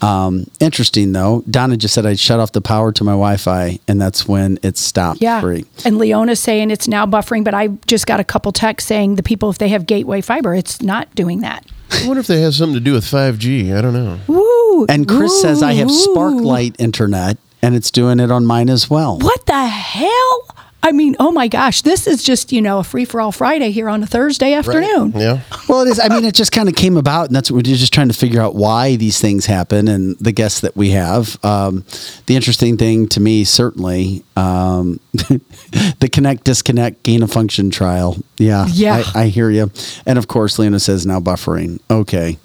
Um, interesting though. Donna just said I'd shut off the power to my Wi-Fi, and that's when it stopped. yeah Free. and Leona's saying it's now buffering, but I just got a couple texts saying the people if they have Gateway Fiber, it's not doing that. I wonder if that has something to do with 5G. I don't know. Woo! And Chris says I have Ooh. Sparklight internet, and it's doing it on mine as well. What the hell? I mean, oh my gosh, this is just you know a free for all Friday here on a Thursday afternoon. Yeah. Well, it is. I mean, it just kind of came about, and that's what we're just trying to figure out why these things happen and the guests that we have. Um, the interesting thing to me, certainly, um, the connect disconnect gain of function trial. Yeah, Yeah. I, I hear you. And of course, Lena says now buffering. Okay.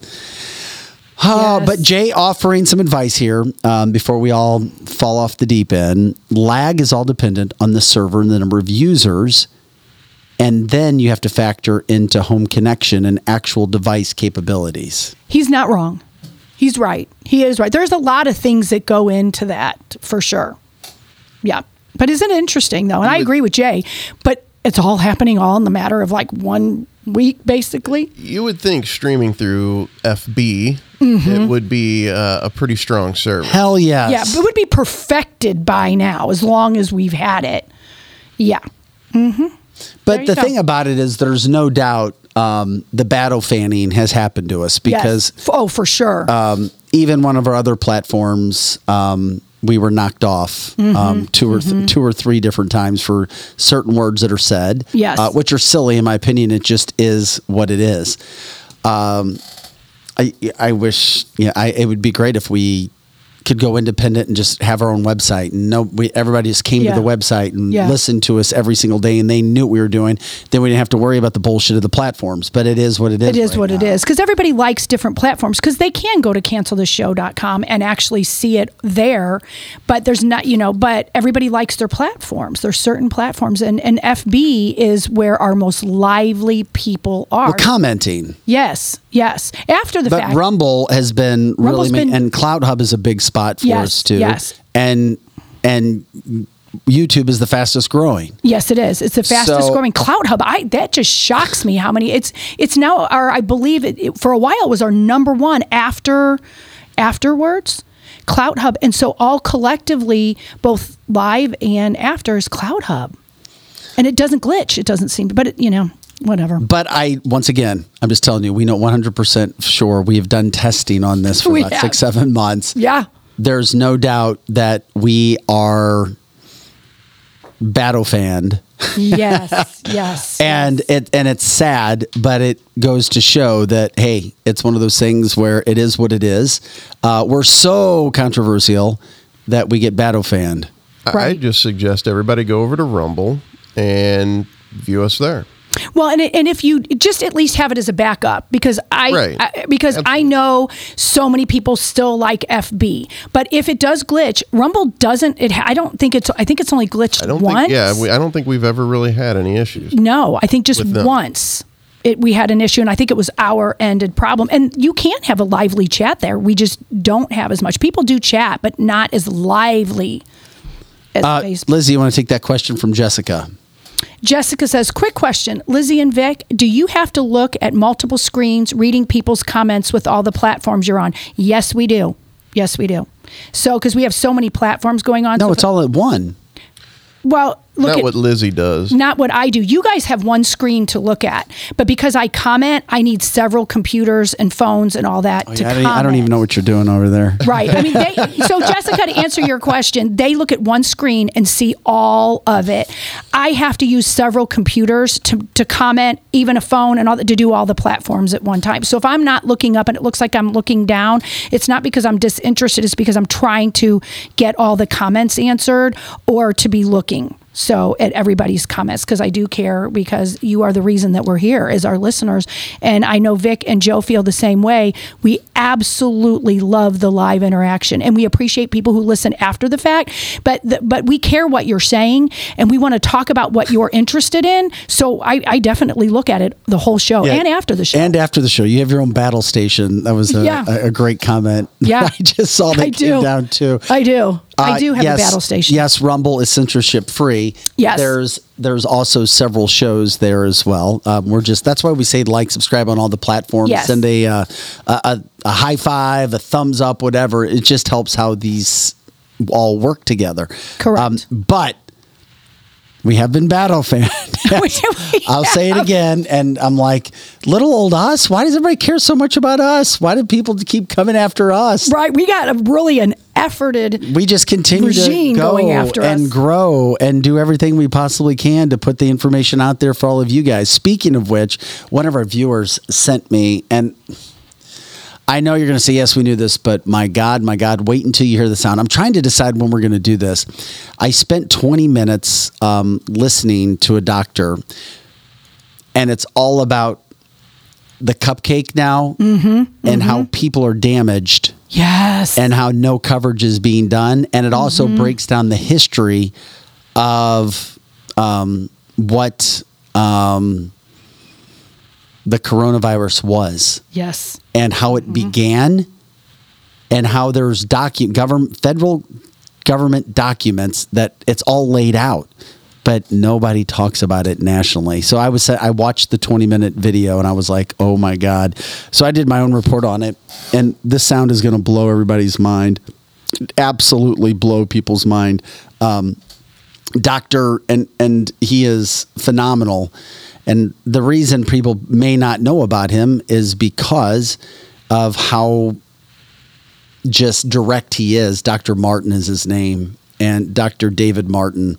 Uh, But Jay offering some advice here um, before we all fall off the deep end. Lag is all dependent on the server and the number of users. And then you have to factor into home connection and actual device capabilities. He's not wrong. He's right. He is right. There's a lot of things that go into that for sure. Yeah. But isn't it interesting though? And I agree with Jay, but it's all happening all in the matter of like one week basically. You would think streaming through FB, Mhm. it would be uh, a pretty strong service. Hell yes. Yeah, but it would be perfected by now as long as we've had it. Yeah. Mhm. But the go. thing about it is, there's no doubt um, the battle fanning has happened to us because Yes. oh, for sure. um, even one of our other platforms, um, we were knocked off um, Mhm, two or th- mhm. two or three different times for certain words that are said, Yes. uh, which are silly in my opinion. It just is what it is. Um, I I wish yeah, I, it would be great if we could go independent and just have our own website and no we everybody just came Yeah. to the website and Yeah. listened to us every single day and they knew what we were doing then we didn't have to worry about the bullshit of the platforms but it is what it is It is right what it now. is because everybody likes different platforms because they can go to canceltheshow.com and actually see it there. But there's not, you know, but everybody likes their platforms. There's certain platforms, and, and FB is where our most lively people are. we're commenting yes, yes. After the but fact, Rumble has been really Rumble's ma- been- and CloutHub is a big spot for Yes, us too. yes. And and YouTube is the fastest growing. Yes, it is. It's the fastest So- growing CloutHub. I that just shocks me how many it's it's now our I believe it, it- for a while it was our number one after afterwards CloutHub and so all collectively both live and after is CloutHub and it doesn't glitch it doesn't seem but it, you know whatever But I once again, I'm just telling you, we know 100% sure we have done testing on this for We about have. six, seven months. yeah There's no doubt that we are battle fanned. yes yes and it and it's sad, but it goes to show that hey, it's one of those things where it is what it is. Uh, we're so controversial that we get battle fanned. I I just suggest everybody go over to Rumble and view us there. Well, and and if you just at least have it as a backup, because I, Right. I because I know so many people still like FB, but if it does glitch, Rumble doesn't. It I don't think it's. I think it's only glitched I don't once. think. Yeah, we, I don't think we've ever really had any issues. no, I think just once. it, we had an issue, and I think it was our ended problem. And you can have a lively chat there. We just don't have as much. People do chat, but not as lively as Uh, Facebook. Lizzie, you want to take that question from Jessica? Jessica says, quick question. Lizzie and Vic, do you have to look at multiple screens reading people's comments with all the platforms you're on? Yes, we do. Yes, we do. So, because we have so many platforms going on. No, so it's all at one. Well, look Not at what Lizzie does. not what I do. You guys have one screen to look at, but because I comment, I need several computers and phones and all that oh, to Oh, Yeah, I, comment. don't, I don't even know what you're doing over there. Right. I mean, they, so Jessica, to answer your question, they look at one screen and see all of it. I have to use several computers to, to comment, even a phone, and all that to do all the platforms at one time. So if I'm not looking up and it looks like I'm looking down, it's not because I'm disinterested. It's because I'm trying to get all the comments answered or to be looking. So at everybody's comments because I do care because you are the reason that we're here as our listeners, and I know Vic and Joe feel the same way. We absolutely love the live interaction, and we appreciate people who listen after the fact. But the, but we care what you're saying, and we want to talk about what you're interested in. So I, I definitely look at it the whole show Yeah. and after the show. And after the show, you have your own battle station. That was a, Yeah. a, a great comment. Yeah. I just saw that I came do. down too. I do. I Uh, do have yes, a battle station. Yes, Rumble is censorship free. Yes. There's there's also several shows there as well. Um, we're just that's why we say like, subscribe on all the platforms. Yes. Send a, uh, a a a high five, a thumbs up, whatever. It just helps how these all work together. Correct. but we have been battle fans. I'll say it again, and I'm like, little old us. Why does everybody care so much about us? Why do people keep coming after us? Right. We got a really an efforted. we just continue to go going after and us. grow and do everything we possibly can to put the information out there for all of you guys. Speaking of which, one of our viewers sent me, and I know you're going to say, yes, we knew this, but my God, my God, wait until you hear the sound. I'm trying to decide when we're going to do this. I spent 20 minutes um, listening to a doctor, and it's all about the cupcake now and how people are damaged Yes. and how no coverage is being done. And it also breaks down the history of um, what um, the coronavirus was. Yes. and how it began and how there's docu- government federal government documents that it's all laid out but nobody talks about it nationally. So i was i watched the 20 minute video and i was like oh my god. So i did my own report on it and this sound is going to blow everybody's mind absolutely blow people's mind. Um, doctor and and he is phenomenal and the reason people may not know about him is because of how just direct he is. Dr martin is his name and dr david martin.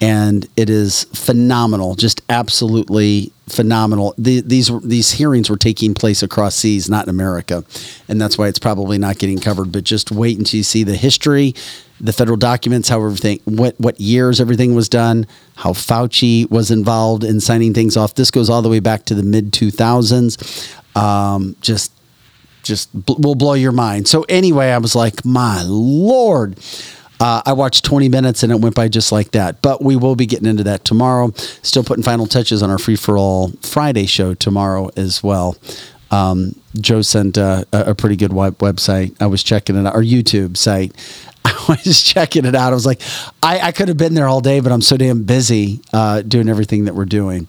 And it is phenomenal just absolutely phenomenal. The, these these hearings were taking place across seas not in america. And that's why it's probably not getting covered but just wait until you see the history the federal documents how everything what what years everything was done how fauci was involved in signing things off this goes all the way back to the mid 2000s um, just just bl- will blow your mind. So anyway, I was like, my lord. Uh, I watched 20 minutes and it went by just like that. But we will be getting into that tomorrow. Still putting final touches on our free for all Friday show tomorrow as well. Um, Joe sent uh, a, a pretty good web- website. I was checking it out, our YouTube site. I was checking it out. I was like, I, I could have been there all day, but I'm so damn busy uh, doing everything that we're doing.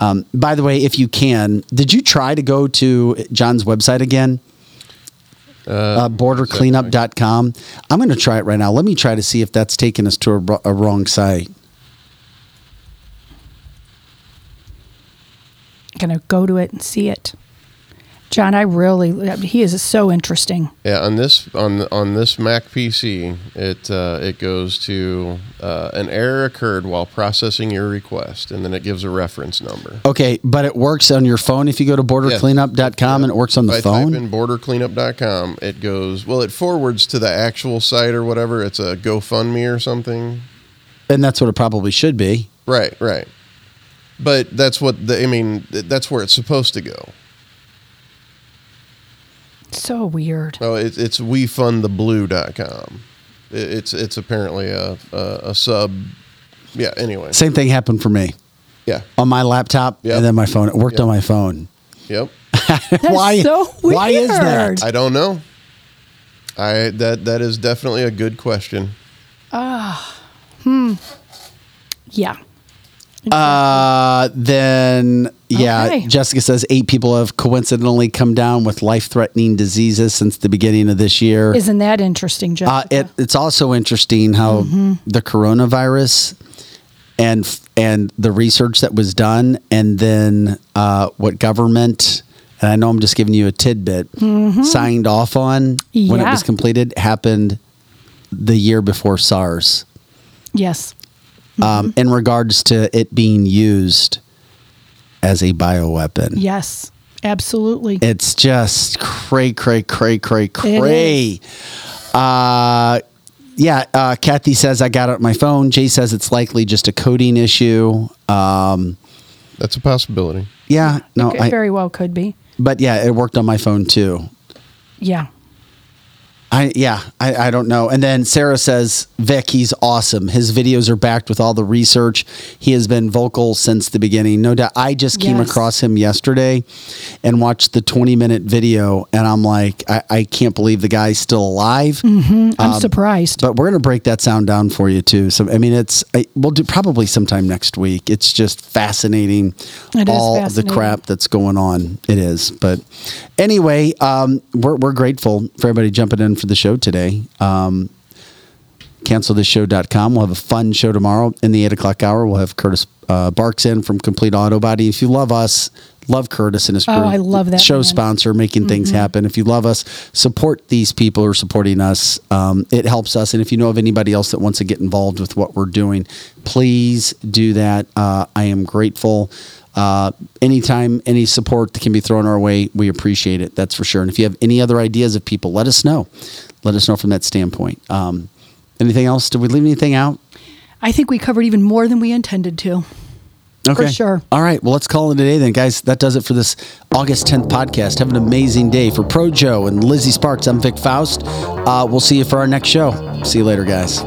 Um, by the way, if you can, did you try to go to John's website again? Uh, bordercleanup.com. I'm going to try it right now. Let me try to see if that's taking us to a, bro- a wrong site. Gonna go to it and see it. John, I really he is so interesting. Yeah, on this on on this Mac PC, it uh, it goes to uh, an error occurred while processing your request, and then it gives a reference number. Okay, but it works on your phone if you go to bordercleanup.com and it works on the if I phone. type in bordercleanup.com, it goes well. It forwards to the actual site or whatever. It's a GoFundMe or something. and that's what it probably should be. Right, right. But that's what the. I mean, that's where it's supposed to go. So weird. Oh, it, it's wefundtheblue.com. It, it's it's apparently a, a a sub. Yeah. Anyway. Same thing happened for me. Yeah. on my laptop, Yep. and then my phone. It worked Yep. on my phone. Yep. why? so Why is that? I don't know. I that that is definitely a good question. Ah. Uh, hmm. Yeah. Uh, then yeah, Okay. Jessica says eight people have coincidentally come down with life-threatening diseases since the beginning of this year. Isn't that interesting, Jessica? Uh, it, it's also interesting how the coronavirus and and the research that was done, and then uh, what government. And I know I'm just giving you a tidbit. Signed off on when it was completed happened the year before SARS. yes. Um, in regards to it being used as a bioweapon. Yes. Absolutely. It's just cray, cray, cray, cray, It cray. Uh, yeah, uh, Kathy says I got it on my phone. Jay says it's likely just a coding issue. Um, That's a possibility. yeah, no, it I, very well could be. but yeah, it worked on my phone too. Yeah. I yeah, I, I don't know. And then Sarah says, Vic, he's awesome. His videos are backed with all the research. He has been vocal since the beginning. No doubt. I just came Yes. across him yesterday and watched the 20 minute video, and I'm like, I, I can't believe the guy's still alive. I'm Um, surprised. But we're gonna break that sound down for you too. So I mean, it's I, we'll do probably sometime next week. It's just fascinating. It is all the fascinating. crap that's going on. It is. But anyway, um, we're we're grateful for everybody jumping in for the show today. Um, cancelthisshow.com. We'll have a fun show tomorrow in the eight o'clock hour. We'll have Curtis uh, Barks in from Complete Auto Body. If you love us, love Curtis and his crew. Oh, I love that show man. sponsor, making things happen. If you love us, support these people who are supporting us. Um, it helps us. And if you know of anybody else that wants to get involved with what we're doing, please do that. Uh, I am grateful. Uh, anytime any support that can be thrown our way, we appreciate it. That's for sure. And if you have any other ideas of people, let us know. Let us know from that standpoint. Um, anything else? Did we leave anything out? I think we covered even more than we intended to. Okay. For sure. All right. Well, let's call it a day then, guys. That does it for this August 10th podcast. Have an amazing day. For Pro Joe and Lizzie Sparks, I'm Vic Faust. Uh, we'll see you for our next show. See you later, guys.